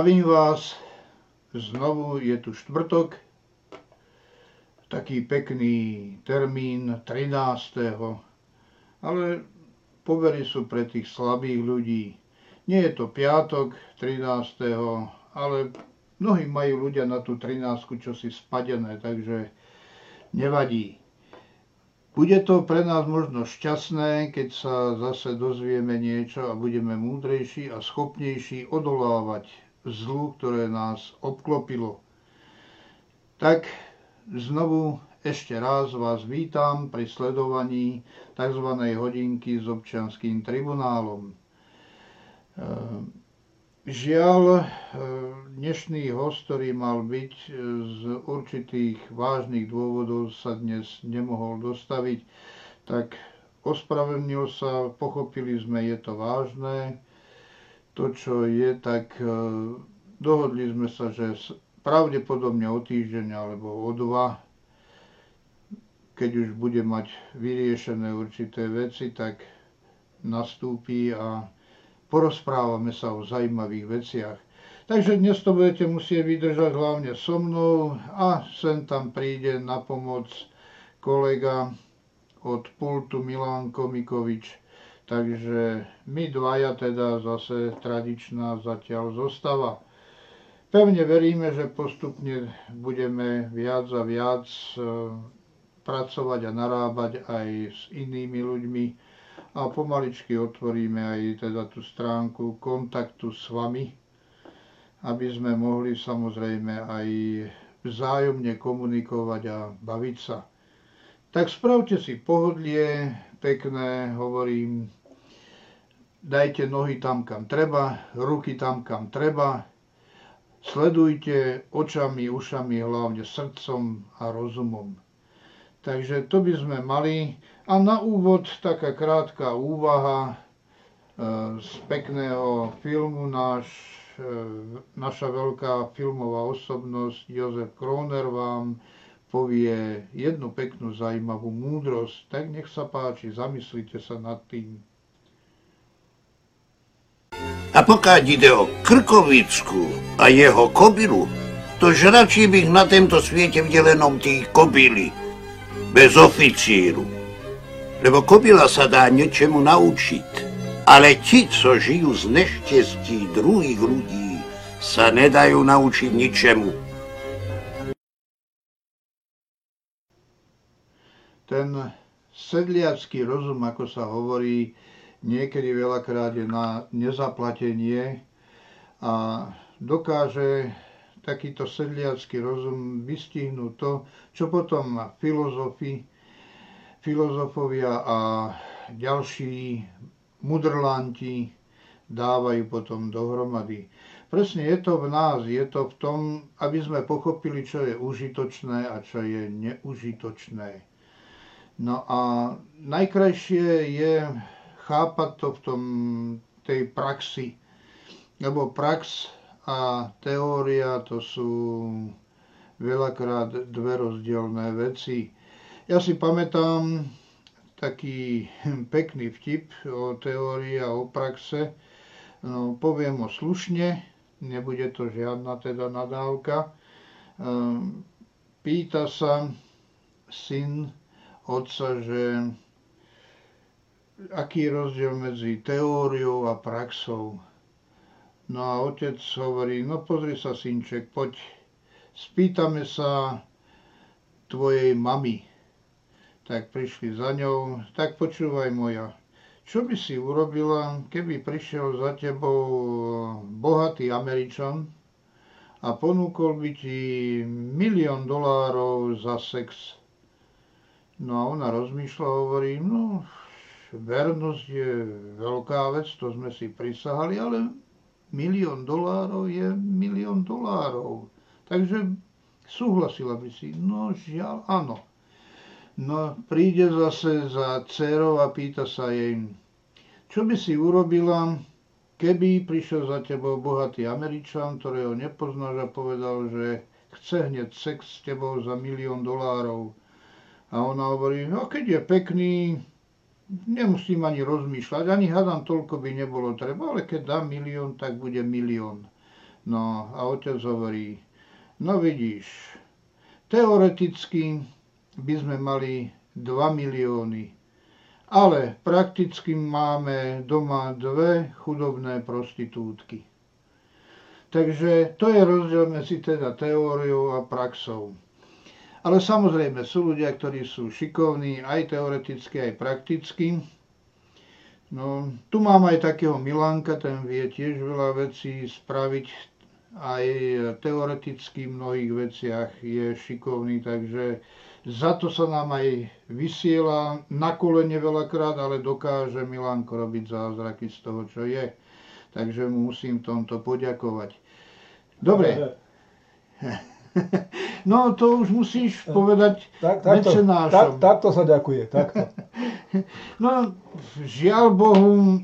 Zdravím vás, znovu je tu štvrtok, taký pekný termín 13. Ale povery sú pre tých slabých ľudí. Nie je to piatok 13. ale mnohí majú ľudia na tú 13. čosi spadené, takže nevadí. Bude to pre nás možno šťastné, keď sa zase dozvieme niečo a budeme múdrejší a schopnejší odolávať zlu, ktoré nás obklopilo. Tak znovu ešte raz vás vítam pri sledovaní tzv. hodinky s občianským tribunálom. Ehm, žiaľ, ehm, dnešný host, ktorý mal byť e, z určitých vážnych dôvodov sa dnes nemohol dostaviť, tak ospravedlnil sa, pochopili sme, je to vážne, to, čo je, tak e, dohodli sme sa, že pravdepodobne o týždeň alebo o dva, keď už bude mať vyriešené určité veci, tak nastúpi a porozprávame sa o zaujímavých veciach. Takže dnes to budete musieť vydržať hlavne so mnou a sem tam príde na pomoc kolega od pultu Milan Komikovič, Takže my dvaja teda zase tradičná zatiaľ zostava. Pevne veríme, že postupne budeme viac a viac e, pracovať a narábať aj s inými ľuďmi a pomaličky otvoríme aj teda tú stránku kontaktu s vami, aby sme mohli samozrejme aj vzájomne komunikovať a baviť sa. Tak spravte si pohodlie, pekné, hovorím, dajte nohy tam, kam treba, ruky tam, kam treba, sledujte očami, ušami, hlavne srdcom a rozumom. Takže to by sme mali. A na úvod taká krátka úvaha e, z pekného filmu náš, e, naša veľká filmová osobnosť Jozef Kroner vám povie jednu peknú zaujímavú múdrosť. Tak nech sa páči, zamyslite sa nad tým. A pokiaľ ide o Krkovicku a jeho kobilu, to radšej bych na tomto svete videl tí kobily, bez oficíru. Lebo kobila sa dá niečemu naučiť, ale ti, co žijú z neštestí druhých ľudí, sa nedajú naučiť ničemu. Ten sedliacký rozum, ako sa hovorí, niekedy veľakrát je na nezaplatenie a dokáže takýto sedliacký rozum vystihnúť to, čo potom filozofi, filozofovia a ďalší mudrlanti dávajú potom dohromady. Presne je to v nás, je to v tom, aby sme pochopili, čo je užitočné a čo je neužitočné. No a najkrajšie je chápať to v tom, tej praxi. Lebo prax a teória to sú veľakrát dve rozdielne veci. Ja si pamätám taký pekný vtip o teórii a o praxe. No, poviem ho slušne, nebude to žiadna teda nadávka. Ehm, pýta sa syn otca, že aký je rozdiel medzi teóriou a praxou. No a otec hovorí, no pozri sa, synček, poď, spýtame sa tvojej mamy. Tak prišli za ňou, tak počúvaj moja, čo by si urobila, keby prišiel za tebou bohatý Američan a ponúkol by ti milión dolárov za sex? No a ona rozmýšľa, hovorí, no vernosť je veľká vec, to sme si prisahali, ale milión dolárov je milión dolárov. Takže súhlasila by si, no žiaľ, áno. No príde zase za dcerou a pýta sa jej, čo by si urobila, keby prišiel za tebou bohatý Američan, ktorého nepoznáš a povedal, že chce hneď sex s tebou za milión dolárov. A ona hovorí, no keď je pekný, nemusím ani rozmýšľať, ani hádam toľko by nebolo treba, ale keď dám milión, tak bude milión. No a otec hovorí, no vidíš, teoreticky by sme mali 2 milióny, ale prakticky máme doma dve chudobné prostitútky. Takže to je rozdiel medzi teda teóriou a praxou. Ale samozrejme sú ľudia, ktorí sú šikovní aj teoreticky, aj prakticky. No, tu mám aj takého Milanka, ten vie tiež veľa vecí spraviť, aj teoreticky v mnohých veciach je šikovný, takže za to sa nám aj vysiela na kolene veľakrát, ale dokáže Milanko robiť zázraky z toho, čo je takže mu musím tomto poďakovať. Dobre. No to už musíš povedať tak, takto, mecenášom. Tak, takto sa ďakuje, takto. No, žiaľ Bohu,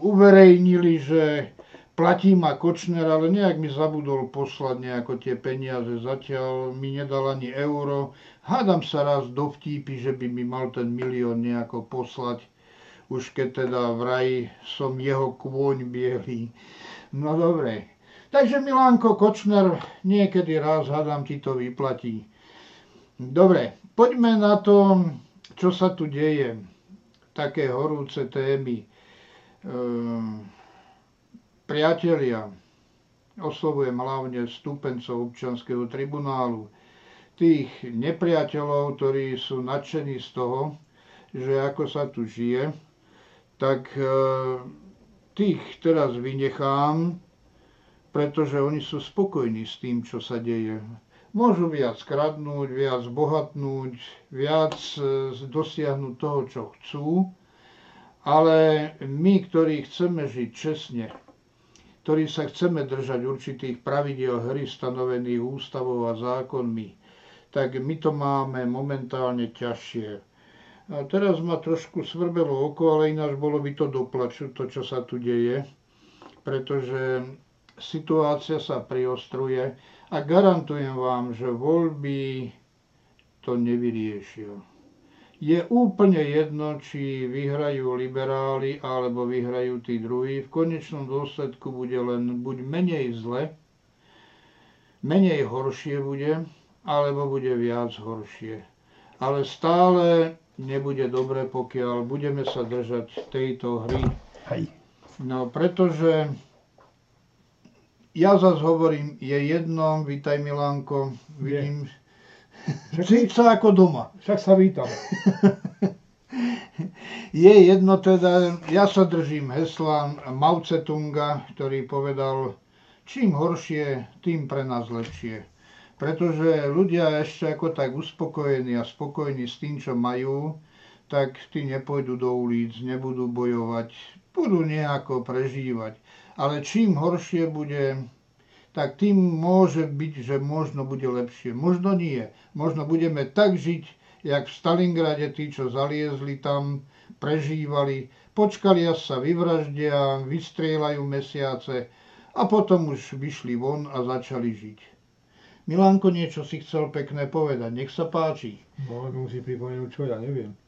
uverejnili, že platí ma Kočner, ale nejak mi zabudol poslať nejako tie peniaze. Zatiaľ mi nedal ani euro. Hádam sa raz do vtípy, že by mi mal ten milión nejako poslať už keď teda vraj som jeho kôň bielý. No dobre. Takže Milánko Kočner, niekedy raz hádam ti to vyplatí. Dobre, poďme na to, čo sa tu deje. Také horúce témy. Ehm, priatelia, oslovujem hlavne stupencov občanského tribunálu, tých nepriateľov, ktorí sú nadšení z toho, že ako sa tu žije, tak e, tých teraz vynechám, pretože oni sú spokojní s tým, čo sa deje. Môžu viac kradnúť, viac bohatnúť, viac e, dosiahnuť toho, čo chcú, ale my, ktorí chceme žiť čestne, ktorí sa chceme držať určitých pravidel hry stanovených ústavou a zákonmi, tak my to máme momentálne ťažšie a teraz ma trošku svrbelo oko, ale ináč bolo by to doplaču, to, čo sa tu deje, pretože situácia sa priostruje a garantujem vám, že voľby to nevyriešia. Je úplne jedno, či vyhrajú liberáli alebo vyhrajú tí druhí. V konečnom dôsledku bude len buď menej zle, menej horšie bude, alebo bude viac horšie. Ale stále nebude dobre, pokiaľ budeme sa držať tejto hry. Hej. No, pretože ja zase hovorím, je jedno, vítaj Milánko, vidím, cíť sa ako doma. Však sa vítam. je jedno teda, ja sa držím hesla Mao Tse-tunga, ktorý povedal, čím horšie, tým pre nás lepšie pretože ľudia ešte ako tak uspokojení a spokojní s tým, čo majú, tak tí nepôjdu do ulic, nebudú bojovať, budú nejako prežívať. Ale čím horšie bude, tak tým môže byť, že možno bude lepšie. Možno nie. Možno budeme tak žiť, jak v Stalingrade, tí, čo zaliezli tam, prežívali, počkali, až sa vyvraždia, vystrieľajú mesiace a potom už vyšli von a začali žiť. Milanko niečo si chcel pekné povedať, nech sa páči. No, musí pripomenúť, čo ja neviem.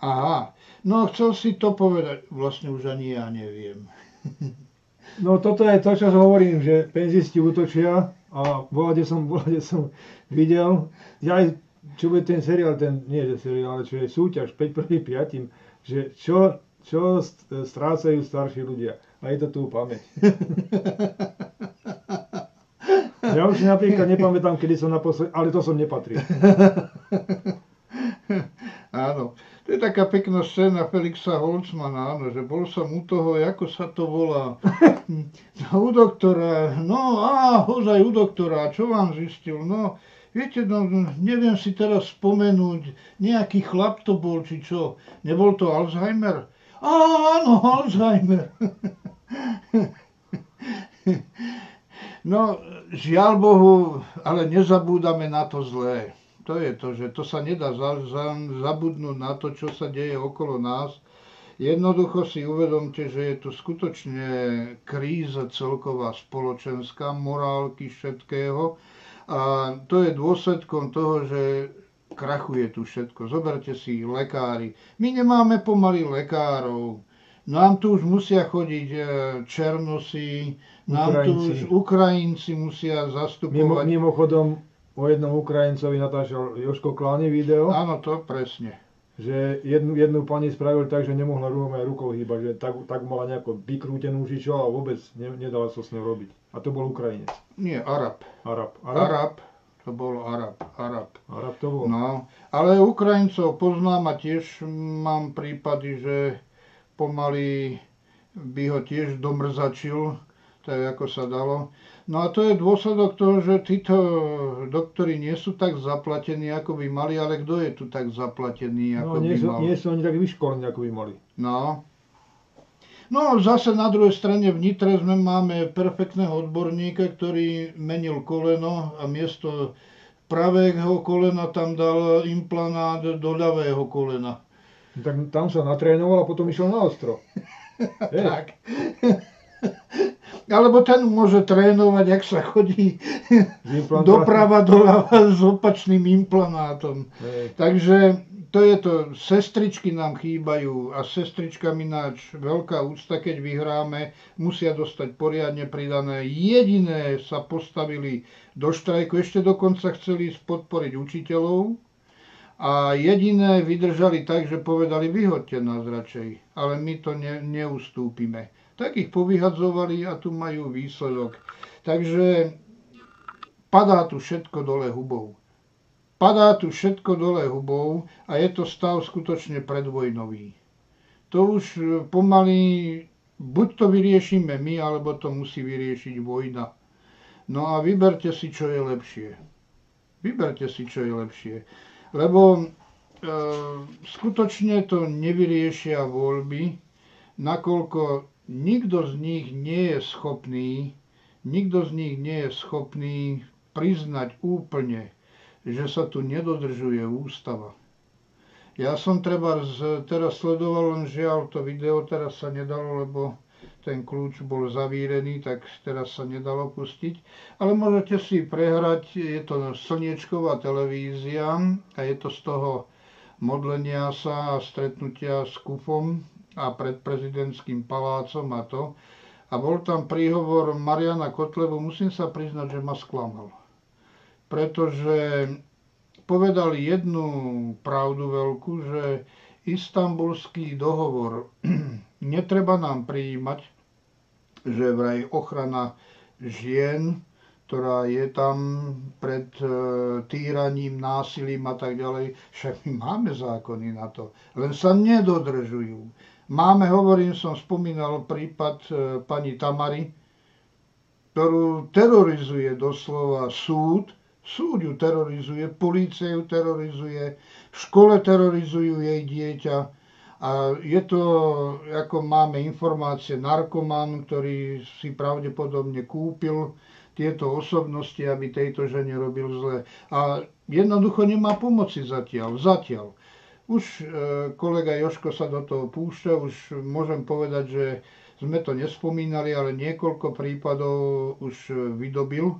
Aha, no chcel si to povedať, vlastne už ani ja neviem. no toto je to, čo hovorím, že penzisti útočia a volade som, volade som videl, ja aj, čo bude ten seriál, ten, nie je seriál, ale čo je súťaž 5 proti 5, že čo, čo strácajú starší ľudia. A je to tu pamäť. Ja už napríklad nepamätám, kedy som naposled, ale to som nepatrí. áno. To je taká pekná scéna Felixa Holzmana, áno, že bol som u toho, ako sa to volá, u doktora, no a hozaj u doktora, čo vám zistil, no, viete, no, neviem si teraz spomenúť, nejaký chlap to bol, či čo, nebol to Alzheimer? Áno, Alzheimer. No, žiaľ Bohu, ale nezabúdame na to zlé. To je to, že to sa nedá za, za, zabudnúť na to, čo sa deje okolo nás. Jednoducho si uvedomte, že je tu skutočne kríza celková spoločenská, morálky všetkého. A to je dôsledkom toho, že krachuje tu všetko. Zoberte si lekári. My nemáme pomaly lekárov. Nám tu už musia chodiť e, Černosy, nám tu Ukrajinci. už Ukrajinci musia Mimo, zastupovať. mimochodom, o jednom Ukrajincovi natáčal Joško Klány video, Áno, to presne. že jednu, jednu pani spravil tak, že nemohla aj rukou hýbať, že tak, tak mala nejako vykrútenú žičo a vôbec ne, nedala sa s ňou robiť. A to bol Ukrajinec. Nie, Arab. Arab. Arab? Arab, to bol Arab. Arab. Arab to bol. No, ale Ukrajincov poznám a tiež mám prípady, že pomaly by ho tiež domrzačil, tak ako sa dalo. No a to je dôsledok toho, že títo doktori nie sú tak zaplatení, ako by mali, ale kto je tu tak zaplatený, No, ako nie, by sú, mal? nie sú ani tak vyškolení, ako by mali. No. No zase na druhej strane v Nitre sme máme perfektného odborníka, ktorý menil koleno a miesto pravého kolena tam dal implantát do ľavého kolena. No, tak tam sa natrénoval a potom išiel na ostro. Tak. Alebo ten môže trénovať, ak sa chodí doprava doľava s opačným implantátom. Hej. Takže to je to, sestričky nám chýbajú a sestričkám ináč veľká úcta, keď vyhráme, musia dostať poriadne pridané. Jediné sa postavili do štrajku, ešte dokonca chceli podporiť učiteľov a jediné vydržali tak, že povedali vyhoďte nás radšej, ale my to ne, neustúpime. Tak ich povyhadzovali a tu majú výsledok. Takže padá tu všetko dole hubou. Padá tu všetko dole hubou a je to stav skutočne predvojnový. To už pomaly, buď to vyriešime my, alebo to musí vyriešiť vojna. No a vyberte si, čo je lepšie. Vyberte si, čo je lepšie. Lebo e, skutočne to nevyriešia voľby, nakoľko nikto z nich nie je schopný, nikto z nich nie je schopný priznať úplne, že sa tu nedodržuje ústava. Ja som treba teraz sledoval, len žiaľ to video teraz sa nedalo, lebo ten kľúč bol zavírený, tak teraz sa nedalo pustiť. Ale môžete si prehrať, je to slniečková televízia a je to z toho modlenia sa a stretnutia s Kufom a pred prezidentským palácom a to. A bol tam príhovor Mariana Kotlebu, musím sa priznať, že ma sklamal. Pretože povedal jednu pravdu veľkú, že istambulský dohovor netreba nám prijímať, že vraj ochrana žien, ktorá je tam pred e, týraním, násilím a tak ďalej, však my máme zákony na to, len sa nedodržujú. Máme, hovorím, som spomínal prípad e, pani Tamary, ktorú terorizuje doslova súd, súd ju terorizuje, polícia ju terorizuje, v škole terorizujú jej dieťa a je to, ako máme informácie, narkoman, ktorý si pravdepodobne kúpil tieto osobnosti, aby tejto žene robil zle. A jednoducho nemá pomoci zatiaľ. Zatiaľ. Už e, kolega Joško sa do toho púšťa, už môžem povedať, že sme to nespomínali, ale niekoľko prípadov už e, vydobil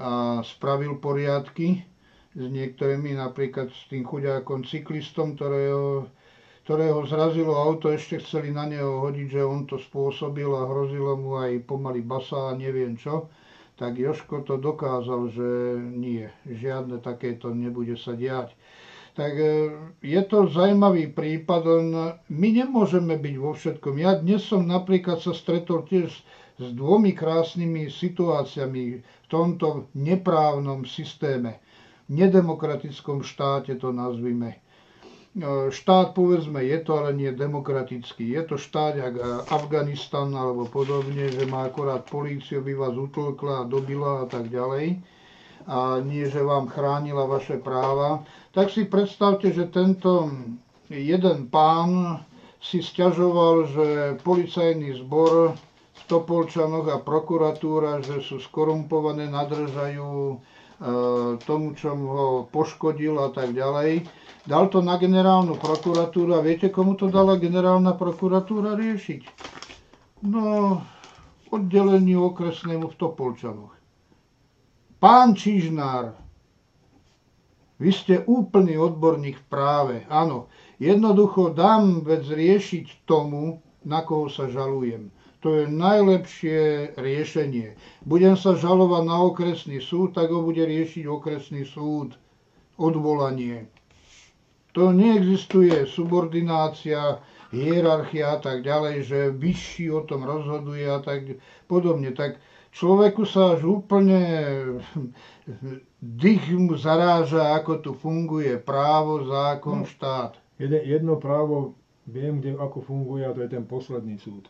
a spravil poriadky s niektorými, napríklad s tým chuďákom cyklistom, ktorého, ktorého zrazilo auto, ešte chceli na neho hodiť, že on to spôsobil a hrozilo mu aj pomaly basa a neviem čo. Tak Joško to dokázal, že nie, žiadne takéto nebude sa diať. Tak e, je to zaujímavý prípad, len my nemôžeme byť vo všetkom. Ja dnes som napríklad sa stretol tiež s dvomi krásnymi situáciami v tomto neprávnom systéme, nedemokratickom štáte to nazvime. E, Štát, povedzme, je to, ale nie demokratický. Je to štát, jak Afganistan alebo podobne, že má akorát políciu, by vás utlkla a dobila a tak ďalej. A nie, že vám chránila vaše práva. Tak si predstavte, že tento jeden pán si stiažoval, že policajný zbor v Topolčanoch a prokuratúra, že sú skorumpované, nadržajú e, tomu, čo ho poškodil a tak ďalej. Dal to na generálnu prokuratúru a viete, komu to dala generálna prokuratúra riešiť? No, oddeleniu okresnému v Topolčanoch. Pán Čižnár, vy ste úplný odborník v práve. Áno, jednoducho dám vec riešiť tomu, na koho sa žalujem. To je najlepšie riešenie. Budem sa žalovať na okresný súd, tak ho bude riešiť okresný súd. Odvolanie. To neexistuje subordinácia, hierarchia a tak ďalej, že vyšší o tom rozhoduje a tak podobne. Tak človeku sa až úplne dých mu zaráža, ako tu funguje právo, zákon, no, štát. Jedno právo viem, kde, ako funguje a to je ten posledný súd.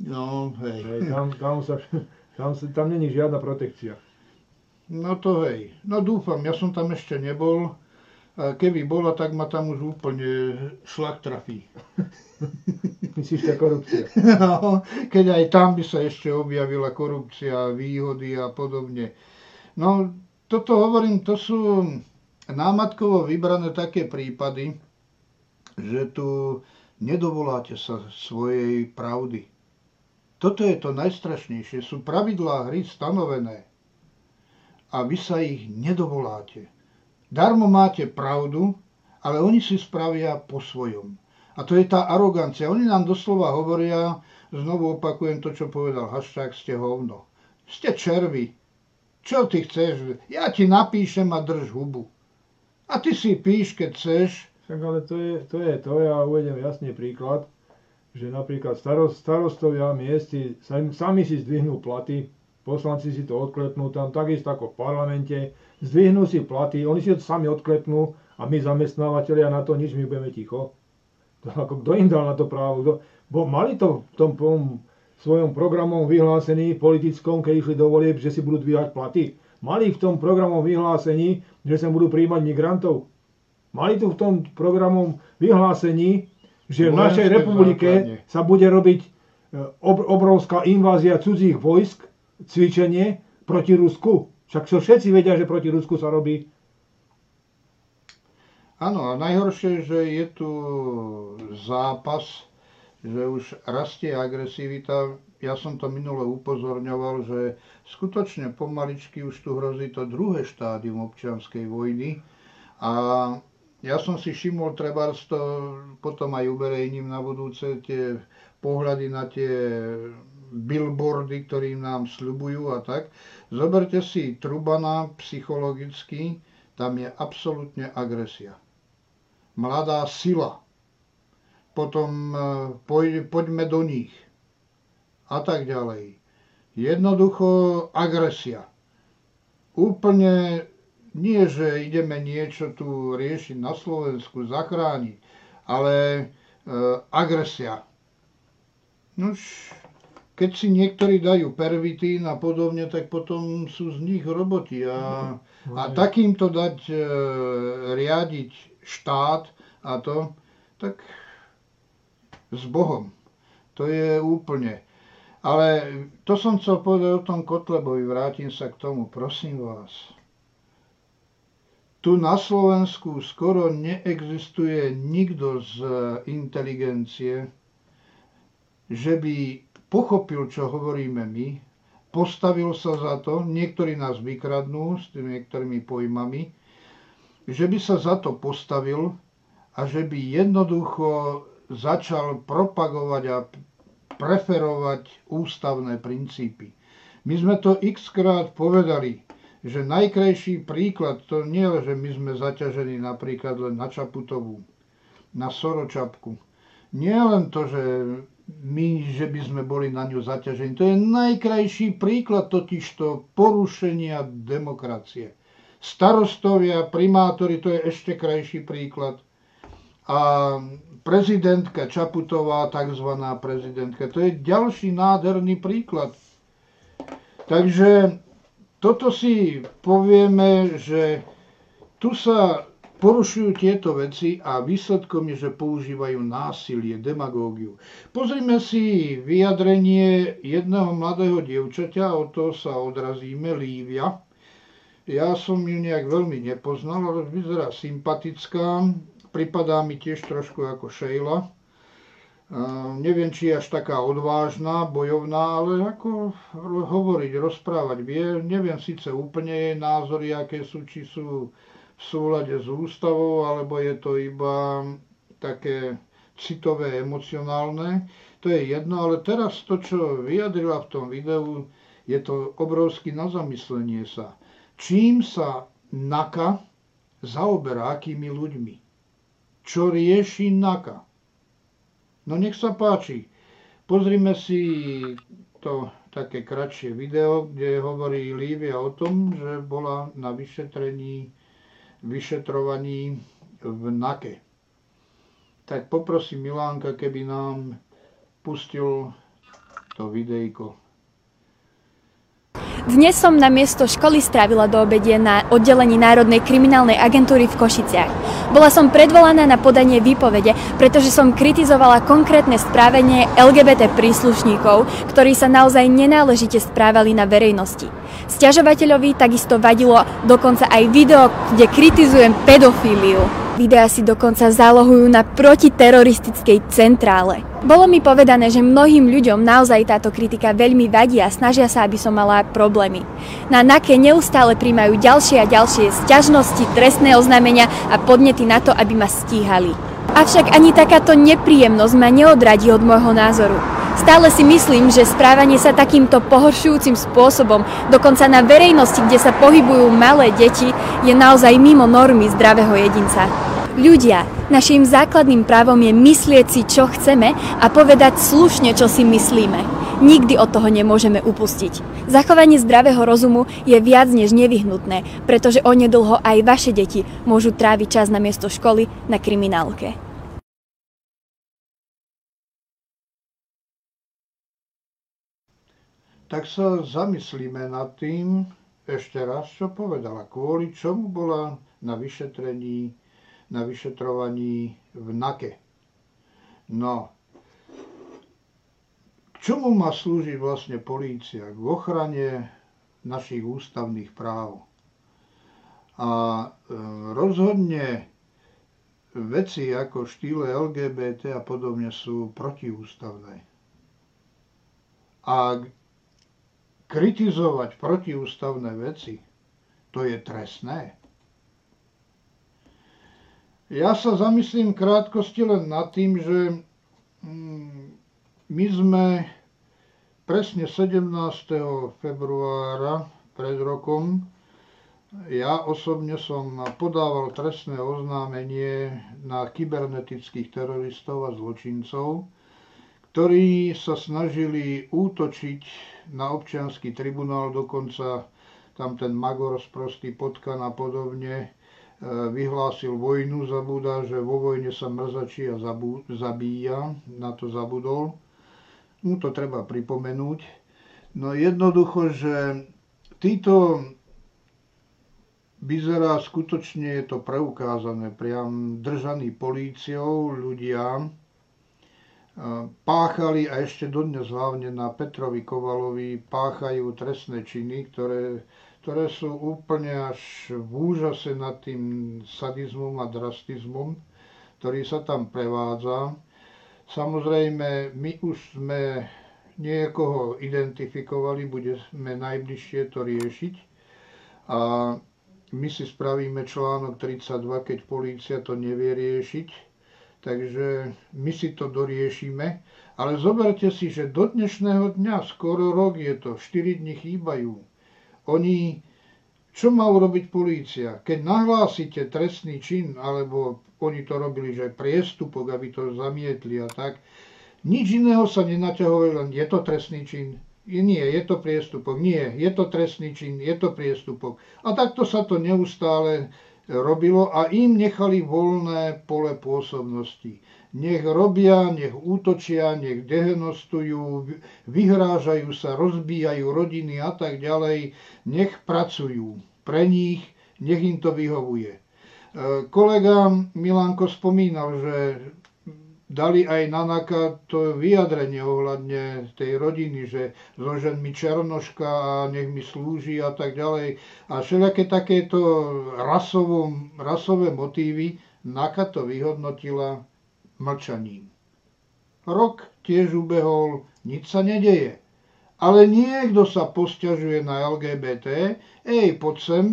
No, hej. hej tam, tam, sa, tam, sa, tam není žiadna protekcia. No to hej. No dúfam, ja som tam ešte nebol. Keby bola, tak ma tam už úplne šlak trafí. Myslíš, tá korupcia? No, keď aj tam by sa ešte objavila korupcia, výhody a podobne. No, toto hovorím, to sú námatkovo vybrané také prípady, že tu nedovoláte sa svojej pravdy. Toto je to najstrašnejšie. Sú pravidlá hry stanovené a vy sa ich nedovoláte. Darmo máte pravdu, ale oni si spravia po svojom. A to je tá arogancia. Oni nám doslova hovoria, znovu opakujem to, čo povedal Haščák, ste hovno. Ste červy. Čo ty chceš? Ja ti napíšem a drž hubu. A ty si píš, keď chceš. Tak ale to je to, je to ja uvedem jasný príklad, že napríklad starost, starostovia miesti sami si zdvihnú platy, poslanci si to odklepnú tam, takisto ako v parlamente, zdvihnú si platy, oni si to sami odklepnú a my zamestnávateľia na to nič, my budeme ticho. To, ako, kto im dal na to právo? Kto, bo mali to v tom, tom svojom programom vyhlásený politickom, keď išli do volieb, že si budú dvíhať platy. Mali v tom programom vyhlásení, že sa budú príjmať migrantov. Mali tu v tom programom vyhlásení, že v našej republike základne. sa bude robiť e, obrovská invázia cudzích vojsk, cvičenie proti Rusku. Však čo všetci vedia, že proti Rusku sa robí. Áno, a najhoršie, že je tu zápas, že už rastie agresivita. Ja som to minule upozorňoval, že skutočne pomaličky už tu hrozí to druhé štádium občianskej vojny. A ja som si všimol, treba to potom aj uverejním na budúce tie pohľady na tie billboardy, ktorým nám sľubujú a tak. Zoberte si Trubana psychologicky, tam je absolútne agresia. Mladá sila. Potom e, poj, poďme do nich. A tak ďalej. Jednoducho agresia. Úplne nie, že ideme niečo tu riešiť na Slovensku, zachrániť, ale e, agresia. Nož, keď si niektorí dajú pervitín a podobne, tak potom sú z nich roboti. A, a takýmto dať e, riadiť štát a to, tak s Bohom. To je úplne. Ale to som chcel povedať o tom Kotlebovi, vrátim sa k tomu, prosím vás. Tu na Slovensku skoro neexistuje nikto z inteligencie, že by pochopil, čo hovoríme my, postavil sa za to, niektorí nás vykradnú s tými niektorými pojmami, že by sa za to postavil a že by jednoducho začal propagovať a preferovať ústavné princípy. My sme to x krát povedali, že najkrajší príklad, to nie je, že my sme zaťažení napríklad len na Čaputovú, na Soročapku. Nie len to, že my, že by sme boli na ňu zaťažení. To je najkrajší príklad totižto porušenia demokracie. Starostovia, primátori, to je ešte krajší príklad. A prezidentka Čaputová, tzv. prezidentka, to je ďalší nádherný príklad. Takže toto si povieme, že tu sa porušujú tieto veci a výsledkom je, že používajú násilie, demagógiu. Pozrime si vyjadrenie jedného mladého dievčaťa, od toho sa odrazíme, Lívia. Ja som ju nejak veľmi nepoznal, ale vyzerá sympatická, pripadá mi tiež trošku ako Sheila. Neviem, či je až taká odvážna, bojovná, ale ako hovoriť, rozprávať vie. Neviem síce úplne jej názory, aké sú, či sú v súlade s ústavou, alebo je to iba také citové, emocionálne. to je jedno, ale teraz to, čo vyjadrila v tom videu, je to obrovský na zamyslenie sa. Čím sa NAKA zaoberá, akými ľuďmi? Čo rieši NAKA? No nech sa páči. Pozrime si to také kratšie video, kde hovorí Lívia o tom, že bola na vyšetrení, vyšetrovaní v NAKE. Tak poprosím Milánka, keby nám pustil to videjko. Dnes som na miesto školy strávila do obedie na oddelení Národnej kriminálnej agentúry v Košiciach. Bola som predvolaná na podanie výpovede, pretože som kritizovala konkrétne správanie LGBT príslušníkov, ktorí sa naozaj nenáležite správali na verejnosti. Sťažovateľovi takisto vadilo dokonca aj video, kde kritizujem pedofíliu. Videá si dokonca zálohujú na protiteroristickej centrále. Bolo mi povedané, že mnohým ľuďom naozaj táto kritika veľmi vadí a snažia sa, aby som mala problémy. Na NAKE neustále príjmajú ďalšie a ďalšie sťažnosti, trestné oznámenia a podnety na to, aby ma stíhali. Avšak ani takáto nepríjemnosť ma neodradí od môjho názoru. Stále si myslím, že správanie sa takýmto pohoršujúcim spôsobom, dokonca na verejnosti, kde sa pohybujú malé deti, je naozaj mimo normy zdravého jedinca. Ľudia, našim základným právom je myslieť si, čo chceme a povedať slušne, čo si myslíme. Nikdy od toho nemôžeme upustiť. Zachovanie zdravého rozumu je viac než nevyhnutné, pretože onedlho aj vaše deti môžu tráviť čas na miesto školy na kriminálke. Tak sa zamyslíme nad tým ešte raz, čo povedala. Kvôli čomu bola na vyšetrení, na vyšetrovaní v NAKE. No, k čomu má slúžiť vlastne polícia? K ochrane našich ústavných práv. A e, rozhodne veci ako štýle LGBT a podobne sú protiústavné. A kritizovať protiústavné veci, to je trestné. Ja sa zamyslím krátkosti len nad tým, že mm, my sme presne 17. februára pred rokom, ja osobne som podával trestné oznámenie na kybernetických teroristov a zločincov, ktorí sa snažili útočiť na občianský tribunál, dokonca tam ten Magor sprostý Potkan a podobne e, vyhlásil vojnu, zabúda, že vo vojne sa mrzačí a zabíja, na to zabudol. Mu to treba pripomenúť. No jednoducho, že títo vyzerá skutočne, je to preukázané, priam držaní políciou ľudia, páchali a ešte dodnes hlavne na Petrovi Kovalovi páchajú trestné činy, ktoré, ktoré sú úplne až v úžase nad tým sadizmom a drastizmom, ktorý sa tam prevádza. Samozrejme, my už sme niekoho identifikovali, budeme najbližšie to riešiť. A my si spravíme článok 32, keď polícia to nevie riešiť takže my si to doriešime. Ale zoberte si, že do dnešného dňa, skoro rok je to, 4 dní chýbajú. Oni, čo má urobiť polícia? Keď nahlásite trestný čin, alebo oni to robili, že priestupok, aby to zamietli a tak, nič iného sa nenaťahovali, len je to trestný čin. Nie, je to priestupok. Nie, je to trestný čin, je to priestupok. A takto sa to neustále robilo a im nechali voľné pole pôsobnosti. Nech robia, nech útočia, nech dehenostujú, vyhrážajú sa, rozbíjajú rodiny a tak ďalej. Nech pracujú pre nich, nech im to vyhovuje. E, kolega Milanko spomínal, že dali aj na to vyjadrenie ohľadne tej rodiny, že zložen mi černoška a nech mi slúži a tak ďalej. A všelijaké takéto rasovo, rasové motívy NAKA to vyhodnotila mlčaním. Rok tiež ubehol, nič sa nedeje. Ale niekto sa posťažuje na LGBT, ej, poď sem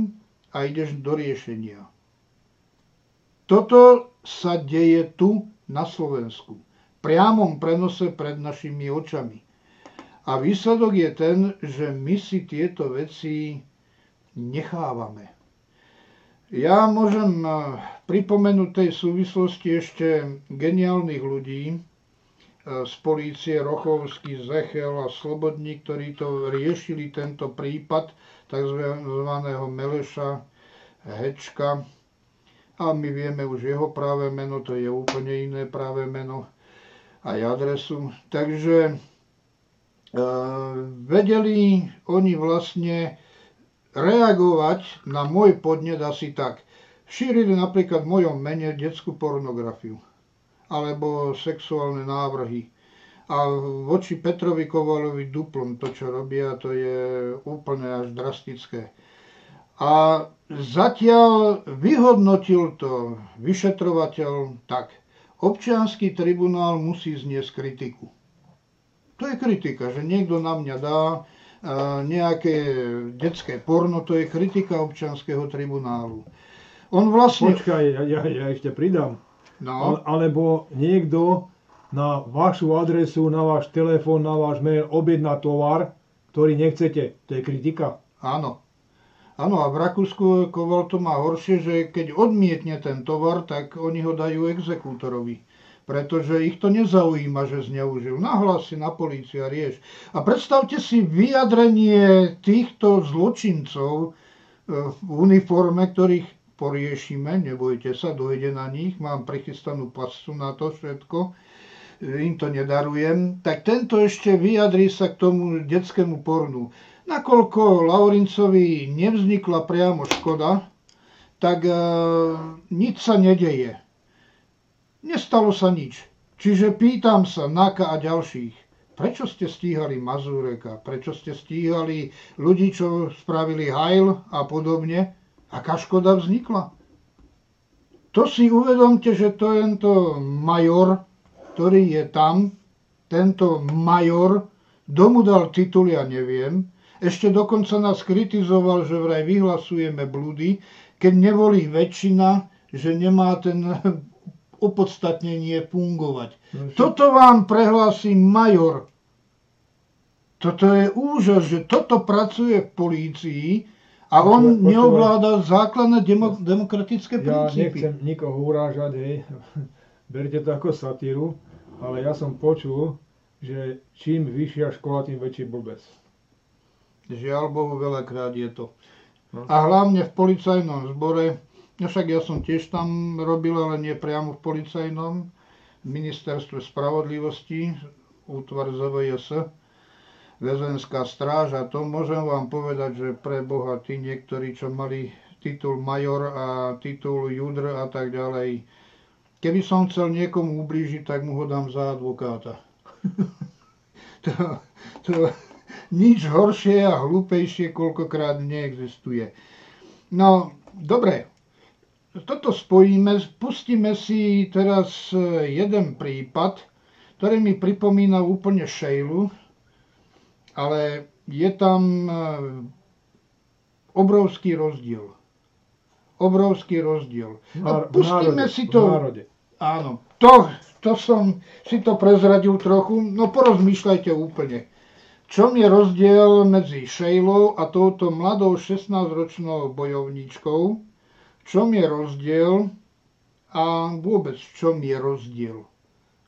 a ideš do riešenia. Toto sa deje tu na Slovensku. priamom prenose pred našimi očami. A výsledok je ten, že my si tieto veci nechávame. Ja môžem eh, pripomenúť tej súvislosti ešte geniálnych ľudí eh, z polície Rochovský, Zechel a Slobodník, ktorí to riešili tento prípad tzv. Meleša Hečka. A my vieme už jeho práve meno, to je úplne iné práve meno aj adresu. Takže e, vedeli oni vlastne reagovať na môj podnet asi tak. Šírili napríklad v mojom mene detskú pornografiu alebo sexuálne návrhy. A voči Petrovi Kovalovi duplom to, čo robia, to je úplne až drastické. A zatiaľ vyhodnotil to vyšetrovateľ tak. Občianský tribunál musí zniesť kritiku. To je kritika, že niekto na mňa dá nejaké detské porno, to je kritika občanského tribunálu. On vlastne... Počkaj, ja, ja, ja ešte pridám. No. Alebo niekto na vašu adresu, na váš telefón, na váš mail objedná tovar, ktorý nechcete. To je kritika. Áno. Áno, a v Rakúsku Koval to má horšie, že keď odmietne ten tovar, tak oni ho dajú exekútorovi pretože ich to nezaujíma, že zneužil. Nahlas si na políciu a rieš. A predstavte si vyjadrenie týchto zločincov e, v uniforme, ktorých poriešime, nebojte sa, dojde na nich, mám prichystanú pasu na to všetko, e, im to nedarujem, tak tento ešte vyjadrí sa k tomu detskému pornu. Nakoľko Laurincovi nevznikla priamo škoda, tak e, nič sa nedeje. Nestalo sa nič. Čiže pýtam sa Naka a ďalších, prečo ste stíhali Mazureka, prečo ste stíhali ľudí, čo spravili hajl a podobne, aká škoda vznikla? To si uvedomte, že to tento major, ktorý je tam, tento major, domu dal titul, ja neviem, ešte dokonca nás kritizoval, že vraj vyhlasujeme blúdy, keď nevolí väčšina, že nemá ten opodstatnenie fungovať. No, toto vám prehlási major. Toto je úžas, že toto pracuje v polícii a on Počúvaj, neovláda základné demo, demokratické princípy. Ja nechcem nikoho urážať, hej. berte to ako satíru, ale ja som počul, že čím vyššia škola, tým väčší blbec. Žiaľ Bohu, veľakrát je to. No. A hlavne v policajnom zbore No však ja som tiež tam robil, ale nie priamo v policajnom, v ministerstve spravodlivosti, útvar ZVS, väzenská stráž a to môžem vám povedať, že pre Boha tí niektorí, čo mali titul major a titul judr a tak ďalej, keby som chcel niekomu ublížiť, tak mu ho dám za advokáta. to, to nič horšie a hlúpejšie koľkokrát neexistuje. No, dobre, toto spojíme, pustíme si teraz e, jeden prípad, ktorý mi pripomína úplne Šejlu, ale je tam e, obrovský rozdiel. Obrovský rozdiel. A pustíme národe, si to... Áno, to, to som si to prezradil trochu, no porozmýšľajte úplne. Čom je rozdiel medzi Šejlou a touto mladou 16-ročnou bojovníčkou, čom je rozdiel a vôbec v čom je rozdiel.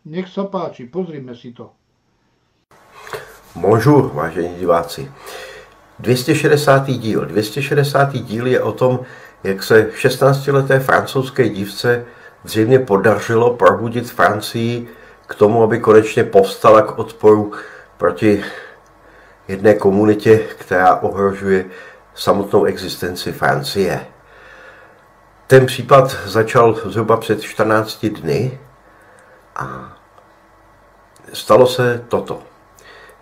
Nech sa páči, pozrime si to. Bonjour, vážení diváci. 260. díl. 260. díl je o tom, jak se 16-leté francouzské dívce zřejmě podařilo probudit Francii k tomu, aby konečně povstala k odporu proti jedné komunitě, která ohrožuje samotnou existenci Francie. Ten případ začal zhruba před 14 dny a stalo se toto.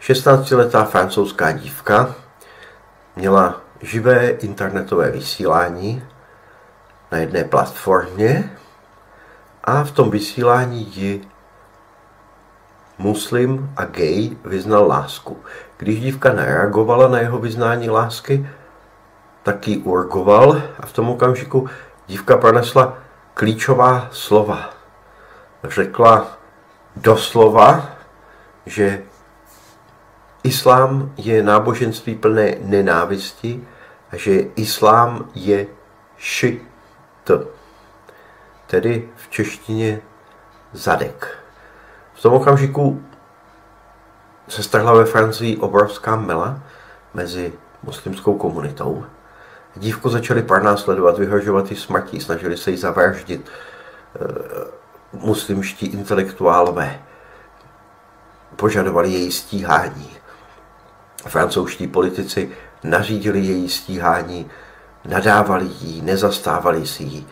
16-letá francouzská dívka měla živé internetové vysílání na jedné platformě a v tom vysílání ji muslim a gay vyznal lásku. Když dívka nereagovala na jeho vyznání lásky, tak ji urgoval a v tom okamžiku Dívka pronesla klíčová slova. Řekla, doslova, že islám je náboženství plné nenávisti a že islám je šit, tedy v češtině zadek. V tom okamžiku se strhla ve Francii obrovská mela mezi muslimskou komunitou. Dívku začali pár následovat, vyhrožovat ji smrtí, snažili se ji zavraždit e, muslimští intelektuálové. Požadovali její stíhání. Francouzští politici nařídili její stíhání, nadávali jí, nezastávali si jí.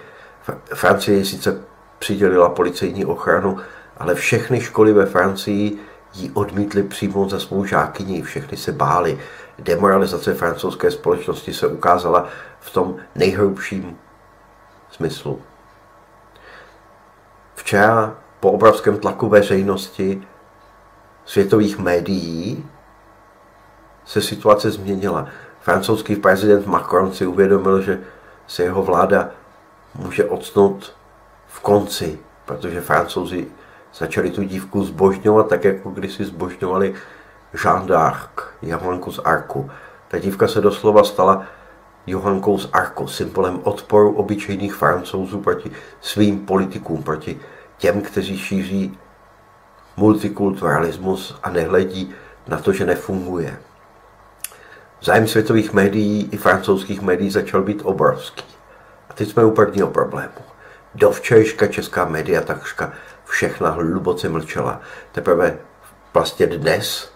Francie sice přidělila policejní ochranu, ale všechny školy ve Francii ji odmítli přijmout za svou žákyni, všechny se báli. Demoralizace francouzské společnosti se ukázala v tom nejhrubším smyslu. Včera po obrovském tlaku veřejnosti světových médií se situace změnila. Francouzský prezident Macron si uvědomil, že se jeho vláda může odsnout v konci, protože francouzi začali tu dívku zbožňovat tak, jako kdysi zbožňovali Jean d'Arc, Johanku z Arku. Ta dívka se doslova stala Johankou z Arku, symbolem odporu obyčejných francouzů proti svým politikům, proti těm, kteří šíří multikulturalismus a nehledí na to, že nefunguje. Zájem světových médií i francouzských médií začal být obrovský. A teď jsme u prvního problému. Do včerejška česká média takřka všechna hluboce mlčela. Teprve vlastně dnes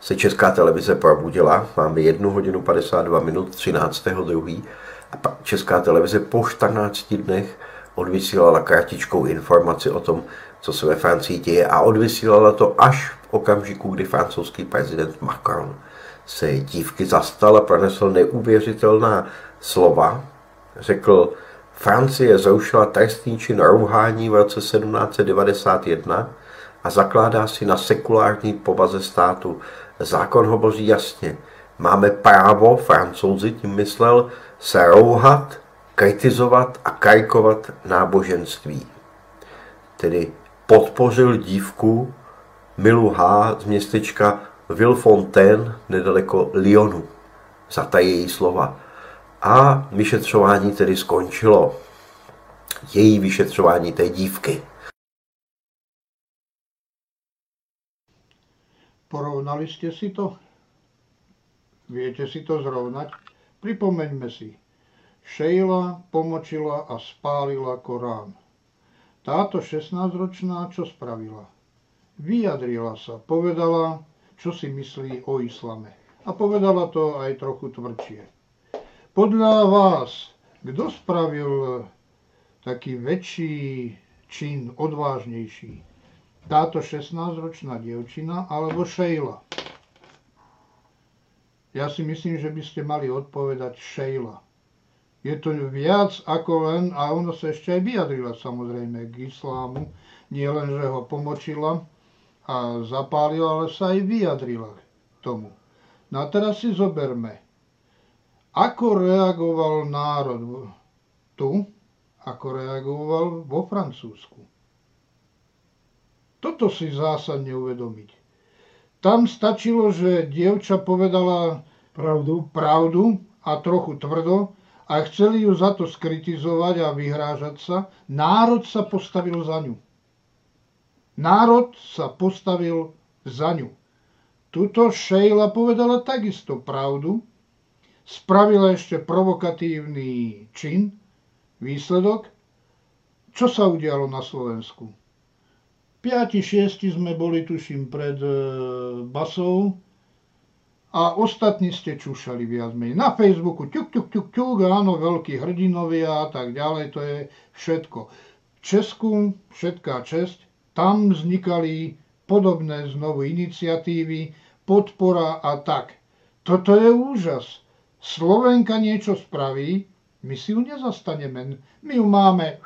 se česká televize probudila, máme 1 hodinu 52 minut 13. druhý a česká televize po 14 dnech odvysílala kratičkou informaci o tom, co se ve Francii děje a odvysílala to až v okamžiku, kdy francouzský prezident Macron se dívky zastal a pronesl neuvěřitelná slova. Řekl, Francie zrušila trestný čin rouhání v roce 1791 a zakládá si na sekulární povaze státu. Zákon hovoří jasně. Máme právo, francouzi tím myslel, se rouhat, kritizovat a karikovat náboženství. Tedy podpořil dívku Milu H. z městečka Villefontaine nedaleko Lyonu za ta její slova. A vyšetřování tedy skončilo. Její vyšetřování té dívky. Porovnali ste si to? Viete si to zrovnať? Pripomeňme si. Šejla pomočila a spálila Korán. Táto 16-ročná čo spravila? Vyjadrila sa, povedala, čo si myslí o islame. A povedala to aj trochu tvrdšie. Podľa vás, kto spravil taký väčší čin, odvážnejší? Táto 16-ročná dievčina alebo Šejla? Ja si myslím, že by ste mali odpovedať Šejla. Je to viac ako len, a ona sa ešte aj vyjadrila samozrejme k islámu, nie len, že ho pomočila a zapálila, ale sa aj vyjadrila k tomu. No a teraz si zoberme, ako reagoval národ tu, ako reagoval vo Francúzsku. Toto si zásadne uvedomiť. Tam stačilo, že dievča povedala pravdu, pravdu a trochu tvrdo a chceli ju za to skritizovať a vyhrážať sa. Národ sa postavil za ňu. Národ sa postavil za ňu. Tuto Šejla povedala takisto pravdu, spravila ešte provokatívny čin, výsledok. Čo sa udialo na Slovensku? 5-6 sme boli, tuším, pred e, basou a ostatní ste čušali viac menej. Na Facebooku ťuk, ťuk, ťuk, ťuk, áno, veľkí hrdinovia a tak ďalej, to je všetko. V Česku všetká česť, tam vznikali podobné znovu iniciatívy, podpora a tak. Toto je úžas. Slovenka niečo spraví, my si ju nezastaneme. My ju máme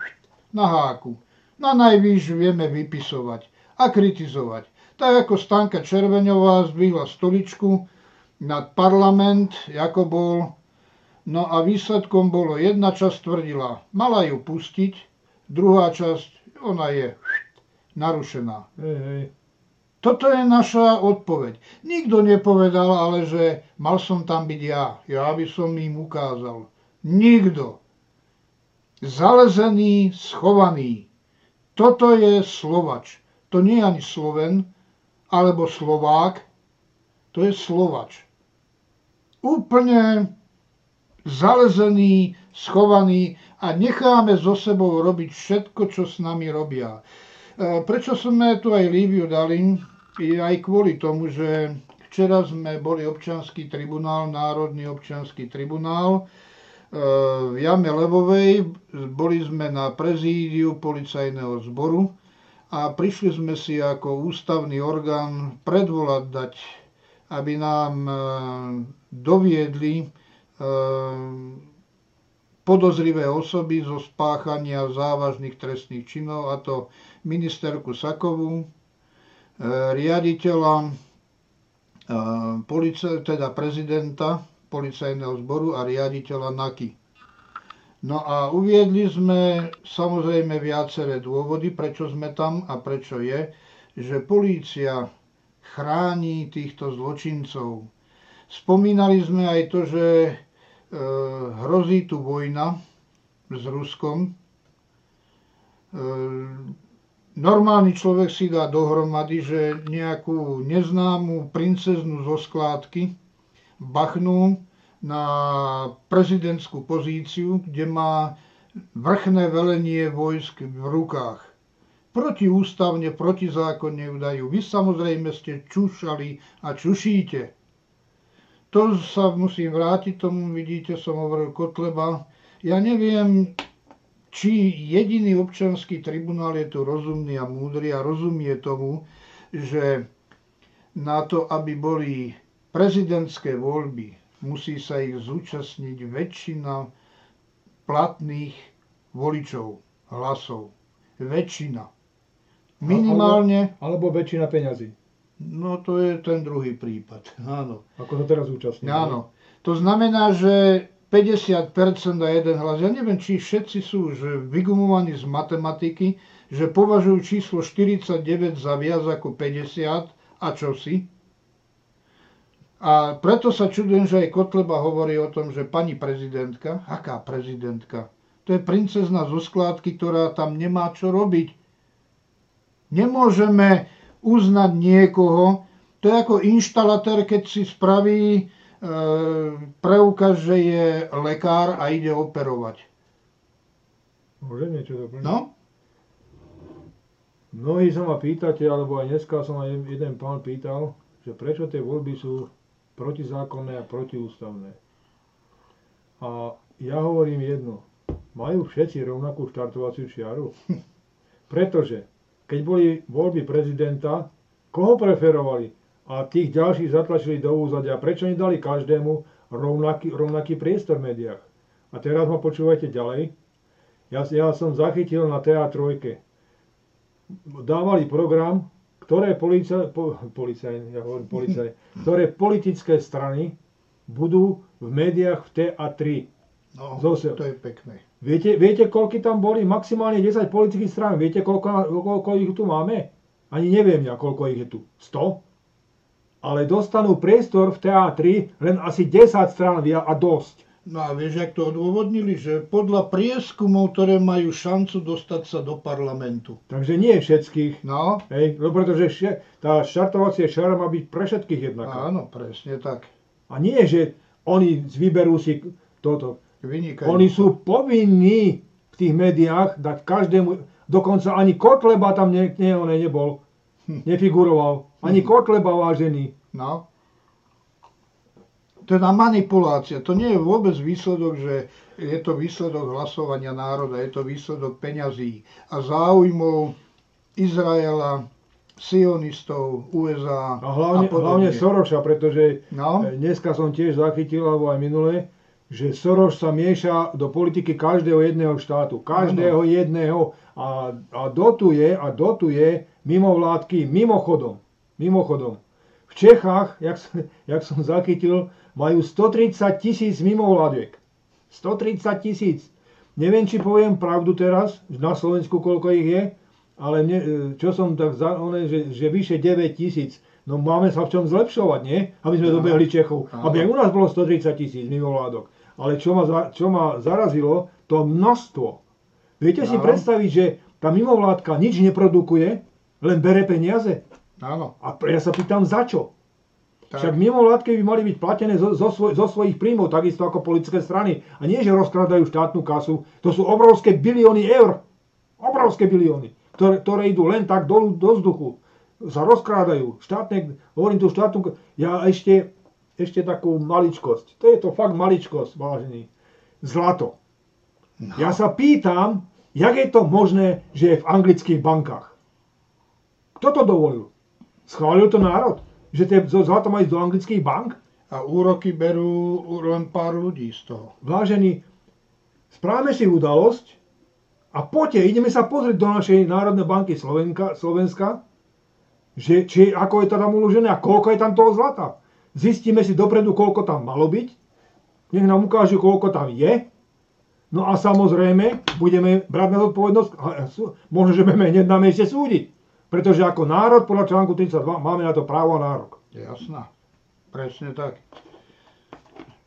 na háku. Na najvýš vieme vypisovať a kritizovať. Tak ako Stanka Červeňová zdvihla stoličku nad parlament, ako bol. No a výsledkom bolo, jedna časť tvrdila, mala ju pustiť, druhá časť, ona je narušená. Hej, hej. Toto je naša odpoveď. Nikto nepovedal, ale že mal som tam byť ja. Ja by som im ukázal. Nikto. Zalezený, schovaný. Toto je Slovač. To nie je ani Sloven, alebo Slovák. To je Slovač. Úplne zalezený, schovaný a necháme so sebou robiť všetko, čo s nami robia. E, prečo sme tu aj Líviu dali? Aj kvôli tomu, že včera sme boli občanský tribunál, Národný občanský tribunál e, v Jame Levovej, boli sme na prezídiu policajného zboru a prišli sme si ako ústavný orgán predvolať dať, aby nám e, doviedli podozrivé osoby zo spáchania závažných trestných činov, a to ministerku Sakovú, e, riaditeľa, e, teda prezidenta policajného zboru a riaditeľa NAKY. No a uviedli sme samozrejme viaceré dôvody, prečo sme tam a prečo je, že polícia chráni týchto zločincov. Spomínali sme aj to, že E, hrozí tu vojna s Ruskom. Normálny človek si dá dohromady, že nejakú neznámu princeznú zo skládky bachnú na prezidentskú pozíciu, kde má vrchné velenie vojsk v rukách. Protiústavne, protizákonne ju dajú. Vy samozrejme ste čušali a čušíte to sa musím vrátiť tomu, vidíte, som hovoril Kotleba. Ja neviem, či jediný občanský tribunál je tu rozumný a múdry a rozumie tomu, že na to, aby boli prezidentské voľby, musí sa ich zúčastniť väčšina platných voličov, hlasov. Väčšina. Minimálne... Alebo, alebo väčšina peňazí. No to je ten druhý prípad, áno. Ako sa teraz účastní. Áno. To znamená, že 50% a jeden hlas. Ja neviem, či všetci sú už vygumovaní z matematiky, že považujú číslo 49 za viac ako 50 a čosi. A preto sa čudujem, že aj Kotleba hovorí o tom, že pani prezidentka, aká prezidentka? To je princezna zo skládky, ktorá tam nemá čo robiť. Nemôžeme uznať niekoho. To je ako inštalatér, keď si spraví e, preukaz, že je lekár a ide operovať. Môže niečo doplniť? No? Mnohí sa ma pýtate, alebo aj dneska som aj jeden pán pýtal, že prečo tie voľby sú protizákonné a protiústavné. A ja hovorím jedno. Majú všetci rovnakú štartovaciu čiaru? Pretože keď boli voľby prezidenta, koho preferovali? A tých ďalších zatlačili do úzadia. Prečo nedali každému rovnaký, rovnaký priestor v médiách? A teraz ma počúvajte ďalej. Ja, ja som zachytil na TA3. Dávali program, ktoré policaj, po, policaj, ja hovorím policaj, ktoré politické strany budú v médiách v TA3. No, Zose. to je pekné. Viete, viete, koľky tam boli? Maximálne 10 politických strán. Viete, koľko, koľko ich tu máme? Ani neviem ja, koľko ich je tu. 100? Ale dostanú priestor v teatri len asi 10 strán a dosť. No a vieš, jak to odôvodnili? Že podľa prieskumov, ktoré majú šancu dostať sa do parlamentu. Takže nie všetkých. No. Hej, no pretože tá štartovacia šara má byť pre všetkých jednaká. Áno, presne tak. A nie, že oni vyberú si toto. Vynikajú. Oni sú povinní v tých médiách dať každému, dokonca ani Kotleba tam ne, ne, ne, nebol. Nefiguroval. Ani hm. Kotleba vážený. No. Teda manipulácia. To nie je vôbec výsledok, že je to výsledok hlasovania národa, je to výsledok peňazí a záujmov Izraela, sionistov, USA a hlavne, a hlavne Soroša, pretože no? dneska som tiež zachytil, alebo aj minulé, že Soros sa mieša do politiky každého jedného štátu. Každého jedného. A, a dotuje, a dotuje mimovládky mimochodom. Mimochodom. V Čechách, jak, jak som zachytil, majú 130 tisíc mimovládiek. 130 tisíc. Neviem, či poviem pravdu teraz, na Slovensku koľko ich je, ale ne, čo som tak za, one, že, že vyše 9 tisíc, no máme sa v čom zlepšovať, nie? Aby sme dobehli Čechov. Aby aj u nás bolo 130 tisíc mimovládok. Ale čo ma, čo ma zarazilo, to množstvo. Viete si predstaviť, že tá mimovládka nič neprodukuje, len bere peniaze? Áno. A ja sa pýtam, za čo? Tak. Však mimovládky by mali byť platené zo, zo, svoj, zo svojich príjmov, takisto ako politické strany. A nie, že rozkradajú štátnu kasu. To sú obrovské bilióny eur. Obrovské bilióny ktoré, ktoré idú len tak dolu do vzduchu, sa rozkrádajú. Štátne, hovorím tu štátnu, ja ešte, ešte takú maličkosť. To je to fakt maličkosť, vážený. Zlato. No. Ja sa pýtam, jak je to možné, že je v anglických bankách. Kto to dovolil? Schválil to národ? Že tie zlato majú do anglických bank? A úroky berú len pár ľudí z toho. Vážení, správame si udalosť, a poďte, ideme sa pozrieť do našej Národnej banky Slovenka, Slovenska, že, či, ako je to tam uložené a koľko je tam toho zlata. Zistíme si dopredu, koľko tam malo byť. Nech nám ukážu, koľko tam je. No a samozrejme, budeme brať na zodpovednosť, možno, že budeme hneď na mieste súdiť. Pretože ako národ, podľa článku 32, máme na to právo a nárok. Jasná. Presne tak.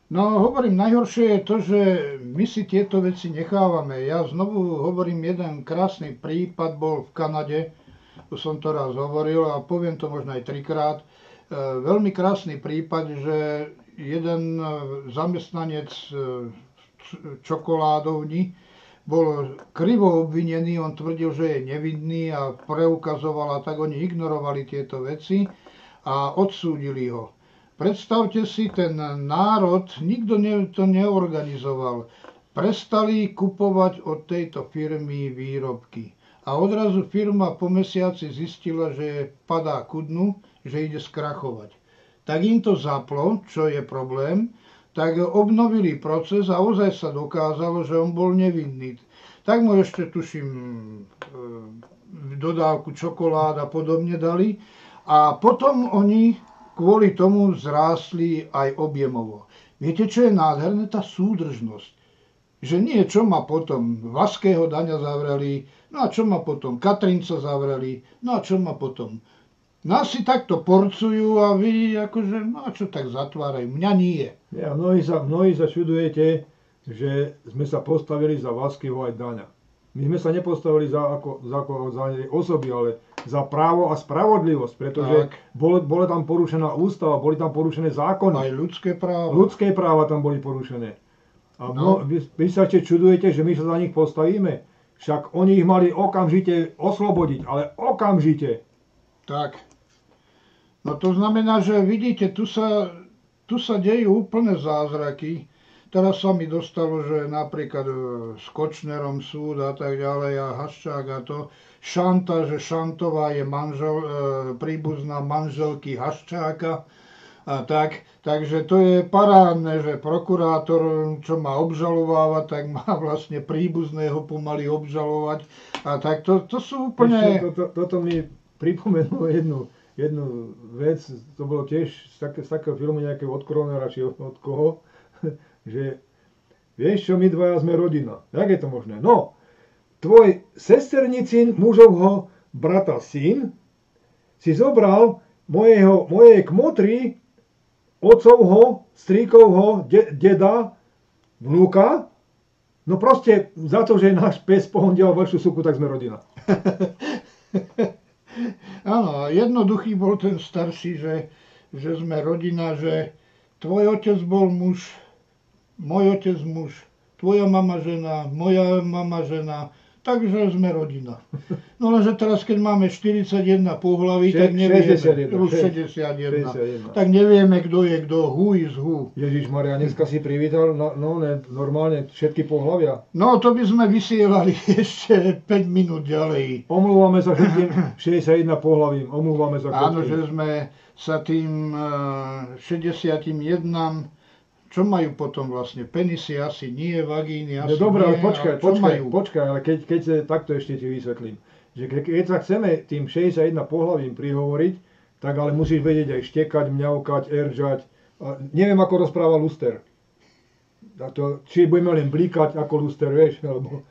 No hovorím, najhoršie je to, že my si tieto veci nechávame. Ja znovu hovorím, jeden krásny prípad bol v Kanade, už som to raz hovoril a poviem to možno aj trikrát. E, veľmi krásny prípad, že jeden e, zamestnanec e, čokoládovni bol krivo obvinený, on tvrdil, že je nevinný a preukazoval a tak oni ignorovali tieto veci a odsúdili ho. Predstavte si, ten národ, nikto to neorganizoval. Prestali kupovať od tejto firmy výrobky. A odrazu firma po mesiaci zistila, že padá ku dnu, že ide skrachovať. Tak im to zaplo, čo je problém, tak obnovili proces a ozaj sa dokázalo, že on bol nevinný. Tak mu ešte, tuším, e, dodávku čokolád a podobne dali. A potom oni kvôli tomu zrástli aj objemovo. Viete, čo je nádherné? Tá súdržnosť. Že nie, čo ma potom Vaského daňa zavreli, no a čo ma potom Katrinca zavreli, no a čo ma potom. Nás si takto porcujú a vy akože, no a čo tak zatvárajú, mňa nie. Ja, mnohí, sa, mnohí sa čudujete, že sme sa postavili za Vaskyho aj daňa. My sme sa nepostavili za, ako, za, ako, za osoby, ale za právo a spravodlivosť, pretože bol, bola tam porušená ústava, boli tam porušené zákony. Aj ľudské práva. Ľudské práva tam boli porušené. A no. vy, vy sa ešte čudujete, že my sa za nich postavíme. Však oni ich mali okamžite oslobodiť, ale okamžite. Tak. No to znamená, že vidíte, tu sa, tu sa dejú úplné zázraky. Teraz sa mi dostalo, že napríklad e, s Kočnerom súd a tak ďalej a Haščák a to, Šanta, že Šantová je manžel, e, príbuzná manželky Haščáka a tak. Takže to je parádne, že prokurátor, čo má obžalovávať, tak má vlastne príbuzného pomaly obžalovať. A tak to, to sú úplne... Ešte, toto, toto mi pripomenulo jednu, jednu vec, to bolo tiež z, také, z takého filmu nejakého od Kronera, či od, od koho, že vieš čo, my dvaja sme rodina. Jak je to možné? No, tvoj sesternicin mužovho brata syn si zobral mojeho, mojej kmotry, otcovho, stríkovho, de, deda, vnúka, no proste za to, že náš pes pohondial vašu suku, tak sme rodina. Áno, jednoduchý bol ten starší, že, že sme rodina, že tvoj otec bol muž, môj otec muž, tvoja mama žena, moja mama žena, takže sme rodina. No lenže teraz, keď máme 41 pohlaví, tak nevieme, 61, už 61, 61, tak nevieme, kto je kto, who is who. Ježiš Maria, dneska si privítal no, no ne, normálne všetky pohlavia. No to by sme vysielali ešte 5 minút ďalej. Omlúvame sa všetkým 61 pohlavím, omlúvame sa všetkým. Áno, že sme sa tým uh, 61 čo majú potom vlastne? Penisy asi nie, vagíny asi no, dobré, nie. ale počkaj, počkaj, majú? počkaj, ale keď, keď sa, takto ešte ti vysvetlím. Že ke, keď sa chceme tým 61 pohľavím prihovoriť, tak ale musíš vedieť aj štekať, mňaukať, eržať. A neviem, ako rozpráva Luster. A to, či budeme len blíkať ako Luster, vieš, alebo...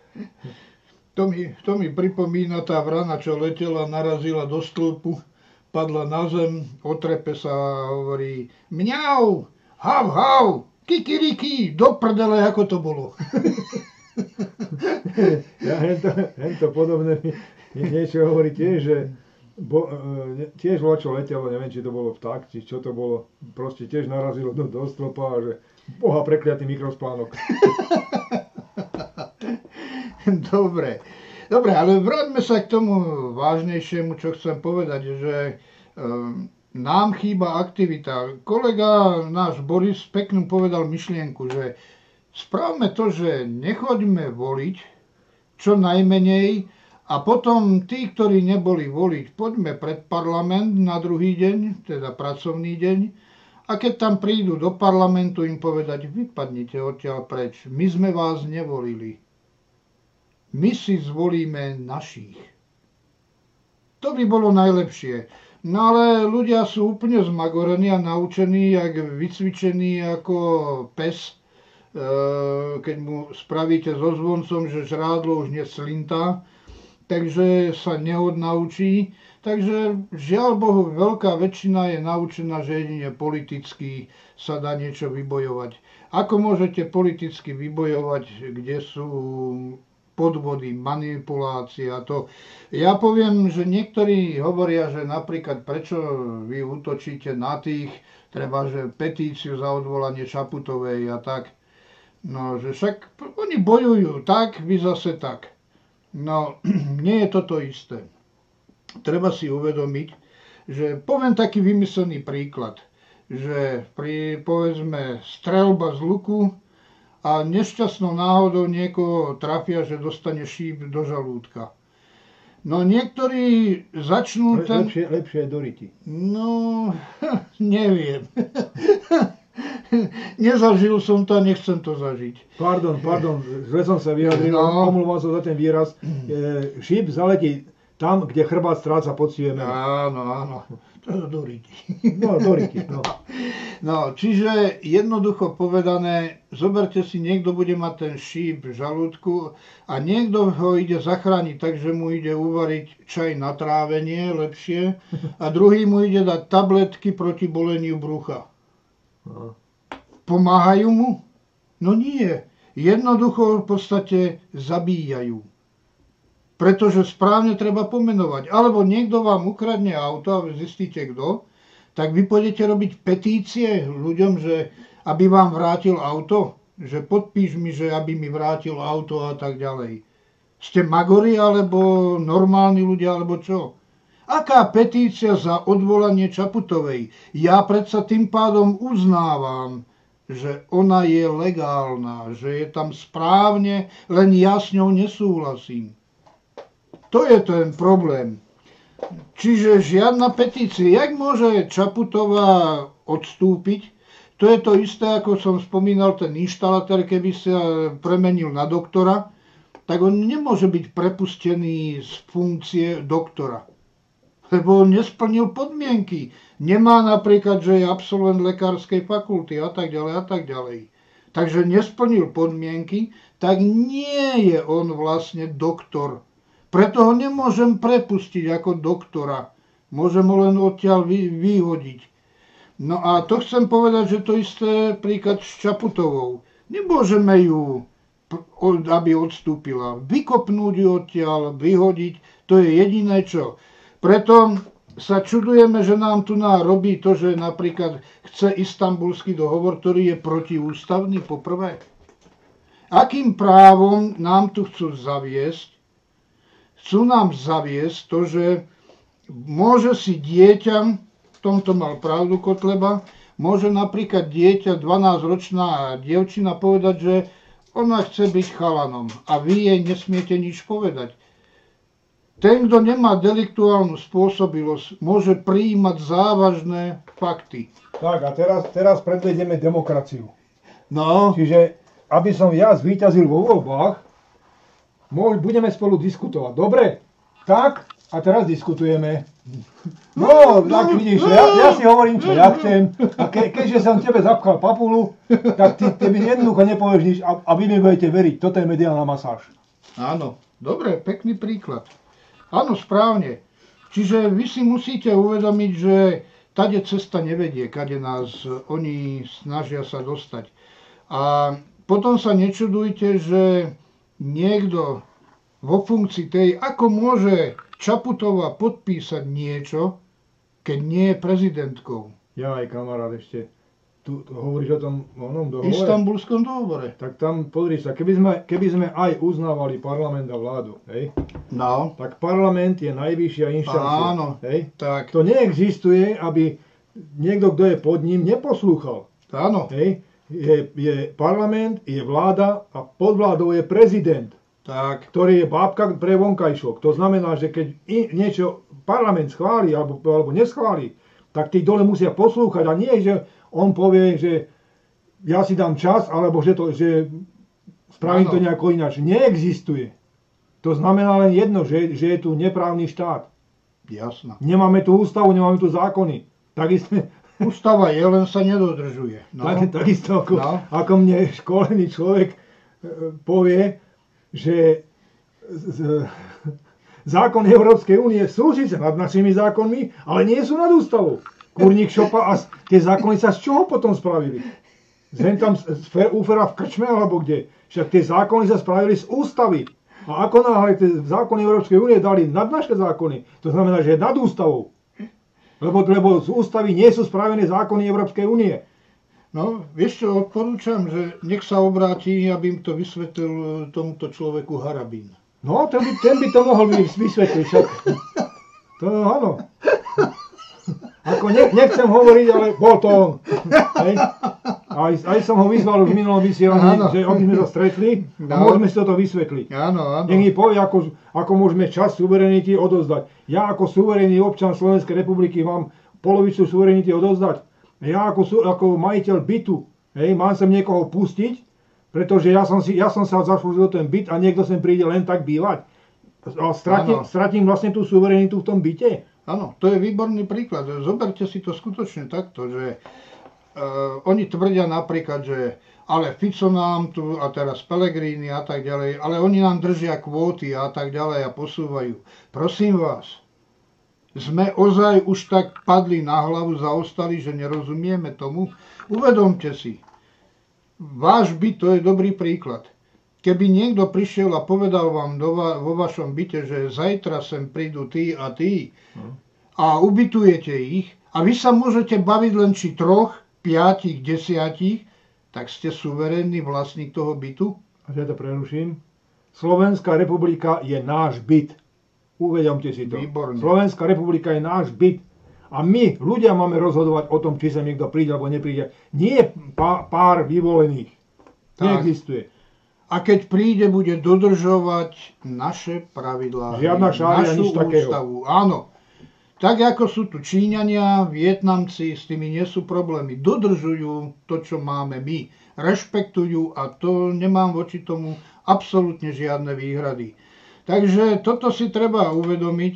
To mi, to mi pripomína tá vrana, čo letela, narazila do stĺpu, padla na zem, otrepe sa a hovorí mňau, hav, hav, kikiriki, do prdele, ako to bolo. ja hento, hento podobné mi, mi niečo hovorí tiež, že bo, e, tiež čo letelo, neviem, či to bolo vták, či čo to bolo, proste tiež narazilo do, do stropa a že boha prekliatý mikrospánok. Dobre. Dobre, ale vráťme sa k tomu vážnejšiemu, čo chcem povedať, že um, nám chýba aktivita. Kolega náš Boris peknú povedal myšlienku, že spravme to, že nechoďme voliť čo najmenej a potom tí, ktorí neboli voliť, poďme pred parlament na druhý deň, teda pracovný deň, a keď tam prídu do parlamentu im povedať, vypadnite odtiaľ preč, my sme vás nevolili my si zvolíme našich. To by bolo najlepšie. No ale ľudia sú úplne zmagorení a naučení, jak vycvičení ako pes, e, keď mu spravíte so zvoncom, že žrádlo už neslintá, takže sa nehod naučí. Takže žiaľ Bohu, veľká väčšina je naučená, že jedine politicky sa dá niečo vybojovať. Ako môžete politicky vybojovať, kde sú podvody, manipulácie a to. Ja poviem, že niektorí hovoria, že napríklad prečo vy útočíte na tých, treba, že petíciu za odvolanie Čaputovej a tak. No, že však oni bojujú tak, vy zase tak. No, nie je toto isté. Treba si uvedomiť, že poviem taký vymyslený príklad, že pri, povedzme, strelba z luku, a nešťastnou náhodou niekoho trafia, že dostane šíp do žalúdka. No niektorí začnú... Ten... Lepšie, lepšie do ryti. No, neviem. Nezažil som to a nechcem to zažiť. Pardon, pardon, zle som sa vyjadril, no. omluvám sa za ten výraz. E, šíp zaletí tam, kde chrbát stráca poctivie Áno, áno. Do ryti. No, do ryti, no. No, čiže jednoducho povedané, zoberte si, niekto bude mať ten šíp v žalúdku a niekto ho ide zachrániť, takže mu ide uvariť čaj na trávenie lepšie a druhý mu ide dať tabletky proti boleniu brucha. No. Pomáhajú mu? No nie. Jednoducho v podstate zabíjajú. Pretože správne treba pomenovať. Alebo niekto vám ukradne auto a vy zistíte kto, tak vy pôjdete robiť petície ľuďom, že aby vám vrátil auto, že podpíš mi, že aby mi vrátil auto a tak ďalej. Ste magori alebo normálni ľudia alebo čo? Aká petícia za odvolanie Čaputovej? Ja predsa tým pádom uznávam, že ona je legálna, že je tam správne, len ja s ňou nesúhlasím. To je ten problém. Čiže žiadna petícia. Jak môže Čaputová odstúpiť? To je to isté, ako som spomínal, ten inštalatér, keby sa premenil na doktora, tak on nemôže byť prepustený z funkcie doktora. Lebo on nesplnil podmienky. Nemá napríklad, že je absolvent lekárskej fakulty a tak ďalej a tak ďalej. Takže nesplnil podmienky, tak nie je on vlastne doktor preto ho nemôžem prepustiť ako doktora. Môžem ho len odtiaľ vy, vyhodiť. No a to chcem povedať, že to isté príklad s Čaputovou. Nemôžeme ju, aby odstúpila. Vykopnúť ju odtiaľ, vyhodiť, to je jediné čo. Preto sa čudujeme, že nám tuná robí to, že napríklad chce istambulský dohovor, ktorý je protiústavný poprvé. Akým právom nám tu chcú zaviesť, chcú nám zaviesť to, že môže si dieťa, v tomto mal pravdu Kotleba, môže napríklad dieťa, 12-ročná dievčina povedať, že ona chce byť chalanom a vy jej nesmiete nič povedať. Ten, kto nemá deliktuálnu spôsobilosť, môže prijímať závažné fakty. Tak a teraz, teraz predvedeme demokraciu. No. Čiže, aby som ja zvíťazil vo voľbách, budeme spolu diskutovať. Dobre? Tak, a teraz diskutujeme. No, tak vidíš, ja, ja si hovorím, čo ja chcem. A ke, keďže som tebe zapchal papulu, tak ty, ty mi jednoducho nepovieš nič a, a vy mi budete veriť. Toto je mediálna masáž. Áno. Dobre, pekný príklad. Áno, správne. Čiže vy si musíte uvedomiť, že tade cesta nevedie, kade nás oni snažia sa dostať. A potom sa nečudujte, že niekto vo funkcii tej, ako môže Čaputová podpísať niečo, keď nie je prezidentkou. Ja aj kamarát ešte. Tu, tu hovoríš o tom onom dohovore? Istambulskom dohovore. Tak tam, pozri sa, keby sme, keby sme aj uznávali parlament a vládu, hej, No, tak parlament je najvyššia inštancia. Áno. Hej. tak, To neexistuje, aby niekto, kto je pod ním, neposlúchal. áno, Hej. Je, je parlament, je vláda a pod vládou je prezident, tak, ktorý je bábka pre vonkajšok. To znamená, že keď niečo parlament schváli alebo, alebo neschváli, tak tí dole musia poslúchať a nie, že on povie, že ja si dám čas, alebo že, to, že spravím Áno. to nejako ináč. Neexistuje. To znamená len jedno, že, že je tu neprávny štát. jasná. Nemáme tu ústavu, nemáme tu zákony. Takisto, Ústava je, len sa nedodržuje. No, tak, takisto ako, No. ako mne školený človek e, povie, že z, zákony Európskej únie sú síce nad našimi zákonmi, ale nie sú nad ústavou. Kurník šopa a tie zákony sa z čoho potom spravili? Zem tam z, z Fe- úfera v krčme alebo kde? Však tie zákony sa spravili z ústavy. A ako náhle tie zákony Európskej únie dali nad naše zákony, to znamená, že je nad ústavou. Lebo, lebo z ústavy nie sú spravené zákony Európskej únie. no, vieš čo, odporúčam, že nech sa obráti, aby im to vysvetlil e, tomuto človeku Harabín. No, ten by, ten by to mohol vys- vysvetliť však. To áno. Ako ne, nechcem hovoriť, ale bol to on. Hej. Aj, aj som ho vyzval v minulom vysielaní, Áno. že aby sme sa stretli a No. môžeme si toto vysvetliť. Áno, áno. Nech mi povie, ako, ako môžeme čas suverenity odozdať. Ja ako suverénny občan Slovenskej republiky mám polovicu suverenity odozdať. Ja ako, ako majiteľ bytu, hej, mám sem niekoho pustiť, pretože ja som, si, ja som sa zaslúžil ten byt a niekto sem príde len tak bývať. A stratím, stratím vlastne tú suverenitu v tom byte. Áno, to je výborný príklad. Zoberte si to skutočne takto, že oni tvrdia napríklad, že ale Fico nám tu a teraz Pellegrini a tak ďalej, ale oni nám držia kvóty a tak ďalej a posúvajú. Prosím vás, sme ozaj už tak padli na hlavu, zaostali, že nerozumieme tomu? Uvedomte si, váš byt to je dobrý príklad. Keby niekto prišiel a povedal vám do va- vo vašom byte, že zajtra sem prídu tí a tí a ubytujete ich a vy sa môžete baviť len či troch, piatich, desiatich, tak ste suverénny vlastník toho bytu? A ja to preruším. Slovenská republika je náš byt. Uvedomte si to. Výborne. Slovenská republika je náš byt. A my, ľudia, máme rozhodovať o tom, či sa niekto príde alebo nepríde. Nie pá, pár vyvolených. Tak. Neexistuje. A keď príde, bude dodržovať naše pravidlá. Žiadna šária, nič takého. ústavu. Áno. Tak ako sú tu Číňania, Vietnamci, s tými nie sú problémy. Dodržujú to, čo máme my. Rešpektujú a to nemám voči tomu absolútne žiadne výhrady. Takže toto si treba uvedomiť,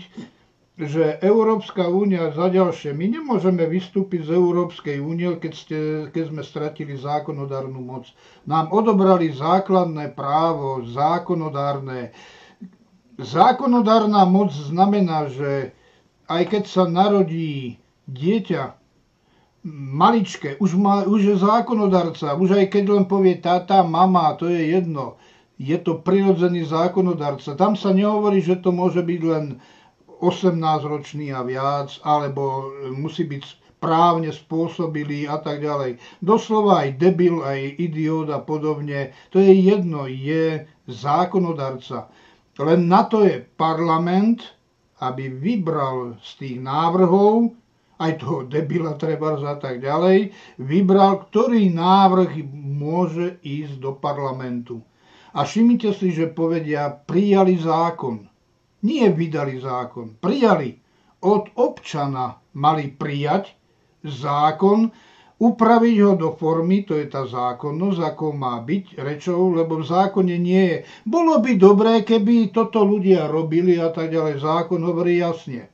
že Európska únia za ďalšie, my nemôžeme vystúpiť z Európskej únie, keď, ste, keď sme stratili zákonodárnu moc. Nám odobrali základné právo, zákonodárne. Zákonodárna moc znamená, že aj keď sa narodí dieťa maličké, už, má, už je zákonodarca, už aj keď len povie táta, mama, to je jedno, je to prirodzený zákonodarca. Tam sa nehovorí, že to môže byť len 18-ročný a viac, alebo musí byť právne spôsobilý a tak ďalej. Doslova aj debil, aj idiot a podobne. To je jedno, je zákonodarca. Len na to je parlament, aby vybral z tých návrhov, aj toho debila treba a tak ďalej, vybral, ktorý návrh môže ísť do parlamentu. A všimnite si, že povedia, prijali zákon. Nie vydali zákon, prijali. Od občana mali prijať zákon, upraviť ho do formy, to je tá zákonnosť, ako má byť rečou, lebo v zákone nie je. Bolo by dobré, keby toto ľudia robili a tak ďalej. Zákon hovorí jasne.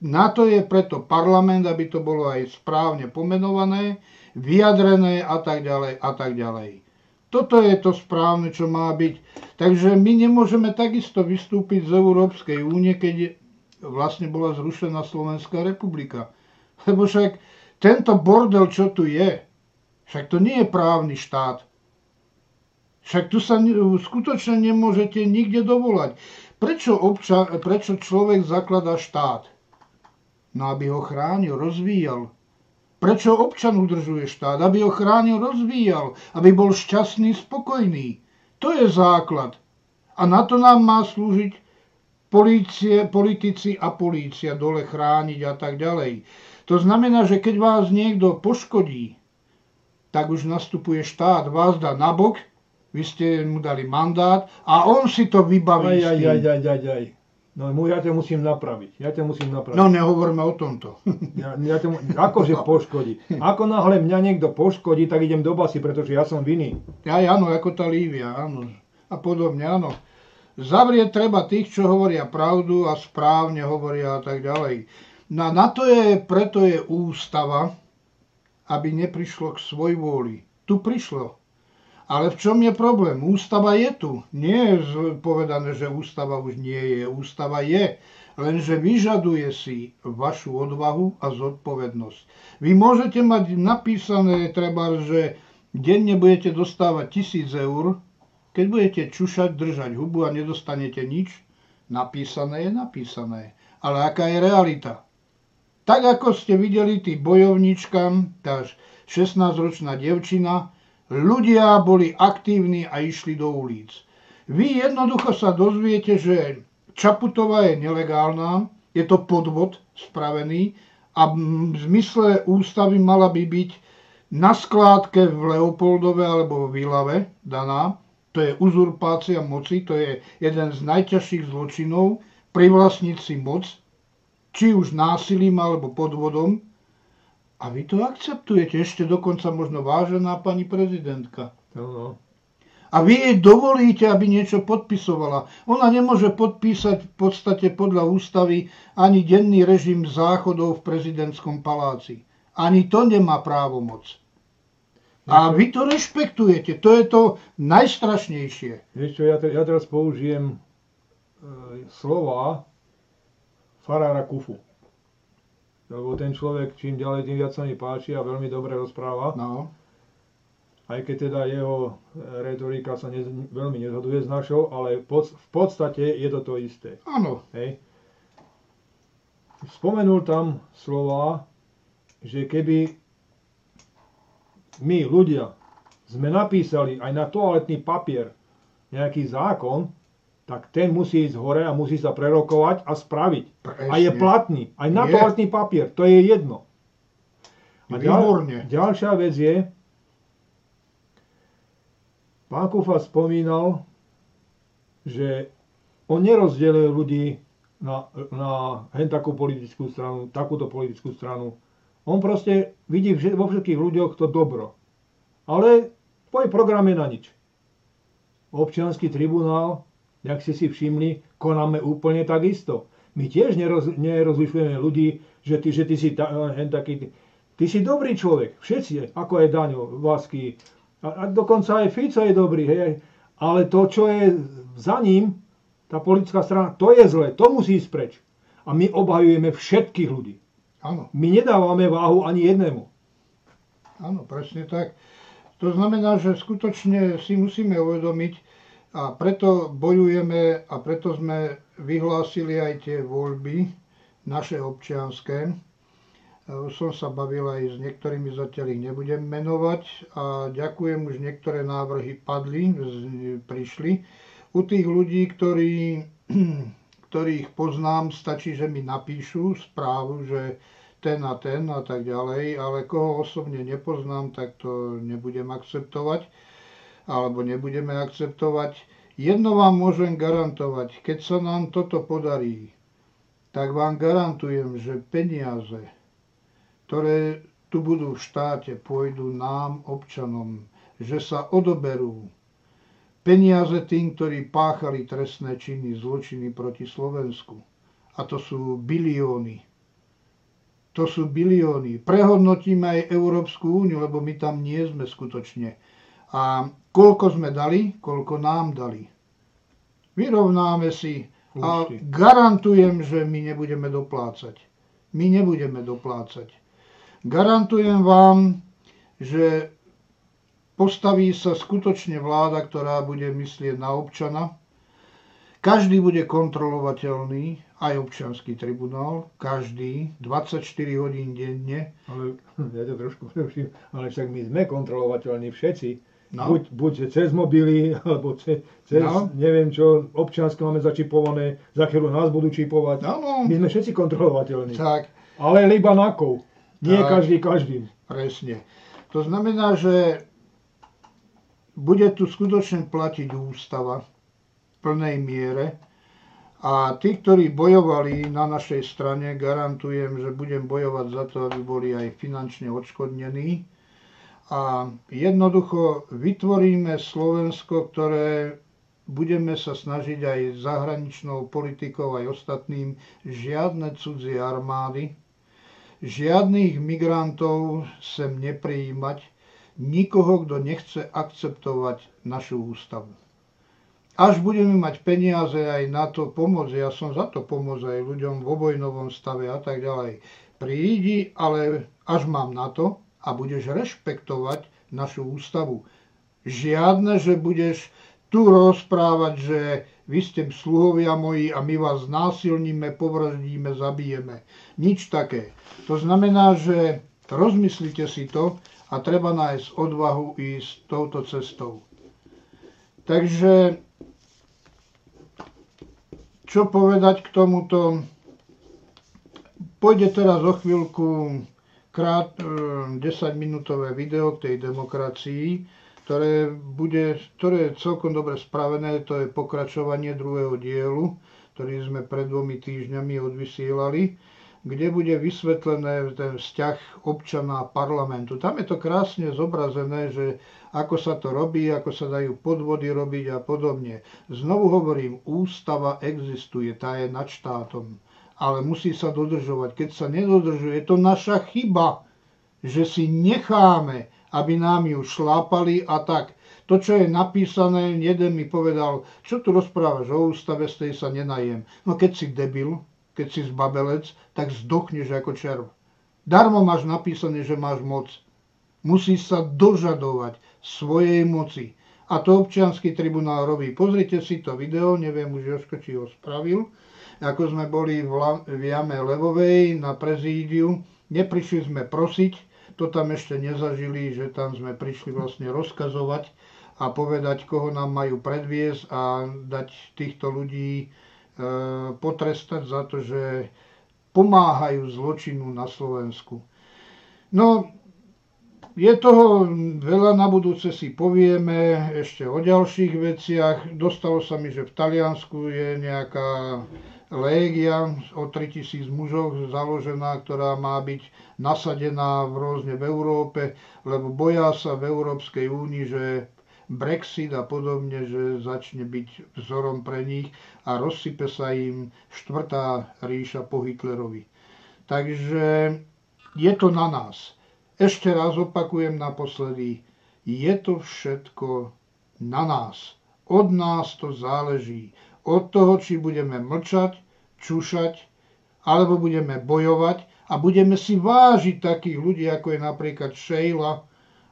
Na to je preto parlament, aby to bolo aj správne pomenované, vyjadrené a tak ďalej a tak ďalej. Toto je to správne, čo má byť. Takže my nemôžeme takisto vystúpiť z Európskej únie, keď vlastne bola zrušená Slovenská republika. Lebo však tento bordel, čo tu je, však to nie je právny štát. Však tu sa skutočne nemôžete nikde dovolať. Prečo, občan, prečo človek zakladá štát? No aby ho chránil, rozvíjal. Prečo občan udržuje štát? Aby ho chránil, rozvíjal. Aby bol šťastný, spokojný. To je základ. A na to nám má slúžiť polície, politici a polícia dole chrániť a tak ďalej. To znamená, že keď vás niekto poškodí, tak už nastupuje štát, vás dá nabok vy ste mu dali mandát a on si to vybaví aj, aj, aj, aj, aj, aj. No ja ťa musím napraviť. Ja ťa musím napraviť. No nehovorme o tomto. Ja, ja ťa, akože poškodí. Ako náhle mňa niekto poškodí, tak idem do basy, pretože ja som vinný. Ja, áno, ako tá Lívia, áno. A podobne, áno. Zavrieť treba tých, čo hovoria pravdu a správne hovoria a tak ďalej. No na to je, preto je ústava, aby neprišlo k svoj vôli. Tu prišlo ale v čom je problém? Ústava je tu. Nie je povedané, že ústava už nie je. Ústava je, lenže vyžaduje si vašu odvahu a zodpovednosť. Vy môžete mať napísané, treba, že denne budete dostávať tisíc eur, keď budete čušať, držať hubu a nedostanete nič, napísané je napísané. Ale aká je realita? Tak ako ste videli tí bojovničkám, tá 16-ročná devčina, ľudia boli aktívni a išli do ulic. Vy jednoducho sa dozviete, že Čaputová je nelegálna, je to podvod spravený a v zmysle ústavy mala by byť na skládke v Leopoldove alebo v Vilave daná. To je uzurpácia moci, to je jeden z najťažších zločinov, privlastniť si moc, či už násilím alebo podvodom, a vy to akceptujete, ešte dokonca možno vážená pani prezidentka. No. A vy jej dovolíte, aby niečo podpisovala. Ona nemôže podpísať v podstate podľa ústavy ani denný režim záchodov v prezidentskom paláci. Ani to nemá právomoc. A vy to rešpektujete. To je to najstrašnejšie. Vieš čo, ja, te, ja teraz použijem e, slova farára Kufu lebo ten človek čím ďalej, tým viac sa mi páči a veľmi dobre rozpráva. No. Aj keď teda jeho retorika sa ne, veľmi nezhoduje s našou, ale pod, v podstate je to to isté. Áno. Hej. Spomenul tam slova, že keby my ľudia sme napísali aj na toaletný papier nejaký zákon, tak ten musí ísť hore a musí sa prerokovať a spraviť. Presne. A je platný. Aj na toaletný papier. To je jedno. A ďal, ďalšia vec je, pán Kufa spomínal, že on nerozdeluje ľudí na, na hen takú politickú stranu, takúto politickú stranu. On proste vidí vo všetkých ľuďoch to dobro. Ale v tvojom programe na nič. Občianský tribunál jak ste si všimli, konáme úplne takisto. My tiež neroz, nerozlišujeme ľudí, že ty, že ty si ta, hen taký, ty, ty si dobrý človek, všetci, ako je Daňo, Vasky, a, a dokonca aj Fico je dobrý, hej, ale to, čo je za ním, tá politická strana, to je zlé, to musí ísť preč. A my obhajujeme všetkých ľudí. Áno. My nedávame váhu ani jednému. Áno, presne tak. To znamená, že skutočne si musíme uvedomiť, a preto bojujeme a preto sme vyhlásili aj tie voľby naše občianské. Už som sa bavil aj s niektorými, zatiaľ ich nebudem menovať a ďakujem, už niektoré návrhy padli, prišli. U tých ľudí, ktorí, ktorých poznám, stačí, že mi napíšu správu, že ten a ten a tak ďalej, ale koho osobne nepoznám, tak to nebudem akceptovať alebo nebudeme akceptovať. Jedno vám môžem garantovať, keď sa nám toto podarí, tak vám garantujem, že peniaze, ktoré tu budú v štáte, pôjdu nám, občanom, že sa odoberú peniaze tým, ktorí páchali trestné činy, zločiny proti Slovensku. A to sú bilióny. To sú bilióny. Prehodnotíme aj Európsku úniu, lebo my tam nie sme skutočne A koľko sme dali, koľko nám dali. Vyrovnáme si a garantujem, že my nebudeme doplácať. My nebudeme doplácať. Garantujem vám, že postaví sa skutočne vláda, ktorá bude myslieť na občana. Každý bude kontrolovateľný, aj občianský tribunál, každý, 24 hodín denne. Ale ja to trošku preruším, ale však my sme kontrolovateľní všetci. No. Buď, buď cez mobily, alebo ce, cez, no. neviem čo, občianske máme začipované, za chvíľu nás budú čipovať. No, no. My sme všetci kontrolovateľní. Tak. Ale iba nakou. Nie tak. každý každým. Presne. To znamená, že bude tu skutočne platiť ústava v plnej miere a tí, ktorí bojovali na našej strane, garantujem, že budem bojovať za to, aby boli aj finančne odškodnení a jednoducho vytvoríme Slovensko, ktoré budeme sa snažiť aj zahraničnou politikou, aj ostatným, žiadne cudzie armády, žiadnych migrantov sem neprijímať, nikoho, kto nechce akceptovať našu ústavu. Až budeme mať peniaze aj na to pomôcť, ja som za to pomôcť aj ľuďom v obojnovom stave a tak ďalej. Prídi, ale až mám na to, a budeš rešpektovať našu ústavu. Žiadne, že budeš tu rozprávať, že vy ste sluhovia moji a my vás násilníme, povraždíme, zabijeme. Nič také. To znamená, že rozmyslite si to a treba nájsť odvahu ísť touto cestou. Takže čo povedať k tomuto? Pôjde teraz o chvíľku krát 10-minútové e, video k tej demokracii, ktoré, bude, ktoré je celkom dobre spravené, to je pokračovanie druhého dielu, ktorý sme pred dvomi týždňami odvysielali, kde bude vysvetlené ten vzťah občana a parlamentu. Tam je to krásne zobrazené, že ako sa to robí, ako sa dajú podvody robiť a podobne. Znovu hovorím, ústava existuje, tá je nad štátom ale musí sa dodržovať. Keď sa nedodržuje, je to naša chyba, že si necháme, aby nám ju šlápali a tak. To, čo je napísané, jeden mi povedal, čo tu rozprávaš o ústave, z tej sa nenajem. No keď si debil, keď si zbabelec, tak zdochneš ako červ. Darmo máš napísané, že máš moc. Musíš sa dožadovať svojej moci. A to občianský tribunál robí. Pozrite si to video, neviem už Joško, či ho spravil ako sme boli v, Jame Levovej na prezídiu. Neprišli sme prosiť, to tam ešte nezažili, že tam sme prišli vlastne rozkazovať a povedať, koho nám majú predviesť a dať týchto ľudí e, potrestať za to, že pomáhajú zločinu na Slovensku. No, je toho veľa, na budúce si povieme ešte o ďalších veciach. Dostalo sa mi, že v Taliansku je nejaká légia o 3000 mužoch založená, ktorá má byť nasadená v rôzne v Európe, lebo boja sa v Európskej únii, že Brexit a podobne, že začne byť vzorom pre nich a rozsype sa im štvrtá ríša po Hitlerovi. Takže je to na nás. Ešte raz opakujem naposledy, je to všetko na nás. Od nás to záleží. Od toho, či budeme mlčať, čušať, alebo budeme bojovať a budeme si vážiť takých ľudí, ako je napríklad Sheila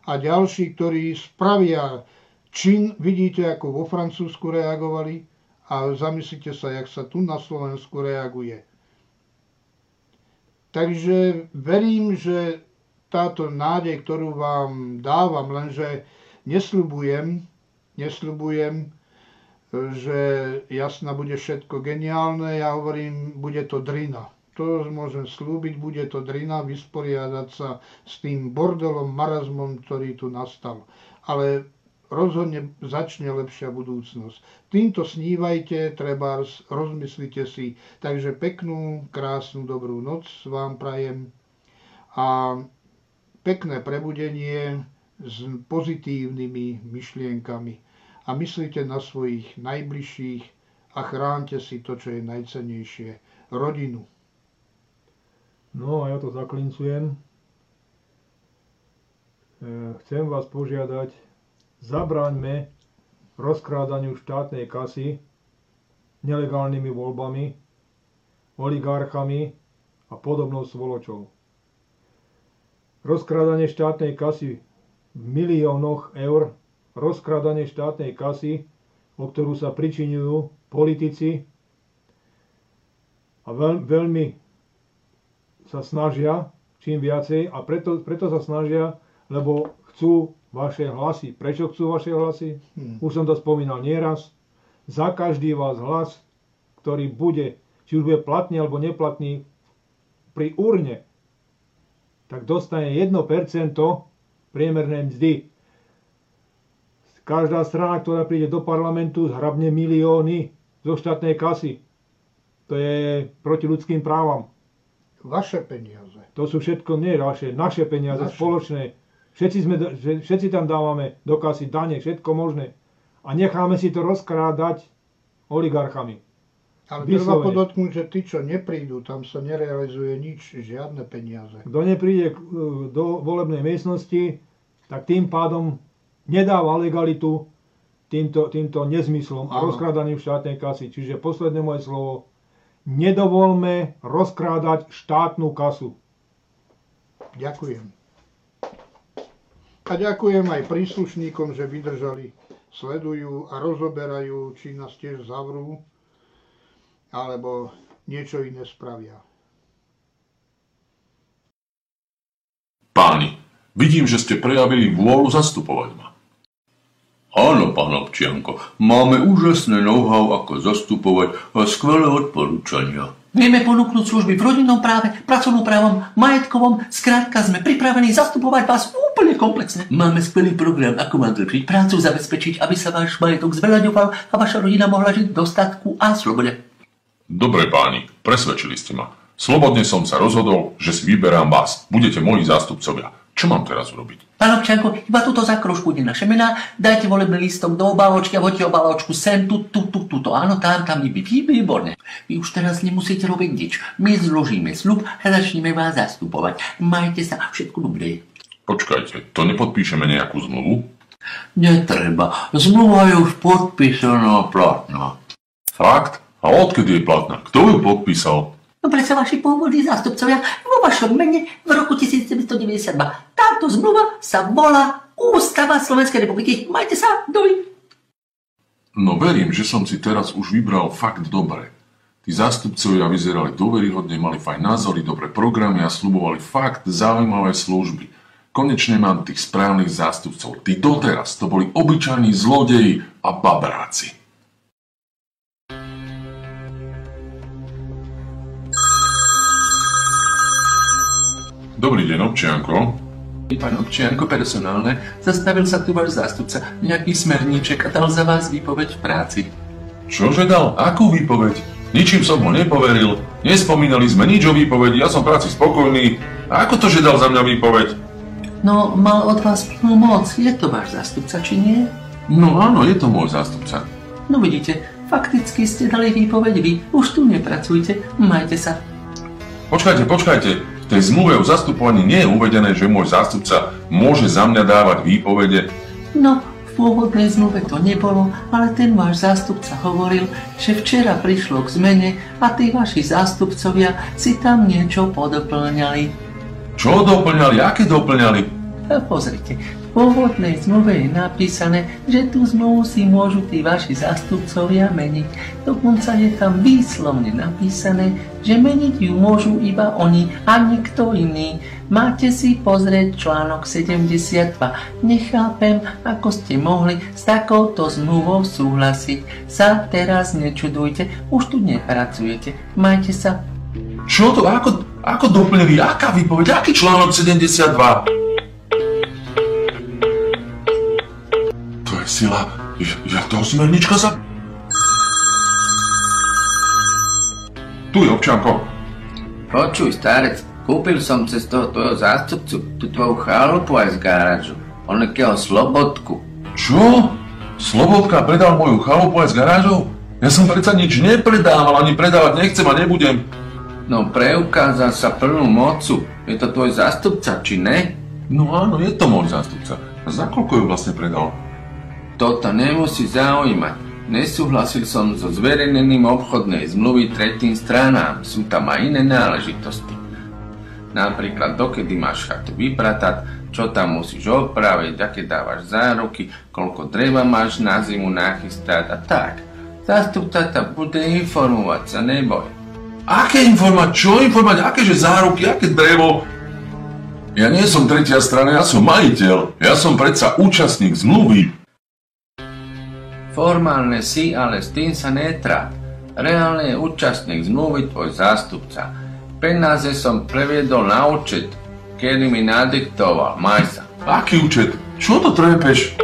a ďalší, ktorí spravia čin, vidíte, ako vo Francúzsku reagovali a zamyslite sa, jak sa tu na Slovensku reaguje. Takže verím, že táto nádej, ktorú vám dávam, lenže nesľubujem, nesľubujem, že jasná bude všetko geniálne, ja hovorím, bude to drina. To môžem slúbiť, bude to drina, vysporiadať sa s tým bordelom, marazmom, ktorý tu nastal. Ale rozhodne začne lepšia budúcnosť. Týmto snívajte, treba rozmyslite si. Takže peknú, krásnu, dobrú noc vám prajem a pekné prebudenie s pozitívnymi myšlienkami a myslíte na svojich najbližších a chránte si to, čo je najcenejšie, rodinu. No a ja to zaklincujem. E, chcem vás požiadať Zabraňme rozkrádaniu štátnej kasy nelegálnymi voľbami, oligarchami a podobnou svoločou. Rozkrádanie štátnej kasy v miliónoch eur, rozkrádanie štátnej kasy, o ktorú sa pričinujú politici a veľ, veľmi sa snažia čím viacej a preto, preto sa snažia, lebo chcú vaše hlasy. Prečo chcú vaše hlasy? Hmm. Už som to spomínal nieraz. Za každý vás hlas, ktorý bude, či už bude platný alebo neplatný, pri urne, tak dostane 1% priemernej mzdy. Každá strana, ktorá príde do parlamentu, zhrabne milióny zo štátnej kasy. To je proti ľudským právam. Vaše peniaze. To sú všetko nie vaše, naše peniaze, naše. spoločné. Všetci, sme, všetci tam dávame do kasy dane, všetko možné. A necháme si to rozkrádať oligarchami. Ale treba podotknúť, že tí, čo neprídu, tam sa nerealizuje nič, žiadne peniaze. Kto nepríde do volebnej miestnosti, tak tým pádom nedáva legalitu týmto, týmto nezmyslom a rozkrádaním štátnej kasy. Čiže posledné moje slovo, nedovolme rozkrádať štátnu kasu. Ďakujem. A ďakujem aj príslušníkom, že vydržali, sledujú a rozoberajú, či nás tiež zavrú, alebo niečo iné spravia. Páni, vidím, že ste prejavili vôľu zastupovať ma. Áno, pán občianko, máme úžasné know-how, ako zastupovať a skvelé odporúčania. Vieme ponúknuť služby v rodinnom práve, pracovnom právom, majetkovom, skrátka sme pripravení zastupovať vás úplne komplexne. Máme skvelý program, ako vám zlepšiť prácu, zabezpečiť, aby sa váš majetok zvelaďoval a vaša rodina mohla žiť v dostatku a slobode. Dobre páni, presvedčili ste ma. Slobodne som sa rozhodol, že si vyberám vás. Budete moji zástupcovia. Čo mám teraz urobiť? Pán občanko, iba túto zakrožku ide naše mená, dajte volebný listok do obaločky a voďte obaločku sem, tu, tu, tu, tu, to, áno, tam, tam, vy, vy, výborne. Vy už teraz nemusíte robiť nič. My zložíme slub a začneme vás zastupovať. Majte sa, všetko dobré. Počkajte, to nepodpíšeme nejakú zmluvu? Netreba, zmluva je už podpísaná platná. Fakt? A odkedy je platná? Kto ju podpísal? No predsa vaši pôvodní zástupcovia vo vašom mene v roku 1992. Táto zmluva sa volá Ústava Slovenskej republiky. Majte sa, doj. No verím, že som si teraz už vybral fakt dobre. Tí zástupcovia vyzerali dôveryhodne, mali fajn názory, dobré programy a slubovali fakt zaujímavé služby. Konečne mám tých správnych zástupcov. Tí doteraz to boli obyčajní zlodeji a babráci. Dobrý deň, občianko. Pán občianko personálne, zastavil sa tu váš zástupca, nejaký smerníček a dal za vás výpoveď v práci. Čože dal? Akú výpoveď? Ničím som ho nepoveril, nespomínali sme nič o výpovedi, ja som práci spokojný. A ako to, že dal za mňa výpoveď? No, mal od vás plnú moc. Je to váš zástupca, či nie? No áno, je to môj zástupca. No vidíte, fakticky ste dali výpoveď vy. Už tu nepracujte, majte sa. Počkajte, počkajte tej zmluve o zastupovaní nie je uvedené, že môj zástupca môže za mňa dávať výpovede. No, v pôvodnej zmluve to nebolo, ale ten váš zástupca hovoril, že včera prišlo k zmene a tí vaši zástupcovia si tam niečo podoplňali. Čo doplňali? Aké doplňali? Pozrite, pôvodnej zmluve je napísané, že tú zmluvu si môžu tí vaši zástupcovia meniť. Dokonca je tam výslovne napísané, že meniť ju môžu iba oni a nikto iný. Máte si pozrieť článok 72. Nechápem, ako ste mohli s takouto zmluvou súhlasiť. Sa teraz nečudujte, už tu nepracujete. Majte sa. Čo to? Ako, ako doplnili? Aká výpoveď? Aký článok 72? Sila. Ja to smernička za... Tu je občanko. Počuj, starec, kúpil som cez toho tvojho zástupcu tú tvoju chalupu aj z garážu. Onakého Slobodku. Čo? Slobodka predal moju chalupu aj z garážou? Ja som predsa nič nepredával, ani predávať nechcem a nebudem. No preukázal sa plnú mocu. Je to tvoj zástupca, či ne? No áno, je to môj zástupca. A za koľko ju vlastne predal? Toto nemusí zaujímať. Nesúhlasil som so zverejnením obchodnej zmluvy tretím stranám. Sú tam aj iné náležitosti. Napríklad, dokedy máš chatu vypratať, čo tam musíš opraviť, aké dávaš záruky, koľko dreva máš na zimu nachystať a tak. Zástupca ta bude informovať sa, neboj. Aké informovať? Čo informovať? Akéže záruky? Aké drevo? Ja nie som tretia strana, ja som majiteľ. Ja som predsa účastník zmluvy. Formálne si, ale s tým sa netráp. Reálne je účastník zmluvy tvoj zástupca. Peniaze som previedol na účet, kedy mi nadiktoval. Maj sa. Aký účet? Čo to trepeš?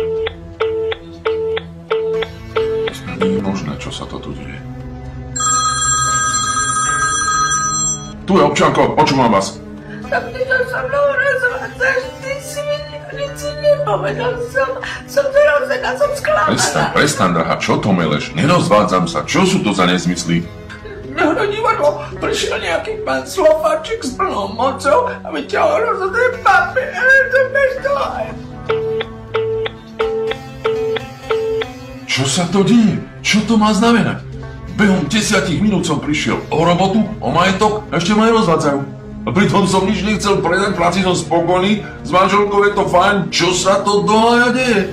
Nie je možné, čo sa to tu deje. Tu je občanko, počúvam vás. Tak ty to so mnou rozvádzaš, ty si mi nic nepovedal som, som zrozená, som sklamaná. prestan, drahá, čo to meleš? Nerozvádzam sa, čo sú to za nezmysly? Mňa divadlo prišiel nejaký pán Slováčik s plnou mocou a vyťahol rozhodné papier, to bež to aj. Čo sa to deje? Čo to má znamenať? Behom desiatich minút som prišiel o robotu, o majetok, ešte ma nerozvádzajú. A pritom som nič nechcel predať, práci som spokojný, s manželkou je to fajn, čo sa to dohaja deje?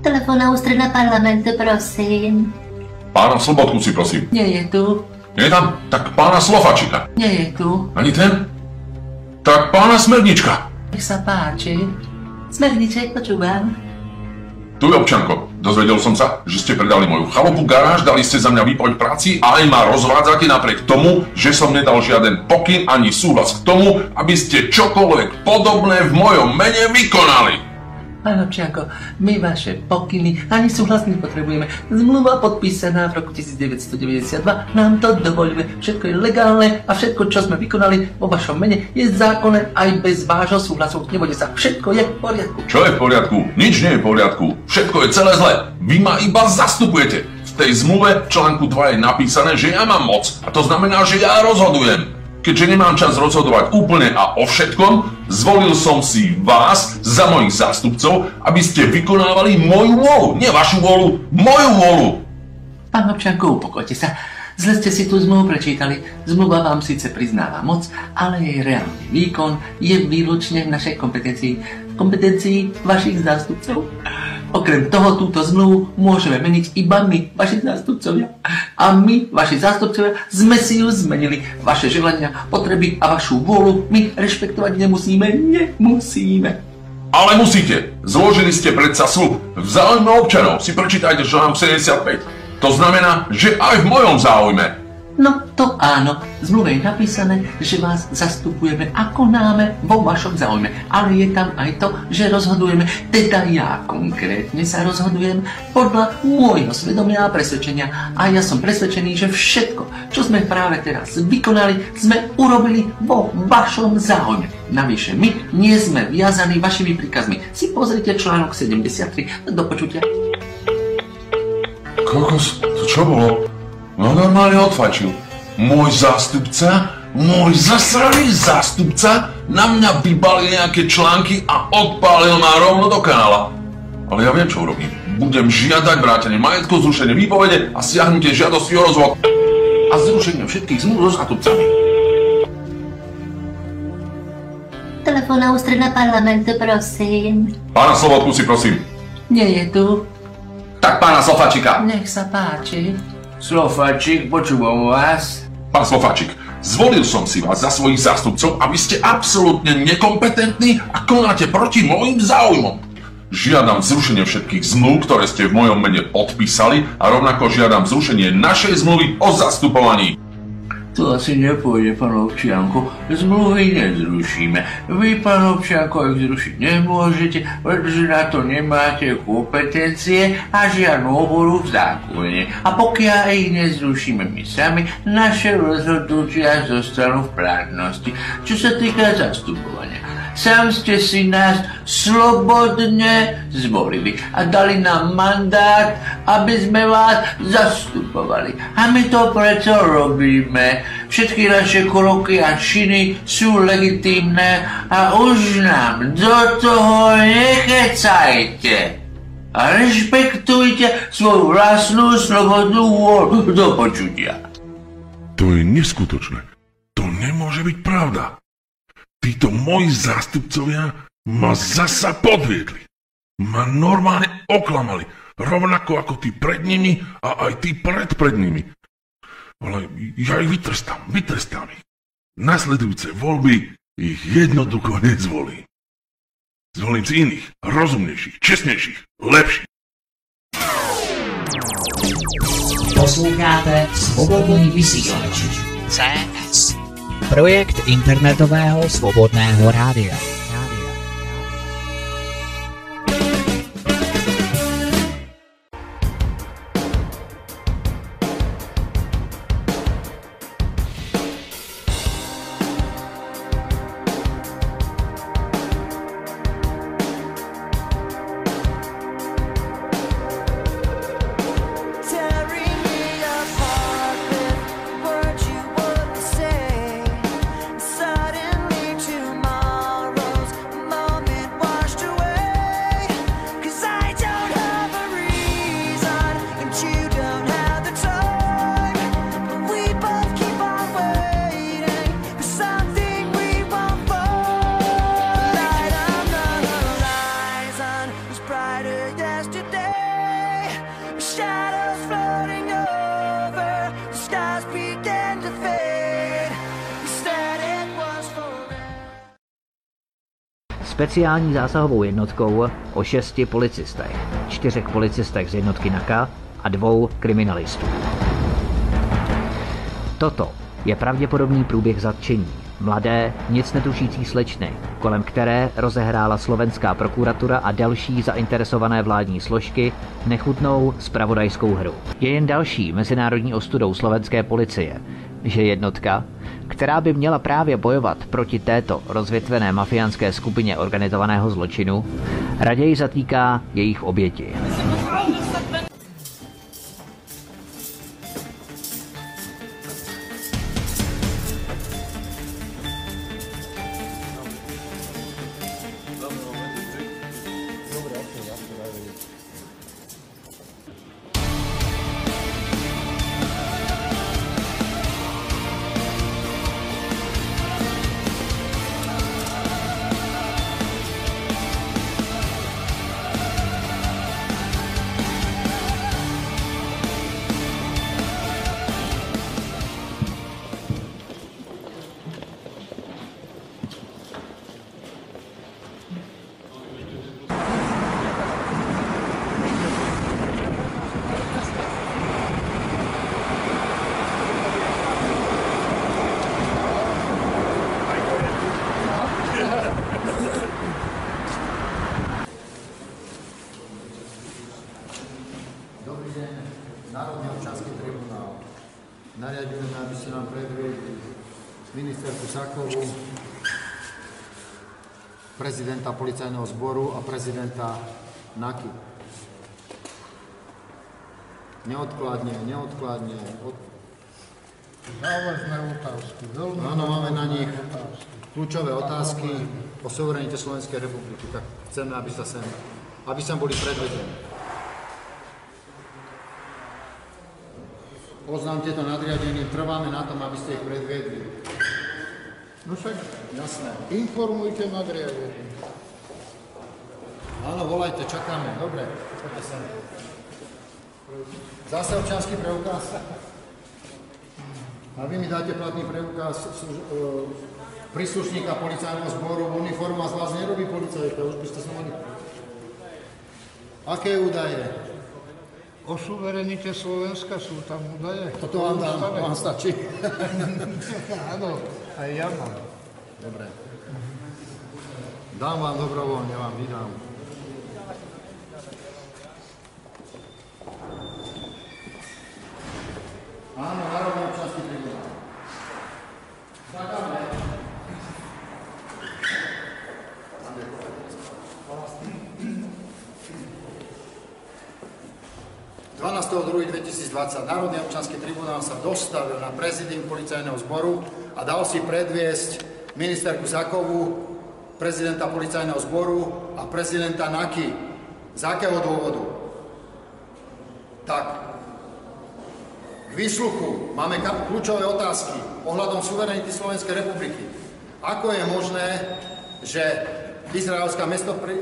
Telefón na ústredná parlamentu, prosím. Pána Slobodku si prosím. Nie je tu, Nie je tam? Tak pána Slofačika. nie je tu. Ani ten? Tak pána Smernička. Nech sa páči. Smerniček, počúvam. Tu je občanko. Dozvedel som sa, že ste predali moju chalupu, garáž, dali ste za mňa výpoveď práci a aj ma rozvádzate napriek tomu, že som nedal žiaden pokyn ani súhlas k tomu, aby ste čokoľvek podobné v mojom mene vykonali. Pán Občianko, my vaše pokyny ani súhlas nepotrebujeme. Zmluva podpísaná v roku 1992 nám to dovoluje. Všetko je legálne a všetko, čo sme vykonali vo vašom mene, je zákonné aj bez vášho súhlasu. Nebojte sa, všetko je v poriadku. Čo je v poriadku? Nič nie je v poriadku. Všetko je celé zle. Vy ma iba zastupujete. V tej zmluve v článku 2 je napísané, že ja mám moc. A to znamená, že ja rozhodujem. Keďže nemám čas rozhodovať úplne a o všetkom, zvolil som si vás za mojich zástupcov, aby ste vykonávali moju vôľu. Nie vašu vôľu, moju vôľu. Pán Občanko, upokojte sa. Zle ste si tú zmluvu prečítali. Zmluva vám síce priznáva moc, ale jej reálny výkon je výlučne v našej kompetencii. V kompetencii vašich zástupcov. Okrem toho túto zmluvu môžeme meniť iba my, vaši zástupcovia. A my, vaši zástupcovia, sme si ju zmenili. Vaše želania, potreby a vašu vôľu my rešpektovať nemusíme. Nemusíme. Ale musíte. Zložili ste predsa slub. V záujme občanov si prečítajte článok 75. To znamená, že aj v mojom záujme. No to áno, v zmluve je napísané, že vás zastupujeme a konáme vo vašom záujme. Ale je tam aj to, že rozhodujeme, teda ja konkrétne sa rozhodujem podľa môjho svedomia a presvedčenia. A ja som presvedčený, že všetko, čo sme práve teraz vykonali, sme urobili vo vašom záujme. Navyše my nie sme viazaní vašimi príkazmi. Si pozrite článok 73. Do počutia. Kokos, to čo bolo? No normálne odfačil. Môj zástupca, môj zasraný zástupca na mňa vybalil nejaké články a odpálil ma rovno do kanála. Ale ja viem, čo urobím. Budem žiadať vrátenie majetku, zrušenie výpovede a stiahnutie žiadosti o rozvod a zrušenie všetkých zmluv so zástupcami. Telefón na ústredná parlamentu, prosím. Pána Slobodku si prosím. Nie je tu. Tak pána Sofačika. Nech sa páči. Slováčik, počúvam vás. Pán Slofačik, zvolil som si vás za svojich zástupcov a vy ste absolútne nekompetentní a konáte proti môjim záujmom. Žiadam zrušenie všetkých zmluv, ktoré ste v mojom mene podpísali a rovnako žiadam zrušenie našej zmluvy o zastupovaní. To asi nepôjde, pán občianko. Zmluvy nezrušíme. Vy, pán občianko, ich zrušiť nemôžete, pretože na to nemáte kompetencie a žiadnu oboru v zákone. A pokiaľ ich nezrušíme my sami, naše rozhodnutia zostanú v platnosti. Čo sa týka zastupovania, Sám ste si nás slobodne zvolili a dali nám mandát, aby sme vás zastupovali. A my to preto robíme. Všetky naše kroky a činy sú legitímne a už nám do toho nechecajte. A rešpektujte svoju vlastnú slobodnú vôľu do počutia. To je neskutočné. To nemôže byť pravda. Títo moji zástupcovia ma zasa podviedli. Ma normálne oklamali. Rovnako ako tí pred nimi a aj tí pred pred nimi. Ale ja ich vytrstám, vytrstám ich. Nasledujúce voľby ich jednoducho nezvolím. Zvolím si iných, rozumnejších, čestnejších, lepších. Posloucháte Svobodný vysílač. Projekt internetového svobodného rádia. Speciální zásahovou jednotkou o šesti policistech, čtyřech policistech z jednotky NAKA a dvou kriminalistů. Toto je pravděpodobný průběh zatčení mladé, nic netušící slečny, kolem které rozehrála slovenská prokuratura a další zainteresované vládní složky nechutnou spravodajskou hru. Je jen další mezinárodní ostudou slovenské policie, že jednotka, která by měla právě bojovat proti této rozvětvené mafiánské skupině organizovaného zločinu, raději zatýká jejich oběti. Policajného zboru a prezidenta NAKY. Neodkladne, neodkladne. Od... Závažné otázky, veľmi Áno, máme na nich otázky. kľúčové otázky o suverenite Slovenskej republiky. Tak chceme, aby sa sem, aby sem boli predvedené. Poznám tieto nadriadenie, trváme na tom, aby ste ich predviedli. No však Jasné. informujte nadriadenie. Áno, volajte, čakáme. Dobre, poďte sem. Zase občanský preukaz. A vy mi dáte platný preukaz e, príslušníka policajného zboru, uniforma z vás nerobí policajta, už by ste sa mali... Aké údaje? O suverenite Slovenska sú tam údaje. Toto vám dám, vám stačí. Áno, aj ja mám. Dobre. Dám vám dobrovoľne, vám vydám. Máme národný občanský tribunál. Zakáme. Národný občanský tribunál sa dostavil na prezidium policajného zboru a dal si predviesť ministerku Zakovu, prezidenta policajného zboru a prezidenta Naky. Z akého dôvodu? Tak, k výsluchu máme kľúčové otázky ohľadom suverenity Slovenskej republiky. Ako je možné, že izraelská mesto, e,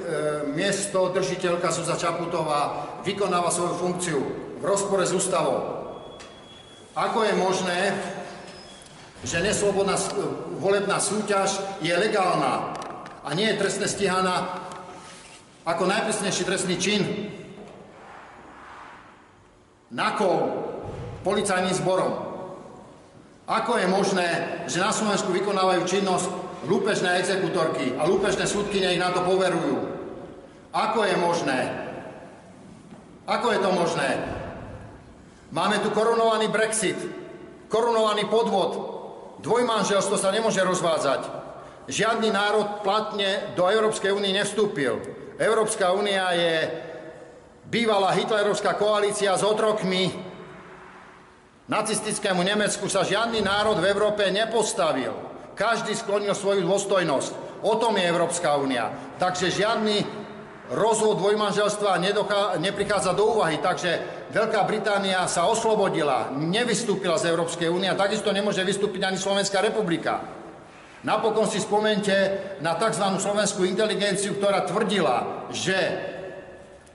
miesto držiteľka Suza Čaputová vykonáva svoju funkciu v rozpore s ústavou? Ako je možné, že neslobodná volebná súťaž je legálna a nie je trestne stíhaná ako najprísnejší trestný čin? NAKOV, policajným zborom. Ako je možné, že na Slovensku vykonávajú činnosť lúpežné exekutorky a lúpežné súdkyne ich na to poverujú? Ako je možné? Ako je to možné? Máme tu korunovaný Brexit, korunovaný podvod, dvojmanželstvo sa nemôže rozvádzať. Žiadny národ platne do Európskej únie nevstúpil. Európska únia je bývalá hitlerovská koalícia s otrokmi, Nacistickému Nemecku sa žiadny národ v Európe nepostavil. Každý sklonil svoju dôstojnosť. O tom je Európska únia. Takže žiadny rozvod dvojmanželstva neprichádza do úvahy. Takže Veľká Británia sa oslobodila, nevystúpila z Európskej únie a takisto nemôže vystúpiť ani Slovenská republika. Napokon si spomente na tzv. slovenskú inteligenciu, ktorá tvrdila, že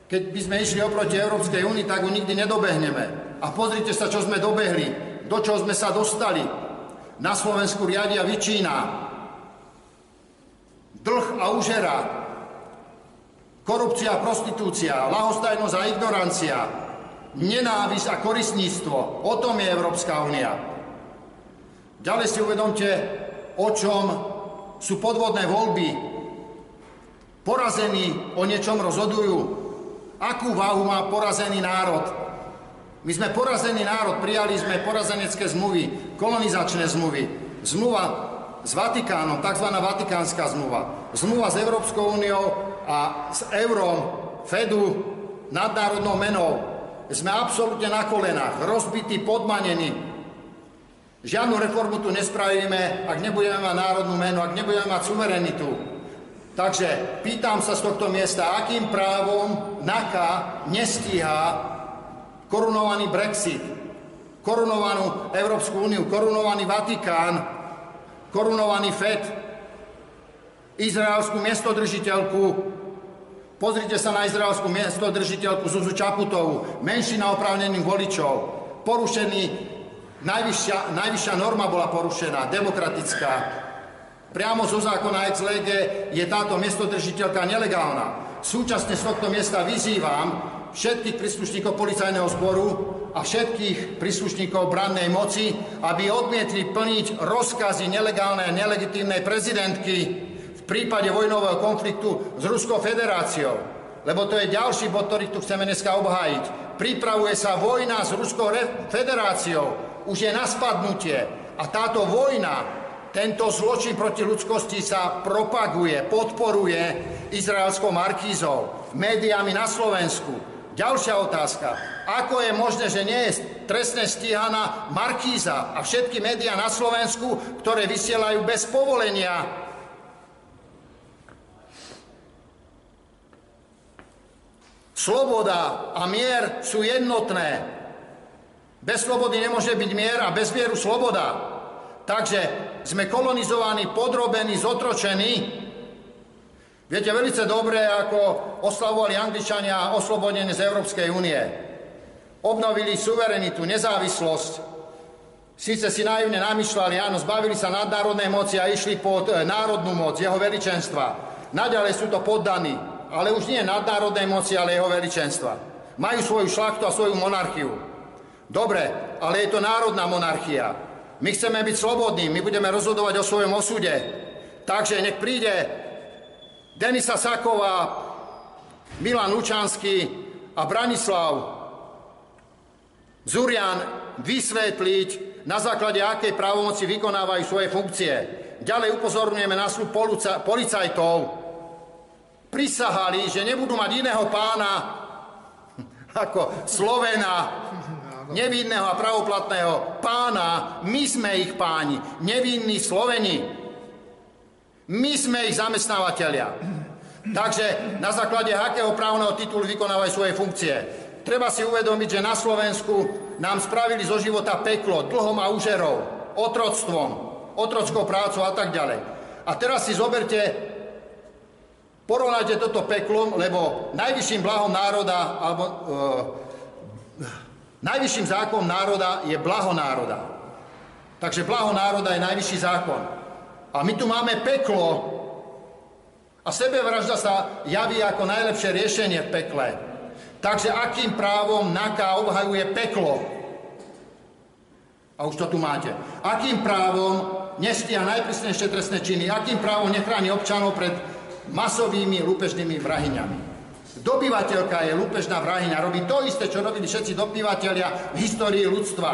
keď by sme išli oproti Európskej únii, tak ju nikdy nedobehneme. A pozrite sa, čo sme dobehli, do čoho sme sa dostali. Na Slovensku riadia vyčína. Dlh a užera. Korupcia a prostitúcia, lahostajnosť a ignorancia. Nenávisť a koristníctvo. O tom je Európska únia. Ďalej si uvedomte, o čom sú podvodné voľby. Porazení o niečom rozhodujú. Akú váhu má porazený národ? My sme porazený národ, prijali sme porazenecké zmluvy, kolonizačné zmluvy, zmluva s Vatikánom, tzv. Vatikánska zmluva, zmluva s Európskou úniou a s eurom, Fedu, nadnárodnou menou. Sme absolútne na kolenách, rozbití, podmanení. Žiadnu reformu tu nespravíme, ak nebudeme mať národnú menu, ak nebudeme mať suverenitu. Takže pýtam sa z tohto miesta, akým právom NAKA nestíha korunovaný Brexit, korunovanú Európsku úniu, korunovaný Vatikán, korunovaný FED, izraelskú miestodržiteľku, pozrite sa na izraelskú miestodržiteľku Zuzu Čaputovú, menšina oprávnených voličov, porušený, najvyššia, najvyššia norma bola porušená, demokratická. Priamo zo zákona ex lege je táto miestodržiteľka nelegálna. Súčasne z tohto miesta vyzývam všetkých príslušníkov policajného zboru a všetkých príslušníkov brannej moci, aby odmietli plniť rozkazy nelegálnej a nelegitímnej prezidentky v prípade vojnového konfliktu s Ruskou federáciou. Lebo to je ďalší bod, ktorý tu chceme dneska obhájiť. Pripravuje sa vojna s Ruskou federáciou. Už je na spadnutie. A táto vojna, tento zločin proti ľudskosti sa propaguje, podporuje izraelskou markízou, médiami na Slovensku, Ďalšia otázka. Ako je možné, že nie je trestne stíhaná Markíza a všetky médiá na Slovensku, ktoré vysielajú bez povolenia? Sloboda a mier sú jednotné. Bez slobody nemôže byť mier a bez mieru sloboda. Takže sme kolonizovaní, podrobení, zotročení Viete veľmi dobre, ako oslavovali Angličania oslobodenie z Európskej únie. Obnovili suverenitu, nezávislosť. Síce si naivne namýšľali, áno, zbavili sa nadnárodnej moci a išli pod národnú moc, jeho veličenstva. Naďalej sú to poddaní, ale už nie nadnárodnej moci, ale jeho veličenstva. Majú svoju šlachtu a svoju monarchiu. Dobre, ale je to národná monarchia. My chceme byť slobodní, my budeme rozhodovať o svojom osude. Takže nech príde Denisa Saková, Milan Lučanský a Branislav Zurian vysvetliť, na základe akej právomoci vykonávajú svoje funkcie. Ďalej upozorňujeme na slub policajtov. Prisahali, že nebudú mať iného pána ako Slovena, nevinného a pravoplatného pána, my sme ich páni, nevinní Sloveni. My sme ich zamestnávateľia. Takže na základe akého právneho titulu vykonávajú svoje funkcie. Treba si uvedomiť, že na Slovensku nám spravili zo života peklo, dlhom a užerou, otroctvom, otrockou prácou a tak ďalej. A teraz si zoberte, porovnajte toto peklom, lebo najvyšším blahom národa, alebo e, najvyšším zákonom národa je blaho národa. Takže blaho národa je najvyšší zákon. A my tu máme peklo a sebevražda sa javí ako najlepšie riešenie v pekle. Takže akým právom NAKA obhajuje peklo? A už to tu máte. Akým právom nestia najprísnejšie trestné činy? Akým právom nechráni občanov pred masovými lúpežnými vrahyňami? Dobyvateľka je lúpežná vrahyňa. Robí to isté, čo robili všetci dobyvateľia v histórii ľudstva.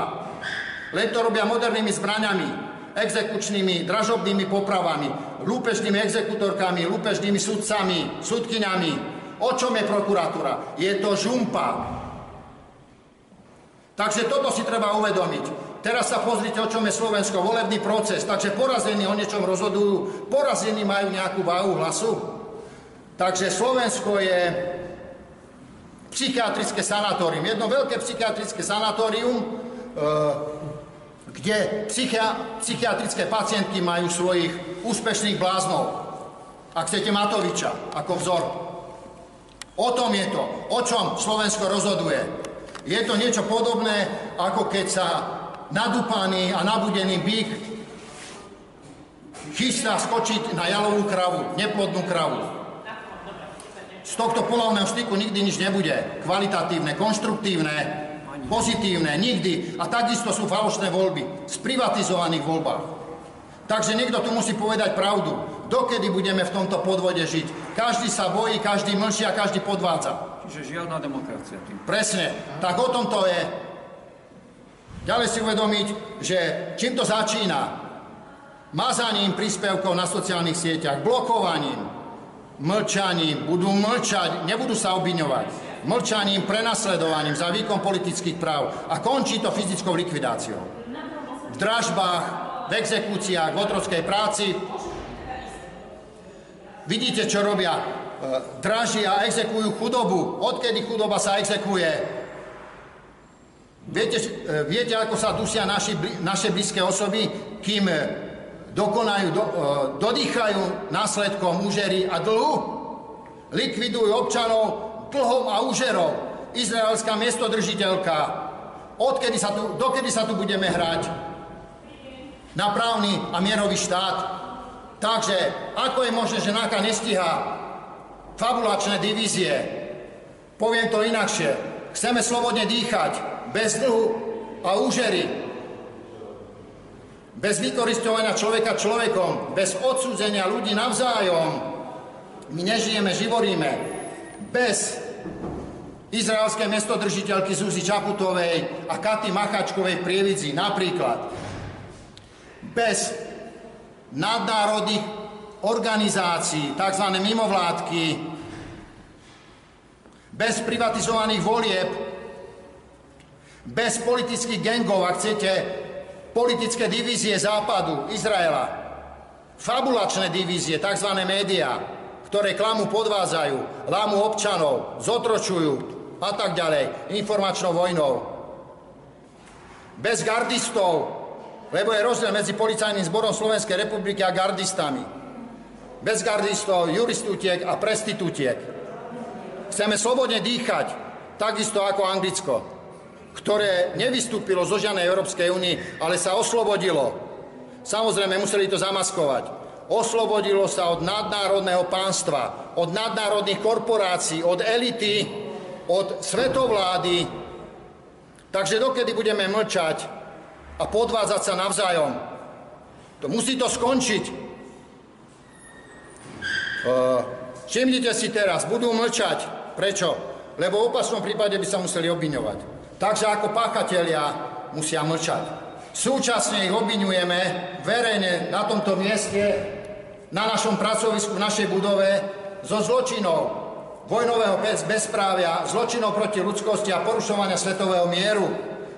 Len to robia modernými zbraňami, exekučnými, dražobnými popravami, lúpežnými exekutorkami, lúpežnými sudcami, sudkyňami, O čom je prokuratúra? Je to žumpa. Takže toto si treba uvedomiť. Teraz sa pozrite, o čom je Slovensko, volebný proces. Takže porazení o niečom rozhodujú, porazení majú nejakú váhu hlasu. Takže Slovensko je psychiatrické sanatórium. Jedno veľké psychiatrické sanatórium, e, kde psychia, psychiatrické pacientky majú svojich úspešných bláznov. Ak chcete Matoviča ako vzor. O tom je to, o čom Slovensko rozhoduje. Je to niečo podobné, ako keď sa nadúpaný a nabudený bík chystá skočiť na jalovú kravu, neplodnú kravu. Z tohto polovného styku nikdy nič nebude. Kvalitatívne, konštruktívne, pozitívne, nikdy. A takisto sú falošné voľby, z privatizovaných voľbách. Takže niekto tu musí povedať pravdu. Dokedy budeme v tomto podvode žiť? Každý sa bojí, každý mlčí a každý podvádza. Čiže žiadna demokracia tým. Presne. Tak o tom to je. Ďalej si uvedomiť, že čím to začína? Mazaním príspevkov na sociálnych sieťach, blokovaním, mlčaním, budú mlčať, nebudú sa obviňovať, mlčaním, prenasledovaním za výkon politických práv a končí to fyzickou likvidáciou. V dražbách, v exekúciách, v otrockej práci, Vidíte, čo robia. E, Dražia a exekujú chudobu. Odkedy chudoba sa exekuje? Viete, e, viete ako sa dusia naši, naše blízke osoby, kým dokonajú, do, e, dodýchajú následkom úžery a dlhu? Likvidujú občanov dlhom a úžerou. Izraelská miestodržiteľka. Odkedy sa tu, dokedy sa tu budeme hrať? Na právny a mierový štát. Takže ako je možné, že NAKA nestíha fabulačné divízie? Poviem to inakšie. Chceme slobodne dýchať, bez dlhu a úžery, bez vykoristovania človeka človekom, bez odsúdzenia ľudí navzájom. My nežijeme, živoríme. Bez izraelskej mestodržiteľky Zuzi Čaputovej a Katy Machačkovej v Prievidzi napríklad. Bez nadnárodných organizácií, tzv. mimovládky, bez privatizovaných volieb, bez politických gengov, ak chcete, politické divízie západu, Izraela, fabulačné divízie, tzv. médiá, ktoré klamu podvádzajú, lámu občanov, zotročujú a tak ďalej, informačnou vojnou. Bez gardistov, lebo je rozdiel medzi policajným zborom Slovenskej republiky a gardistami. Bez gardistov, juristútiek a prestitútiek. Chceme slobodne dýchať, takisto ako Anglicko, ktoré nevystúpilo zo žiadnej Európskej únii, ale sa oslobodilo. Samozrejme, museli to zamaskovať. Oslobodilo sa od nadnárodného pánstva, od nadnárodných korporácií, od elity, od svetovlády. Takže dokedy budeme mlčať, a podvádzať sa navzájom. To musí to skončiť. Uh, všimnite si teraz, budú mlčať. Prečo? Lebo v opačnom prípade by sa museli obviňovať. Takže ako páchatelia musia mlčať. Súčasne ich obviňujeme verejne na tomto mieste, na našom pracovisku, v našej budove, zo zločinov, vojnového bez- bezprávia, zločinov proti ľudskosti a porušovania svetového mieru.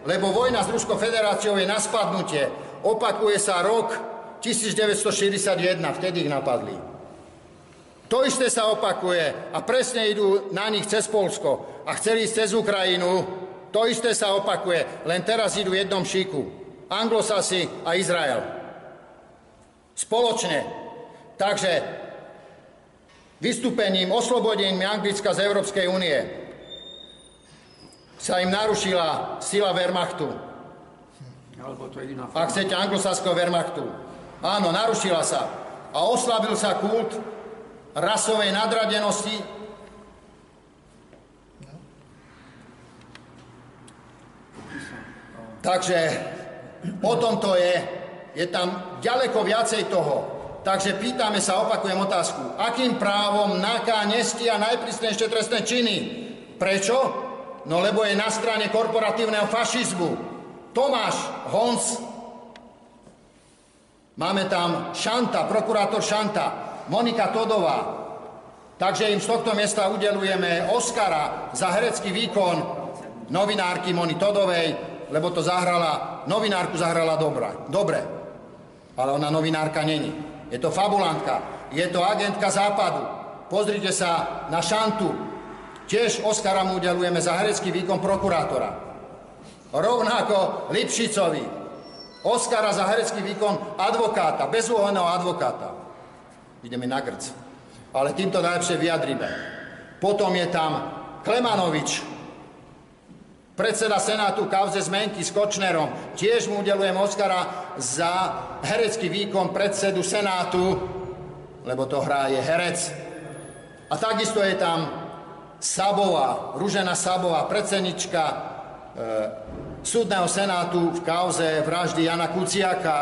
Lebo vojna s Ruskou federáciou je na spadnutie. Opakuje sa rok 1961, vtedy ich napadli. To isté sa opakuje a presne idú na nich cez Polsko a chceli ísť cez Ukrajinu. To isté sa opakuje, len teraz idú v jednom šíku. Anglosasi a Izrael. Spoločne. Takže vystúpením, oslobodením Anglicka z Európskej únie sa im narušila sila Wehrmachtu. Ak chcete, anglosaského Wehrmachtu. Áno, narušila sa. A oslabil sa kult rasovej nadradenosti Takže o tom to je. Je tam ďaleko viacej toho. Takže pýtame sa, opakujem otázku, akým právom NAKA nestia najprísnejšie trestné činy? Prečo? No lebo je na strane korporatívneho fašizmu. Tomáš Honc, máme tam Šanta, prokurátor Šanta, Monika Todová. Takže im z tohto miesta udelujeme Oscara za herecký výkon novinárky Moni Todovej, lebo to zahrala, novinárku zahrala dobra, dobre. Ale ona novinárka není. Je to fabulantka, je to agentka západu. Pozrite sa na Šantu. Tiež Oscara mu udelujeme za herecký výkon prokurátora. Rovnako Lipšicovi. Oscara za herecký výkon advokáta, bezúhonného advokáta. Ideme na grc. Ale týmto najlepšie vyjadrime. Potom je tam Klemanovič, predseda Senátu kauze zmenky s Kočnerom. Tiež mu udelujem Oscara za herecký výkon predsedu Senátu, lebo to hrá je herec. A takisto je tam Sabová, Ružena Sabová, predsednička e, súdneho senátu v kauze vraždy Jana Kuciaka,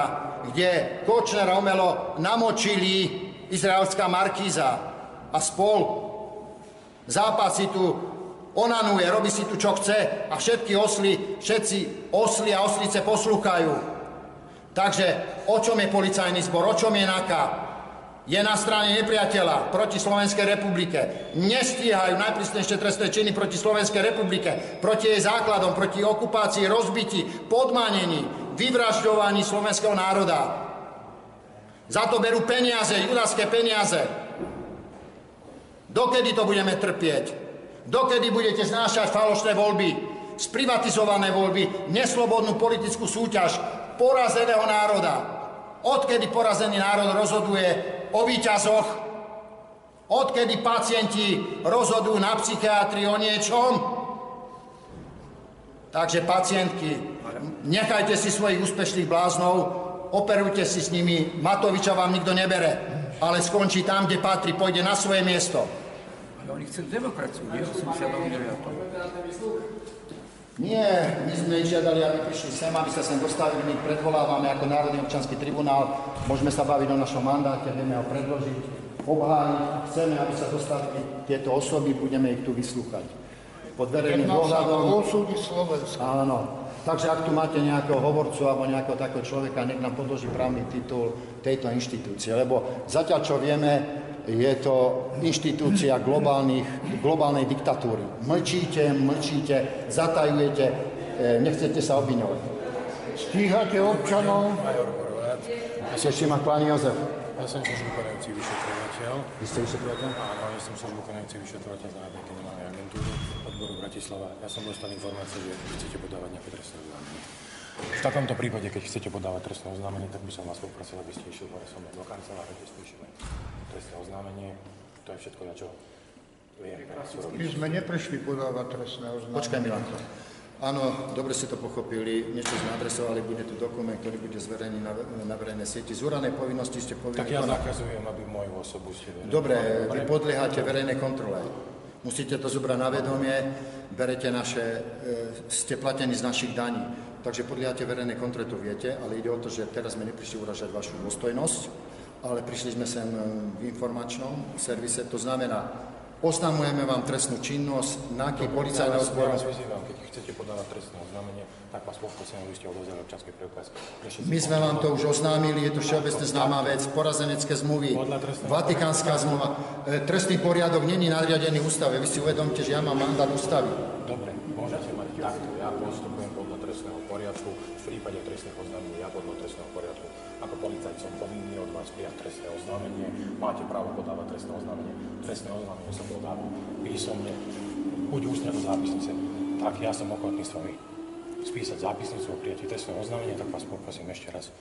kde Kočnera umelo namočili izraelská markíza a spol zápasy tu onanuje, robí si tu čo chce a všetky osly, všetci osly a oslice poslúchajú. Takže o čom je policajný zbor, o čom je NAKA? Je na strane nepriateľa proti Slovenskej republike. Nestíhajú najprísnejšie trestné činy proti Slovenskej republike, proti jej základom, proti okupácii, rozbití, podmanení, vyvražďovaní slovenského národa. Za to berú peniaze, judaské peniaze. Dokedy to budeme trpieť? Dokedy budete znášať falošné voľby, sprivatizované voľby, neslobodnú politickú súťaž porazeného národa? Odkedy porazený národ rozhoduje o výťazoch? Odkedy pacienti rozhodujú na psychiatrii o niečom? Takže pacientky, nechajte si svojich úspešných bláznov, operujte si s nimi, Matoviča vám nikto nebere, ale skončí tam, kde patrí, pôjde na svoje miesto. Ale oni chcú demokraciu, nie 89. Nie, my sme ich žiadali, aby prišli sem, aby sa sem dostavili, my ich predvolávame ako Národný občanský tribunál, môžeme sa baviť o našom mandáte, vieme ho predložiť, obhájiť, chceme, aby sa dostavili tieto osoby, budeme ich tu vyslúchať. Pod verejným dohľadom. osúdi Slovensko. Áno. Takže ak tu máte nejakého hovorcu alebo nejakého takého človeka, nech nám podloží právny titul tejto inštitúcie. Lebo zatiaľ, čo vieme, je to inštitúcia globálnej diktatúry. Mlčíte, mlčíte, zatajujete, e, nechcete sa obviňovať. Stíhate občanov. Ešte ma pán Jozef. Ja som tiež vykonajúci vyšetrovateľ. Vy ste vyšetrovateľ? Áno, ja som tiež vykonajúci vyšetrovateľ z Národnej kriminálnej agentúry odboru Bratislava. Ja som dostal informácie, že chcete podávať nejaké trestné oznámenie. V takomto prípade, keď chcete podávať trestné oznámenie, tak by som vás poprosil, aby ste išli hore so mnou do kancelárie, kde spíšeme trestné oznámenie. To je všetko, na čo viem teraz My sme neprišli podávať trestné oznámenie. Počkaj, Milanko. Áno, dobre ste to pochopili, niečo sme adresovali, bude tu dokument, ktorý bude zverejnený na, na verejnej sieti. Z úranej povinnosti ste povinni... Tak ja konať. zakazujem, aby moju osobu ste vedeli. Dobre, vy podliehate verejnej kontrole. Musíte to zobrať na vedomie, berete naše, e, ste platení z našich daní. Takže podliehate verejnej kontrole, to viete, ale ide o to, že teraz sme neprišli uražať vašu dôstojnosť, ale prišli sme sem e, v informačnom servise, to znamená, Oznamujeme vám trestnú činnosť, NAKY, policajného Ja zboru. vás vyzývam, keď chcete podávať trestné oznámenie, tak vás poprosím, aby ste odovzdali občanský preukaz. My sme vám to už oznámili, je to všeobecne známa vec, porazenecké zmluvy, Vatikánska zmluva. E, Trestný poriadok není nadriadený ústave. Vy si uvedomte, že ja mám mandát ústavy. Dobre, môžete mať takto. Ja postupujem Máte právo podávať trestné oznámenie. Trestné oznámenie som podával písomne. Buď ústne do zápisnice. Tak ja som ochotný s vami spísať zápisnicu o prijatí trestného oznámenia, tak vás poprosím ešte raz,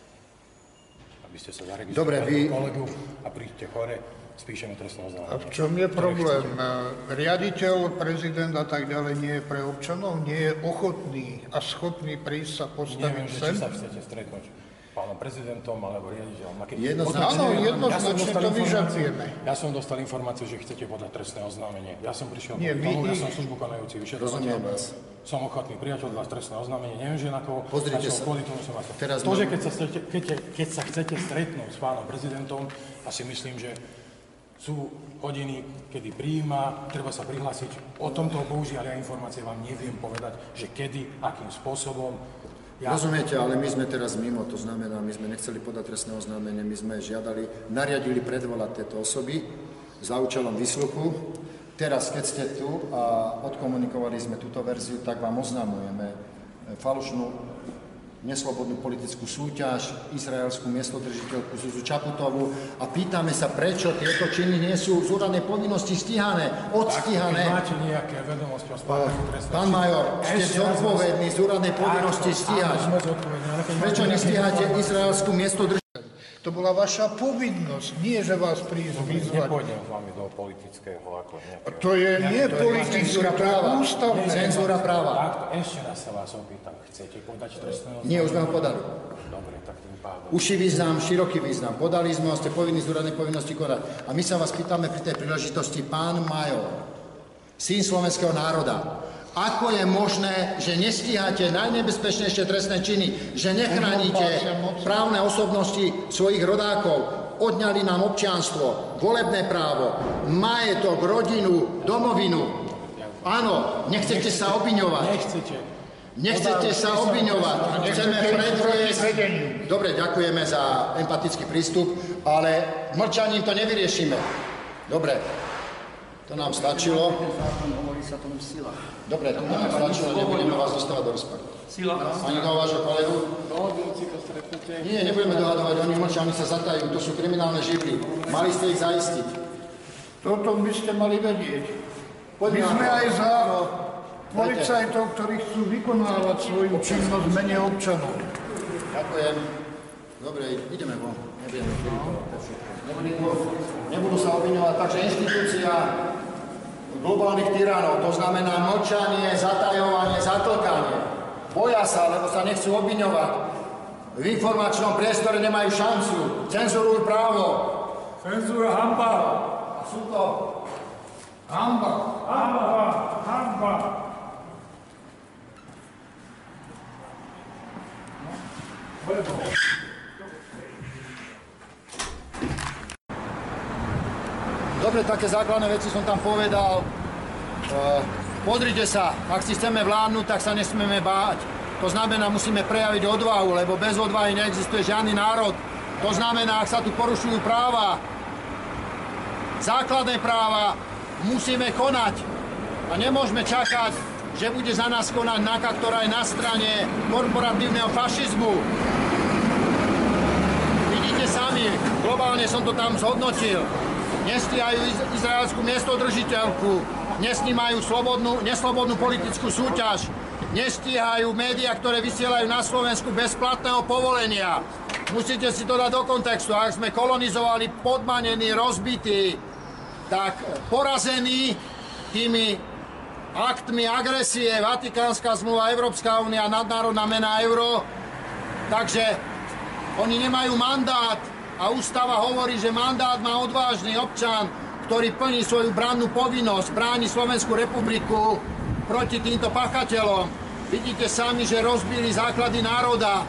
aby ste sa zaregistrovali Dobre, vy- kolegu a príďte hore, spíšeme trestné A oznámenie. v čom je problém? chcete. Riaditeľ, prezident a tak ďalej nie je pre občanov, nie je ochotný a schopný prísť sa postaviť Neviem, že sem? či sa chcete stretnúť pánom prezidentom alebo riaditeľom. Poďme, Áno, jednoznačne ja to vyžadujeme. Ja som dostal informáciu, že chcete podať trestné oznámenie. Ja som prišiel Nie, tomu, ja som službu konajúci vyšetrovateľ. Som ochotný prijať od vás trestné oznámenie. Neviem, že na koho. Pozrite sa. Kvôli tomu som vás... Teraz to, že keď sa, chcete, keď, keď sa chcete stretnúť s pánom prezidentom, asi myslím, že sú hodiny, kedy prijíma, treba sa prihlásiť. O tomto bohužiaľ ja informácie vám neviem povedať, že kedy, akým spôsobom. Ja, Rozumiete, ale my sme teraz mimo, to znamená, my sme nechceli podať trestné oznámenie, my sme žiadali, nariadili predvolať tieto osoby za účelom vysluchu. Teraz, keď ste tu a odkomunikovali sme túto verziu, tak vám oznamujeme e, falošnú neslobodnú politickú súťaž, izraelskú miestodržiteľku Zuzu Čaputovú a pýtame sa, prečo tieto činy nie sú z úradnej povinnosti stíhané, odstíhané. máte nejaké vedomosti o spáchaní trestných Pán major, ste zodpovední z úradnej povinnosti stíhať. Prečo nestíhate izraelskú miestodržiteľku? To bola vaša povinnosť, nie že vás prísť vyzvať. Nepôjdem s vami do politického ako nejakého... To je nie cenzúra to je práva. ústavné. Cenzúra práva. Takto, ešte raz sa vás opýtam. Chcete podať trestné Nie, už sme ho podali. Dobre, tak tým pádom. Uši význam, široký význam. Podali sme ho, ste povinní z úradnej povinnosti konať. A my sa vás pýtame pri tej príležitosti, pán Major, syn slovenského národa, ako je možné, že nestíhate najnebezpečnejšie trestné činy, že nechránite právne osobnosti svojich rodákov, odňali nám občianstvo, volebné právo, majetok, rodinu, domovinu. Áno, nechcete sa obviňovať. Nechcete. Nechcete sa obviňovať. Chceme predviesť... Dobre, ďakujeme za empatický prístup, ale mlčaním to nevyriešime. Dobre, to nám stačilo. Hovorí sa tomu sila. Dobre, to nám stačilo, nebudeme vás dostávať do rozpadu. Sila. Ani toho vášho kolegu? Nie, nebudeme dohadovať, oni mlčia, oni sa zatajú, to sú kriminálne živly. Mali ste ich zaistiť. Toto by ste mali vedieť. My sme aj za policajtov, ktorí chcú vykonávať svoju činnosť v mene občanov. Ďakujem. Dobre, ideme von. Nebudú, nebudú sa obviňovať, takže inštitúcia globálnych tyranov, to znamená mlčanie, zatajovanie, zatlkanie. Boja sa, lebo sa nechcú obviňovať. V informačnom priestore nemajú šancu. Cenzurujú právo. Cenzúra hamba! A sú to Hamba. Hamba! Hamba! Dobre, také základné veci som tam povedal. E, Pozrite sa, ak si chceme vládnuť, tak sa nesmieme báť. To znamená, musíme prejaviť odvahu, lebo bez odvahy neexistuje žiadny národ. To znamená, ak sa tu porušujú práva, základné práva, musíme konať. A nemôžeme čakať, že bude za nás konať NAKA, ktorá je na strane korporatívneho fašizmu. Vidíte sami, globálne som to tam zhodnotil. Nestíhajú iz- izraelskú miestodržiteľku, nesnímajú slobodnú, neslobodnú politickú súťaž, nestíhajú médiá, ktoré vysielajú na Slovensku bez platného povolenia. Musíte si to dať do kontextu. Ak sme kolonizovali podmanení, rozbití, tak porazení tými aktmi agresie, Vatikánska zmluva, Európska únia, nadnárodná mena euro, takže oni nemajú mandát a ústava hovorí, že mandát má odvážny občan, ktorý plní svoju brannú povinnosť, bráni Slovenskú republiku proti týmto pachateľom. Vidíte sami, že rozbili základy národa.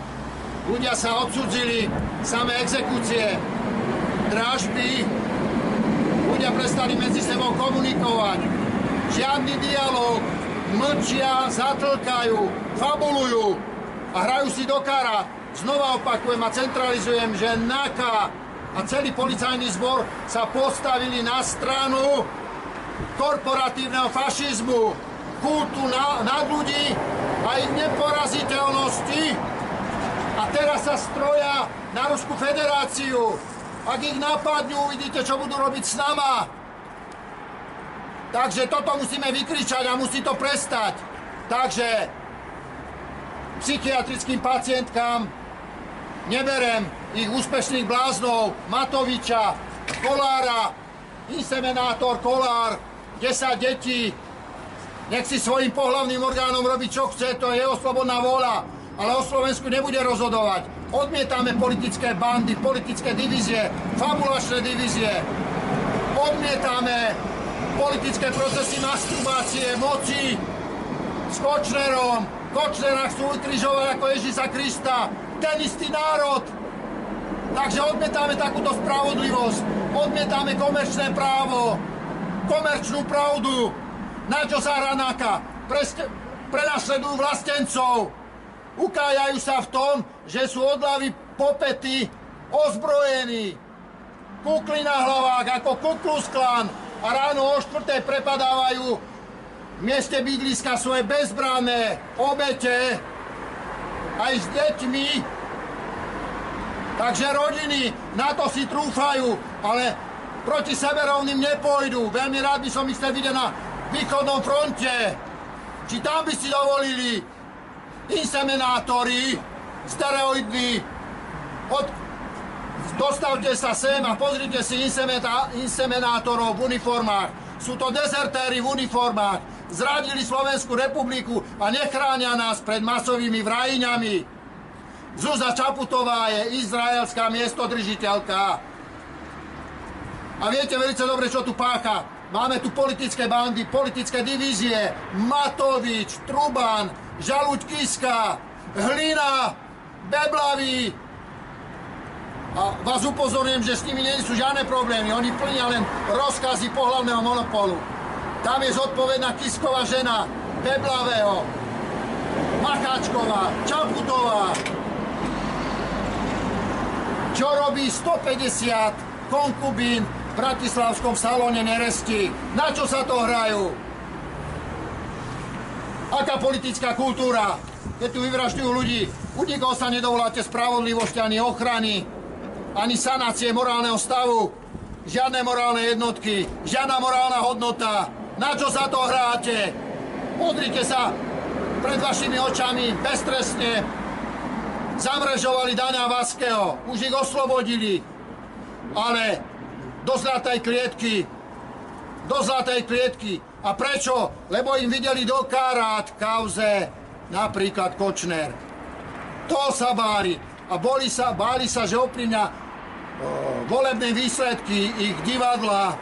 Ľudia sa odsudzili, samé exekúcie, dražby. ľudia prestali medzi sebou komunikovať. Žiadny dialog, mlčia, zatlkajú, fabulujú a hrajú si do kara. Znova opakujem a centralizujem, že NAKA a celý policajný zbor sa postavili na stranu korporatívneho fašizmu, kultu na, nad ľudí a ich neporaziteľnosti. A teraz sa stroja na Ruskú federáciu. Ak ich napadnú, uvidíte, čo budú robiť s nama. Takže toto musíme vykričať a musí to prestať. Takže psychiatrickým pacientkám neberem ich úspešných bláznov, Matoviča, Kolára, inseminátor Kolár, 10 detí, nech si svojim pohlavným orgánom robí, čo chce, to je jeho slobodná vôľa, ale o Slovensku nebude rozhodovať. Odmietame politické bandy, politické divízie, fabulačné divízie. Odmietame politické procesy masturbácie, moci s Kočnerom. Kočnera chcú ukrižovať ako Ježisa Krista. Ten istý národ. Takže odmietame takúto spravodlivosť. Odmietame komerčné právo. Komerčnú pravdu. Na čo sa Ranáka? Preste, prenasledujú vlastencov. Ukájajú sa v tom, že sú odlavy popety ozbrojení. Kukli na hlavách ako Kuklus Klan a ráno o štvrté prepadávajú v mieste bydliska svoje bezbranné obete aj s deťmi. Takže rodiny na to si trúfajú, ale proti severovným nepôjdu. Veľmi rád by som ich chcel vidieť na východnom fronte. Či tam by si dovolili inseminátori, stereoidní, od, dostavte sa sem a pozrite si insemeta, inseminátorov v uniformách. Sú to dezertéri v uniformách. Zradili Slovenskú republiku a nechránia nás pred masovými vrajňami. Zúza Čaputová je izraelská miestodržiteľka. A viete veľmi dobre, čo tu pácha. Máme tu politické bandy, politické divízie. Matovič, Truban, Žaluť Kiska, Hlina, Beblavý. A vás upozorňujem, že s nimi nie sú žiadne problémy. Oni plnia len rozkazy pohľavného monopolu. Tam je zodpovedná Kisková žena, Beblavého, Macháčková, Čaputová. Čo robí 150 konkubín v bratislavskom salóne Neresti? Na čo sa to hrajú? Aká politická kultúra? Keď tu vyvražďujú ľudí, u nikoho sa nedovoláte spravodlivosti ani ochrany, ani sanácie morálneho stavu. Žiadne morálne jednotky, žiadna morálna hodnota. Na čo sa to hráte? Pozrite sa pred vašimi očami beztrestne. Zamrežovali Dana Vaského, už ich oslobodili. Ale do zlatej klietky, do zlatej klietky. A prečo? Lebo im videli do karát kauze napríklad Kočner. To sa báli. A boli sa, báli sa, že ovplyvňa volebné výsledky ich divadla.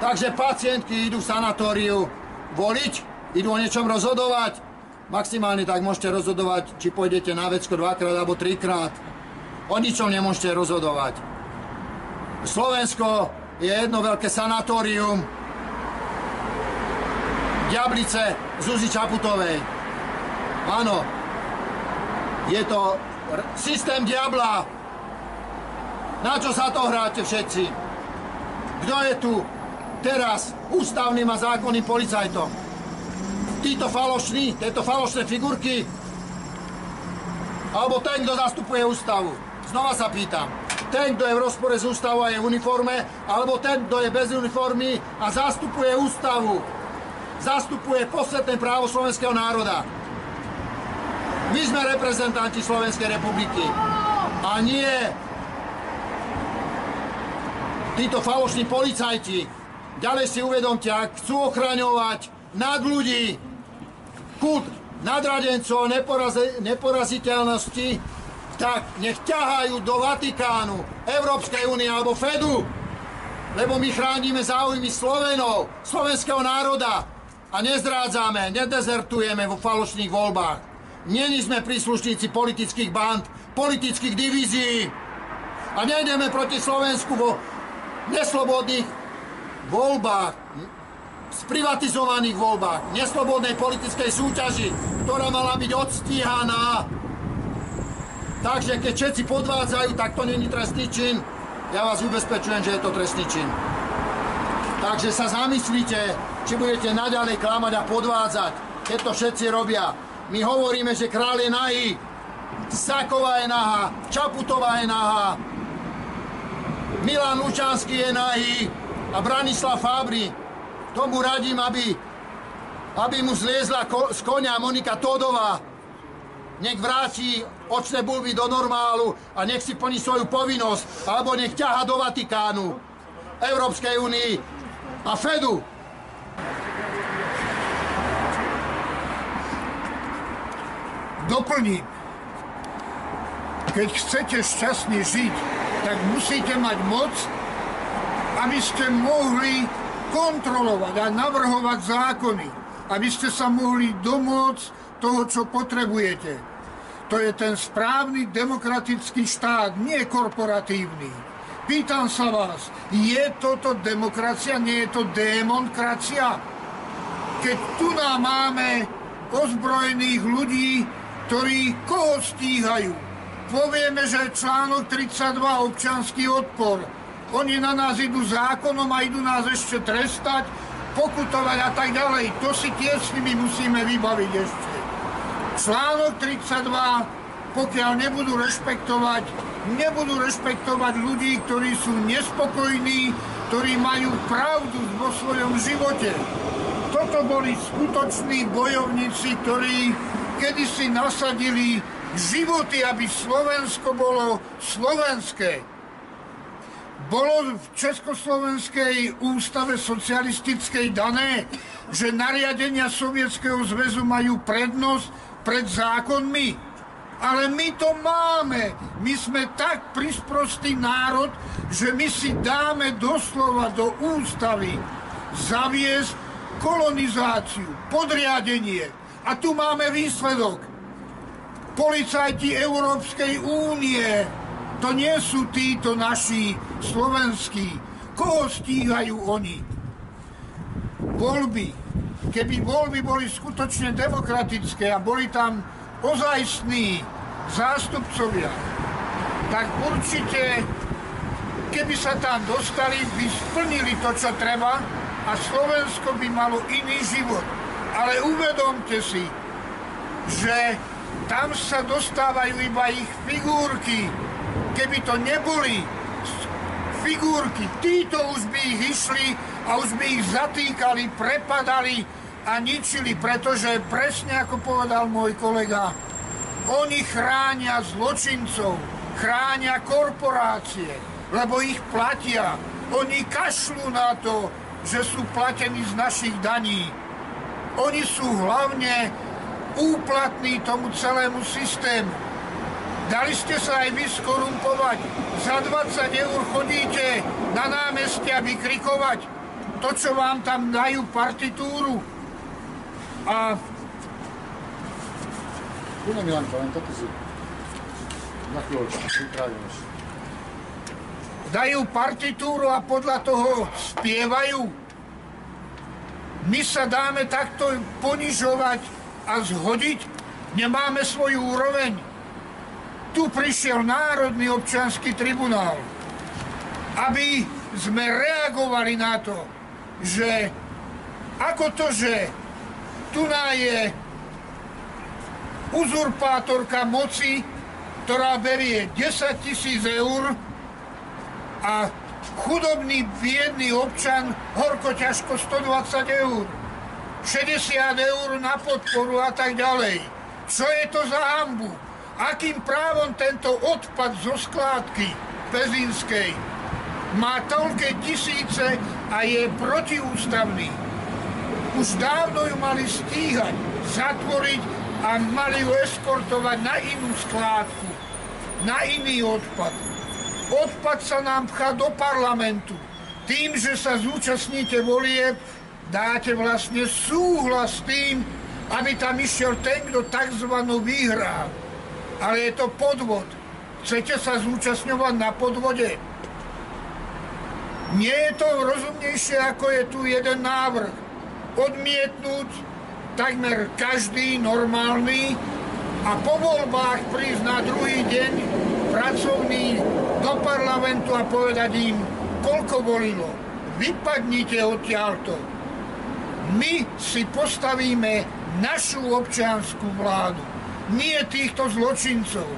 Takže pacientky idú v sanatóriu voliť, idú o niečom rozhodovať. Maximálne tak môžete rozhodovať, či pôjdete na vecko dvakrát alebo trikrát. O ničom nemôžete rozhodovať. Slovensko je jedno veľké sanatórium, Diablice Zuzi Čaputovej. Áno, je to systém diabla. Na čo sa to hráte všetci? Kto je tu teraz ústavným a zákonným policajtom? Títo falošní, tieto falošné figurky? Alebo ten, kto zastupuje ústavu? Znova sa pýtam. Ten, kto je v rozpore s ústavou a je v uniforme, alebo ten, kto je bez uniformy a zastupuje ústavu? zastupuje posvetné právo slovenského národa. My sme reprezentanti Slovenskej republiky. A nie títo falošní policajti. Ďalej si uvedomte, ak chcú ochraňovať nad ľudí kult nadradencov neporaze, neporaziteľnosti, tak nech ťahajú do Vatikánu, Európskej únie alebo Fedu, lebo my chránime záujmy Slovenov, slovenského národa a nezrádzame, nedezertujeme vo falošných voľbách. Není sme príslušníci politických band, politických divízií a nejdeme proti Slovensku vo neslobodných voľbách, sprivatizovaných voľbách, neslobodnej politickej súťaži, ktorá mala byť odstíhaná. Takže keď všetci podvádzajú, tak to není trestný čin. Ja vás ubezpečujem, že je to trestný čin. Takže sa zamyslíte, či budete naďalej klamať a podvádzať, keď to všetci robia. My hovoríme, že kráľ je nahý, Saková je nahá, Čaputová je nahá, Milan Lučanský je nahý a Branislav Fabri. Tomu radím, aby, aby mu zliezla ko, z konia Monika Todová. Nech vráti očné bulby do normálu a nech si plní svoju povinnosť, alebo nech ťaha do Vatikánu, Európskej únii a Fedu. Doplním. Keď chcete šťastne žiť, tak musíte mať moc, aby ste mohli kontrolovať a navrhovať zákony, aby ste sa mohli domôcť toho, čo potrebujete. To je ten správny demokratický štát, nie korporatívny. Pýtam sa vás, je toto demokracia, nie je to démonkracia? Keď tu nám máme ozbrojených ľudí, ktorí koho stíhajú? Povieme, že článok 32 občanský odpor. Oni na nás idú zákonom a idú nás ešte trestať, pokutovať a tak ďalej. To si tiež s nimi musíme vybaviť ešte. Článok 32, pokiaľ nebudú rešpektovať, nebudú rešpektovať ľudí, ktorí sú nespokojní, ktorí majú pravdu vo svojom živote. Toto boli skutoční bojovníci, ktorí kedysi nasadili životy, aby Slovensko bolo slovenské. Bolo v Československej ústave socialistickej dané, že nariadenia Sovietskeho zväzu majú prednosť pred zákonmi. Ale my to máme. My sme tak prisprostý národ, že my si dáme doslova do ústavy zaviesť kolonizáciu, podriadenie. A tu máme výsledok. Policajti Európskej únie, to nie sú títo naši slovenskí. Koho stíhajú oni? Voľby. Keby voľby boli skutočne demokratické a boli tam ozajstní zástupcovia, tak určite, keby sa tam dostali, by splnili to, čo treba a Slovensko by malo iný život. Ale uvedomte si, že tam sa dostávajú iba ich figurky. Keby to neboli figurky, títo už by ich išli a už by ich zatýkali, prepadali a ničili, pretože presne ako povedal môj kolega, oni chránia zločincov, chránia korporácie, lebo ich platia. Oni kašľú na to, že sú platení z našich daní. Oni sú hlavne úplatní tomu celému systému. Dali ste sa aj vy skorumpovať. Za 20 eur chodíte na námestia vykrikovať to, čo vám tam dajú partitúru. A Kune Milanka, len toto si na chvíľočku pripravíme. dajú partitúru a podľa toho spievajú. My sa dáme takto ponižovať a zhodiť, nemáme svoju úroveň. Tu prišiel Národný občianský tribunál, aby sme reagovali na to, že ako to, že tu je uzurpátorka moci, ktorá berie 10 tisíc eur a chudobný, biedný občan horko ťažko 120 eur. 60 eur na podporu a tak ďalej. Čo je to za hambu? Akým právom tento odpad zo skládky Pezinskej má toľké tisíce a je protiústavný? Už dávno ju mali stíhať, zatvoriť a mali ju eskortovať na inú skládku, na iný odpad. Odpad sa nám pchá do parlamentu. Tým, že sa zúčastníte volieb, dáte vlastne súhlas s tým, aby tam išiel ten, kto tzv. vyhrá. Ale je to podvod. Chcete sa zúčastňovať na podvode? Nie je to rozumnejšie, ako je tu jeden návrh. Odmietnúť takmer každý normálny a po voľbách prísť na druhý deň pracovný do parlamentu a povedať im, koľko volilo. Vypadnite odtiaľto. My si postavíme našu občianskú vládu, nie týchto zločincov.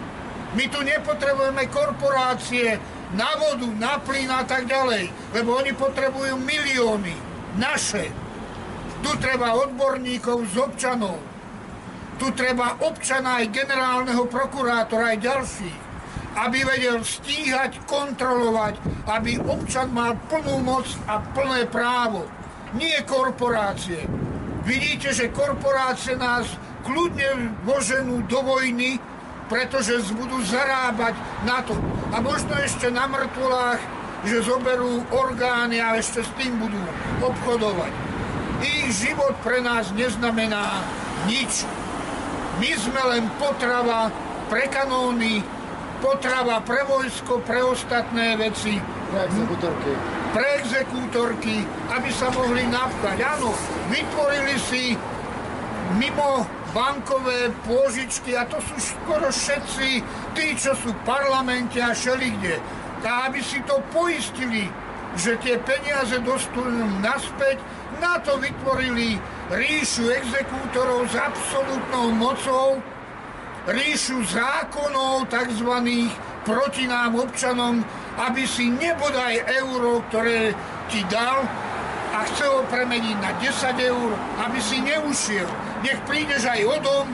My tu nepotrebujeme korporácie na vodu, na plyn a tak ďalej, lebo oni potrebujú milióny. Naše. Tu treba odborníkov z občanov. Tu treba občana aj generálneho prokurátora, aj ďalších, aby vedel stíhať, kontrolovať, aby občan mal plnú moc a plné právo. Nie korporácie. Vidíte, že korporácie nás kľudne voženú do vojny, pretože budú zarábať na to. A možno ešte na mŕtvolách, že zoberú orgány a ešte s tým budú obchodovať. Ich život pre nás neznamená nič. My sme len potrava pre kanóny, potrava pre vojsko, pre ostatné veci. Pre exekútorky. Pre exekútorky, aby sa mohli napchať. Áno, vytvorili si mimo bankové pôžičky a to sú skoro všetci tí, čo sú v parlamente a všelikde. A aby si to poistili, že tie peniaze dostanú naspäť, na to vytvorili ríšu exekútorov s absolútnou mocou, ríšu zákonov tzv. proti nám občanom, aby si nebodaj euro, ktoré ti dal a chce ho premeniť na 10 eur, aby si neušiel. Nech prídeš aj o dom,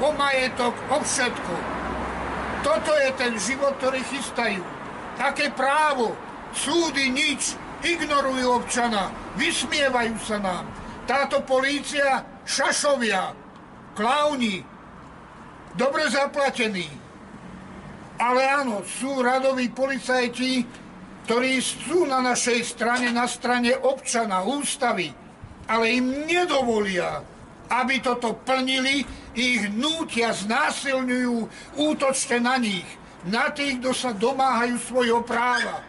o majetok, o všetko. Toto je ten život, ktorý chystajú. Také právo, súdy nič, ignorujú občana, vysmievajú sa nám. Táto polícia, šašovia, klauni, dobre zaplatení. Ale áno, sú radoví policajti, ktorí sú na našej strane, na strane občana, ústavy, ale im nedovolia, aby toto plnili, ich nútia, znásilňujú, útočte na nich, na tých, kto sa domáhajú svojho práva.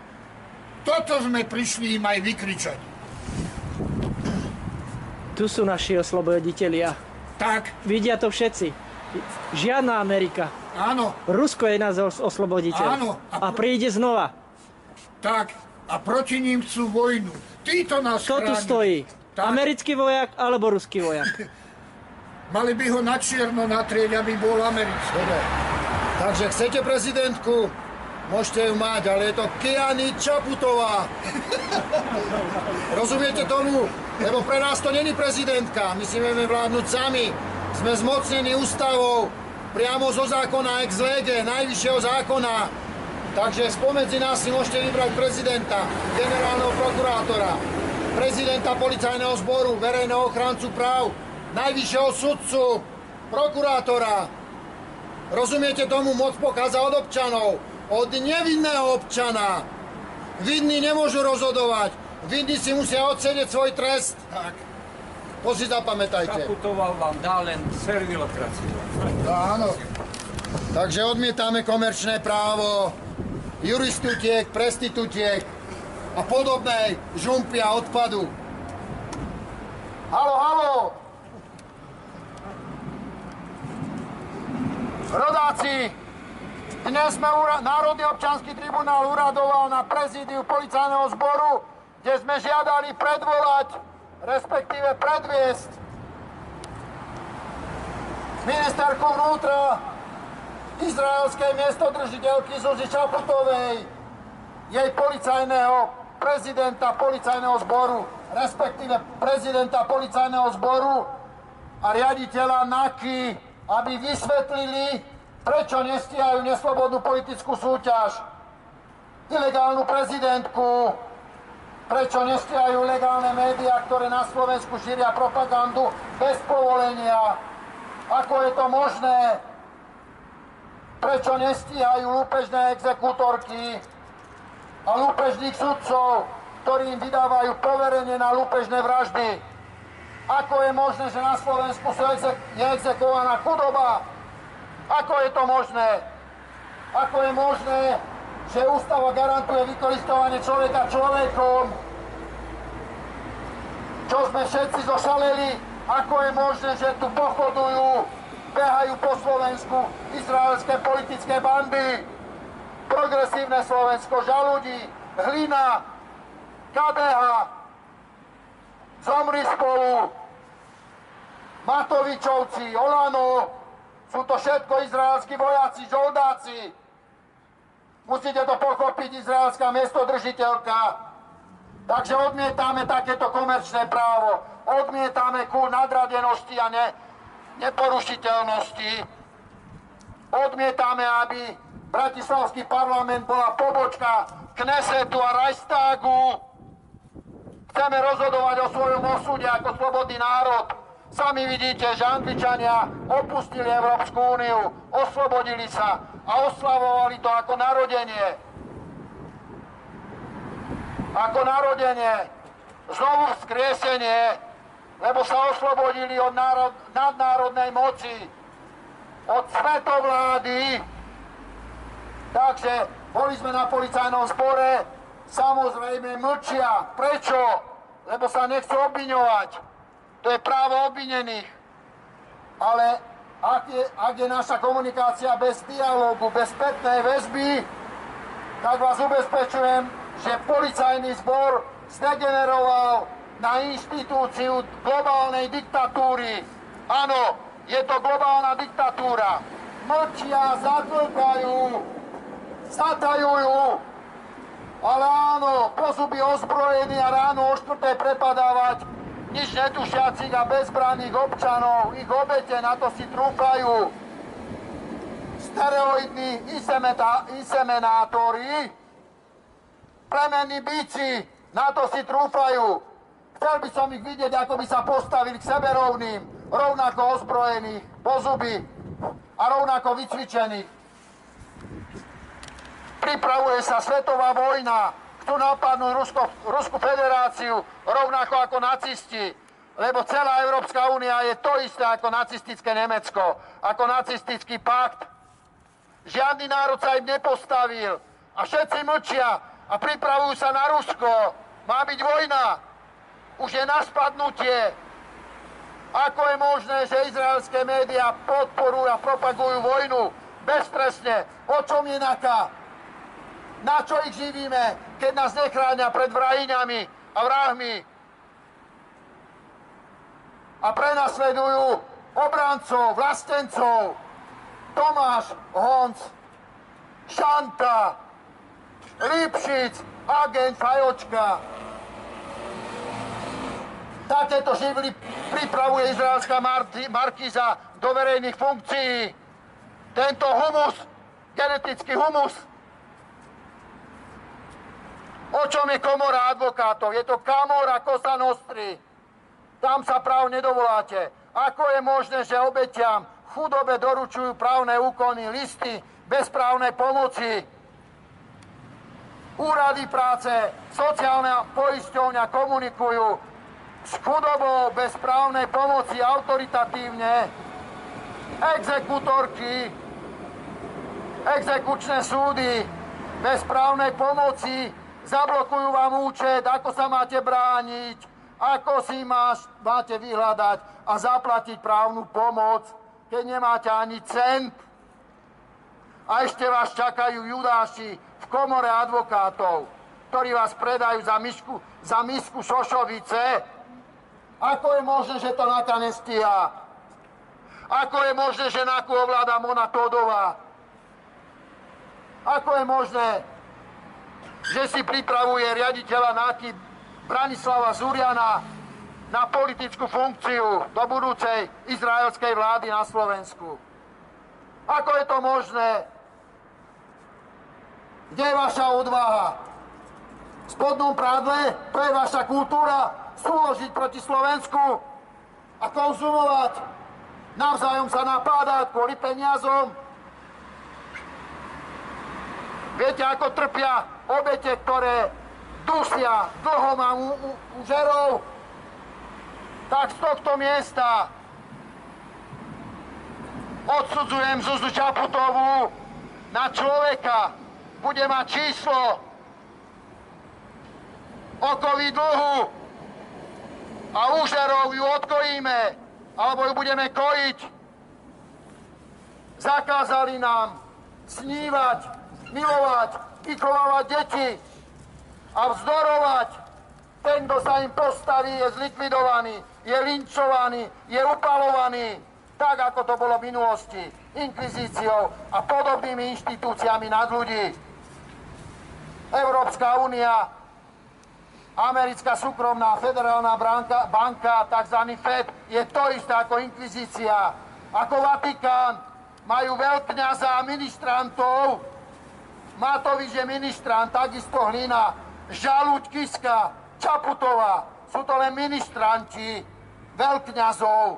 Toto sme prišli im aj vykričať. Tu sú naši osloboditelia. Tak. Vidia to všetci. Žiadna Amerika. Áno. Rusko je nás os- osloboditeľ. Áno. A príde znova. Tak. A proti ním chcú vojnu. Títo nás Kto tu stojí? Tak. Americký vojak alebo ruský vojak? Mali by ho na čierno natrieť, aby bol americký. Dobre. Takže chcete prezidentku? Môžete ju mať, ale je to Kiany Čaputová. Rozumiete tomu? Lebo pre nás to není prezidentka. My si vieme vládnuť sami. Sme zmocnení ústavou priamo zo zákona ex lege, najvyššieho zákona. Takže spomedzi nás si môžete vybrať prezidenta, generálneho prokurátora, prezidenta policajného zboru, verejného ochrancu práv, najvyššieho sudcu, prokurátora. Rozumiete tomu? Moc pochádza od občanov, od nevinného občana. Vinní nemôžu rozhodovať. Vinní si musia odsedeť svoj trest. Tak. To si zapamätajte. Čaputoval vám dá len servilokraciu. No, áno. Takže odmietame komerčné právo, juristutiek, prestitutiek a podobnej žumpy a odpadu. Halo, halo! Rodáci, dnes sme Národný občanský tribunál uradoval na prezídiu policajného zboru, kde sme žiadali predvolať, respektíve predviesť. Ministerku vnútra izraelskej miestodržiteľky Zuzi Čaputovej, jej policajného prezidenta policajného zboru, respektíve prezidenta policajného zboru a riaditeľa NAKY, aby vysvetlili, prečo nestíhajú neslobodnú politickú súťaž, ilegálnu prezidentku, prečo nestíhajú legálne médiá, ktoré na Slovensku šíria propagandu bez povolenia, ako je to možné, prečo nestíhajú lúpežné exekútorky a lúpežných sudcov, ktorí im vydávajú poverenie na lúpežné vraždy. Ako je možné, že na Slovensku je exekovaná chudoba? Ako je to možné? Ako je možné, že ústava garantuje vykoristovanie človeka človekom, čo sme všetci zošaleli, ako je možné, že tu pochodujú, behajú po Slovensku izraelské politické bandy, progresívne Slovensko, žaludí, hlina, KDH, zomri spolu, Matovičovci, Olano, sú to všetko izraelskí vojaci, žoldáci. Musíte to pochopiť, izraelská miestodržiteľka. Takže odmietame takéto komerčné právo. Odmietame kult nadradenosti a ne, neporušiteľnosti. Odmietame, aby Bratislavský parlament bola pobočka Knesetu a Reichstagu. Chceme rozhodovať o svojom osude ako slobodný národ. Sami vidíte, že Angličania opustili Európsku úniu, oslobodili sa a oslavovali to ako narodenie. Ako narodenie, znovu vzkriesenie, lebo sa oslobodili od národ, nadnárodnej moci, od svetovlády. Takže boli sme na policajnom spore, samozrejme mlčia. Prečo? Lebo sa nechcú obviňovať. To je právo obvinených. Ale ak je, ak je naša komunikácia bez dialógu, bez spätnej väzby, tak vás ubezpečujem, že policajný zbor zdegeneroval na inštitúciu globálnej diktatúry. Áno, je to globálna diktatúra. Mlčia, zatlkajú, zatajujú, ale áno, pozuby ozbrojení a ráno o štvrtej prepadávať nič netušiacich a bezbranných občanov, ich obete na to si trúfajú. Stereoidní inseminátori, plemenní bíci, na to si trúfajú. Chcel by som ich vidieť, ako by sa postavili k sebe rovným, rovnako ozbrojených, pozuby a rovnako vycvičených. Pripravuje sa svetová vojna, chcú napadnúť Rusko, Ruskú federáciu rovnako ako nacisti, lebo celá Európska únia je to isté ako nacistické Nemecko, ako nacistický pakt. Žiadny národ sa im nepostavil a všetci mlčia a pripravujú sa na Rusko. Má byť vojna. Už je na spadnutie. Ako je možné, že izraelské médiá podporujú a propagujú vojnu bezpresne? O čom je naká? Na čo ich živíme, keď nás nechránia pred vrahyňami a vrahmi? A prenasledujú obrancov, vlastencov. Tomáš Honc, Šanta, Lipšic, agent Fajočka. Takéto živly pripravuje izraelská markíza do verejných funkcií. Tento humus, genetický humus, O čom je komora advokátov? Je to kamora Cosa Nostri. Tam sa práv nedovoláte. Ako je možné, že obetiam chudobe doručujú právne úkony, listy bezprávnej pomoci? Úrady práce, sociálna poisťovňa komunikujú s chudobou bez právnej pomoci autoritatívne. Exekutorky, exekučné súdy bez právnej pomoci zablokujú vám účet, ako sa máte brániť, ako si máš, máte vyhľadať a zaplatiť právnu pomoc, keď nemáte ani cent. A ešte vás čakajú judáši v komore advokátov, ktorí vás predajú za, myšku, za misku šošovice. Ako je možné, že to Naka nestíha? Ako je možné, že Naku ovláda Mona Todová? Ako je možné, že si pripravuje riaditeľa NAKY Branislava Zuriana na politickú funkciu do budúcej izraelskej vlády na Slovensku. Ako je to možné? Kde je vaša odvaha? V spodnom prádle? To je vaša kultúra? Súložiť proti Slovensku a konzumovať? Navzájom sa napádať kvôli peniazom? Viete, ako trpia obete, ktoré dusia, dlho mám u, tak z tohto miesta odsudzujem Zuzu Čaputovú na človeka, bude mať číslo okovy dlhu a úžerov ju odkojíme, alebo ju budeme kojiť. Zakázali nám snívať, milovať, vychovávať deti a vzdorovať. Ten, kto sa im postaví, je zlikvidovaný, je linčovaný, je upalovaný, tak ako to bolo v minulosti, inkvizíciou a podobnými inštitúciami nad ľudí. Európska únia Americká súkromná federálna banka, banka, tzv. FED, je to isté ako inkvizícia. Ako Vatikán majú veľkňaza a ministrantov. Matovič je ministrant, takisto Hlina, Žaluť, Kiska, Čaputová. Sú to len ministranti veľkňazov.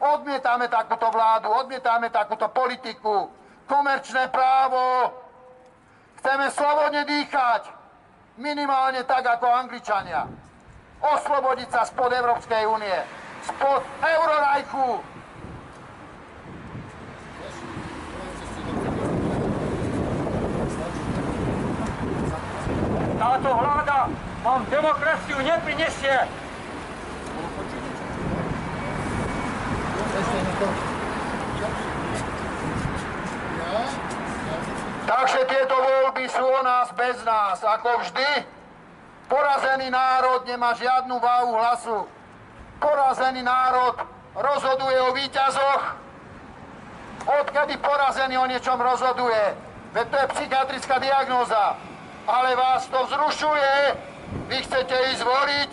Odmietame takúto vládu, odmietame takúto politiku. Komerčné právo. Chceme slobodne dýchať minimálne tak ako Angličania. Oslobodiť sa spod Európskej únie, spod Eurorajchu. Táto vláda vám demokraciu neprinesie. Takže tieto voľby sú o nás bez nás, ako vždy. Porazený národ nemá žiadnu váhu hlasu. Porazený národ rozhoduje o víťazoch. Odkedy porazený o niečom rozhoduje? Veď to je psychiatrická diagnóza. Ale vás to vzrušuje. Vy chcete ísť voliť.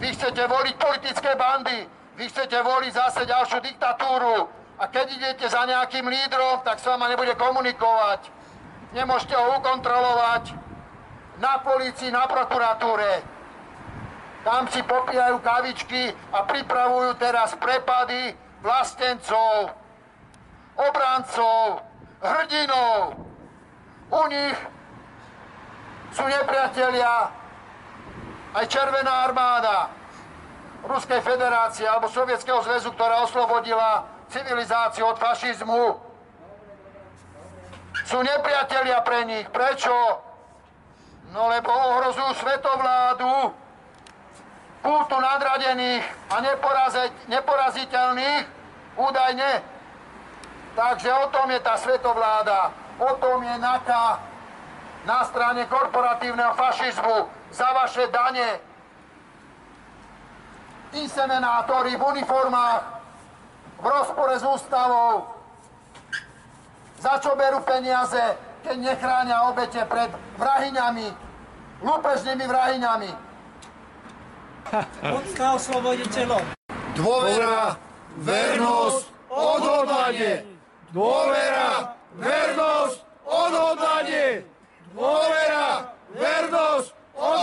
Vy chcete voliť politické bandy. Vy chcete voliť zase ďalšiu diktatúru. A keď idete za nejakým lídrom, tak s vama nebude komunikovať nemôžete ho ukontrolovať na policii, na prokuratúre. Tam si popíjajú kavičky a pripravujú teraz prepady vlastencov, obrancov, hrdinov. U nich sú nepriatelia aj Červená armáda Ruskej federácie alebo Sovietskeho zväzu, ktorá oslobodila civilizáciu od fašizmu sú nepriatelia pre nich. Prečo? No lebo ohrozujú svetovládu, kultu nadradených a neporaziteľných, údajne. Takže o tom je tá svetovláda, o tom je NAKA na strane korporatívneho fašizmu za vaše dane. Inseminátori v uniformách, v rozpore s ústavou, za čo berú peniaze, keď nechránia obete pred vrahyňami, lúpežnými vrahyňami? Úcta osloboditeľom. Dôvera, vernosť, odhodlanie. Dôvera, vernosť, odhodlanie. Bovera, Verdos o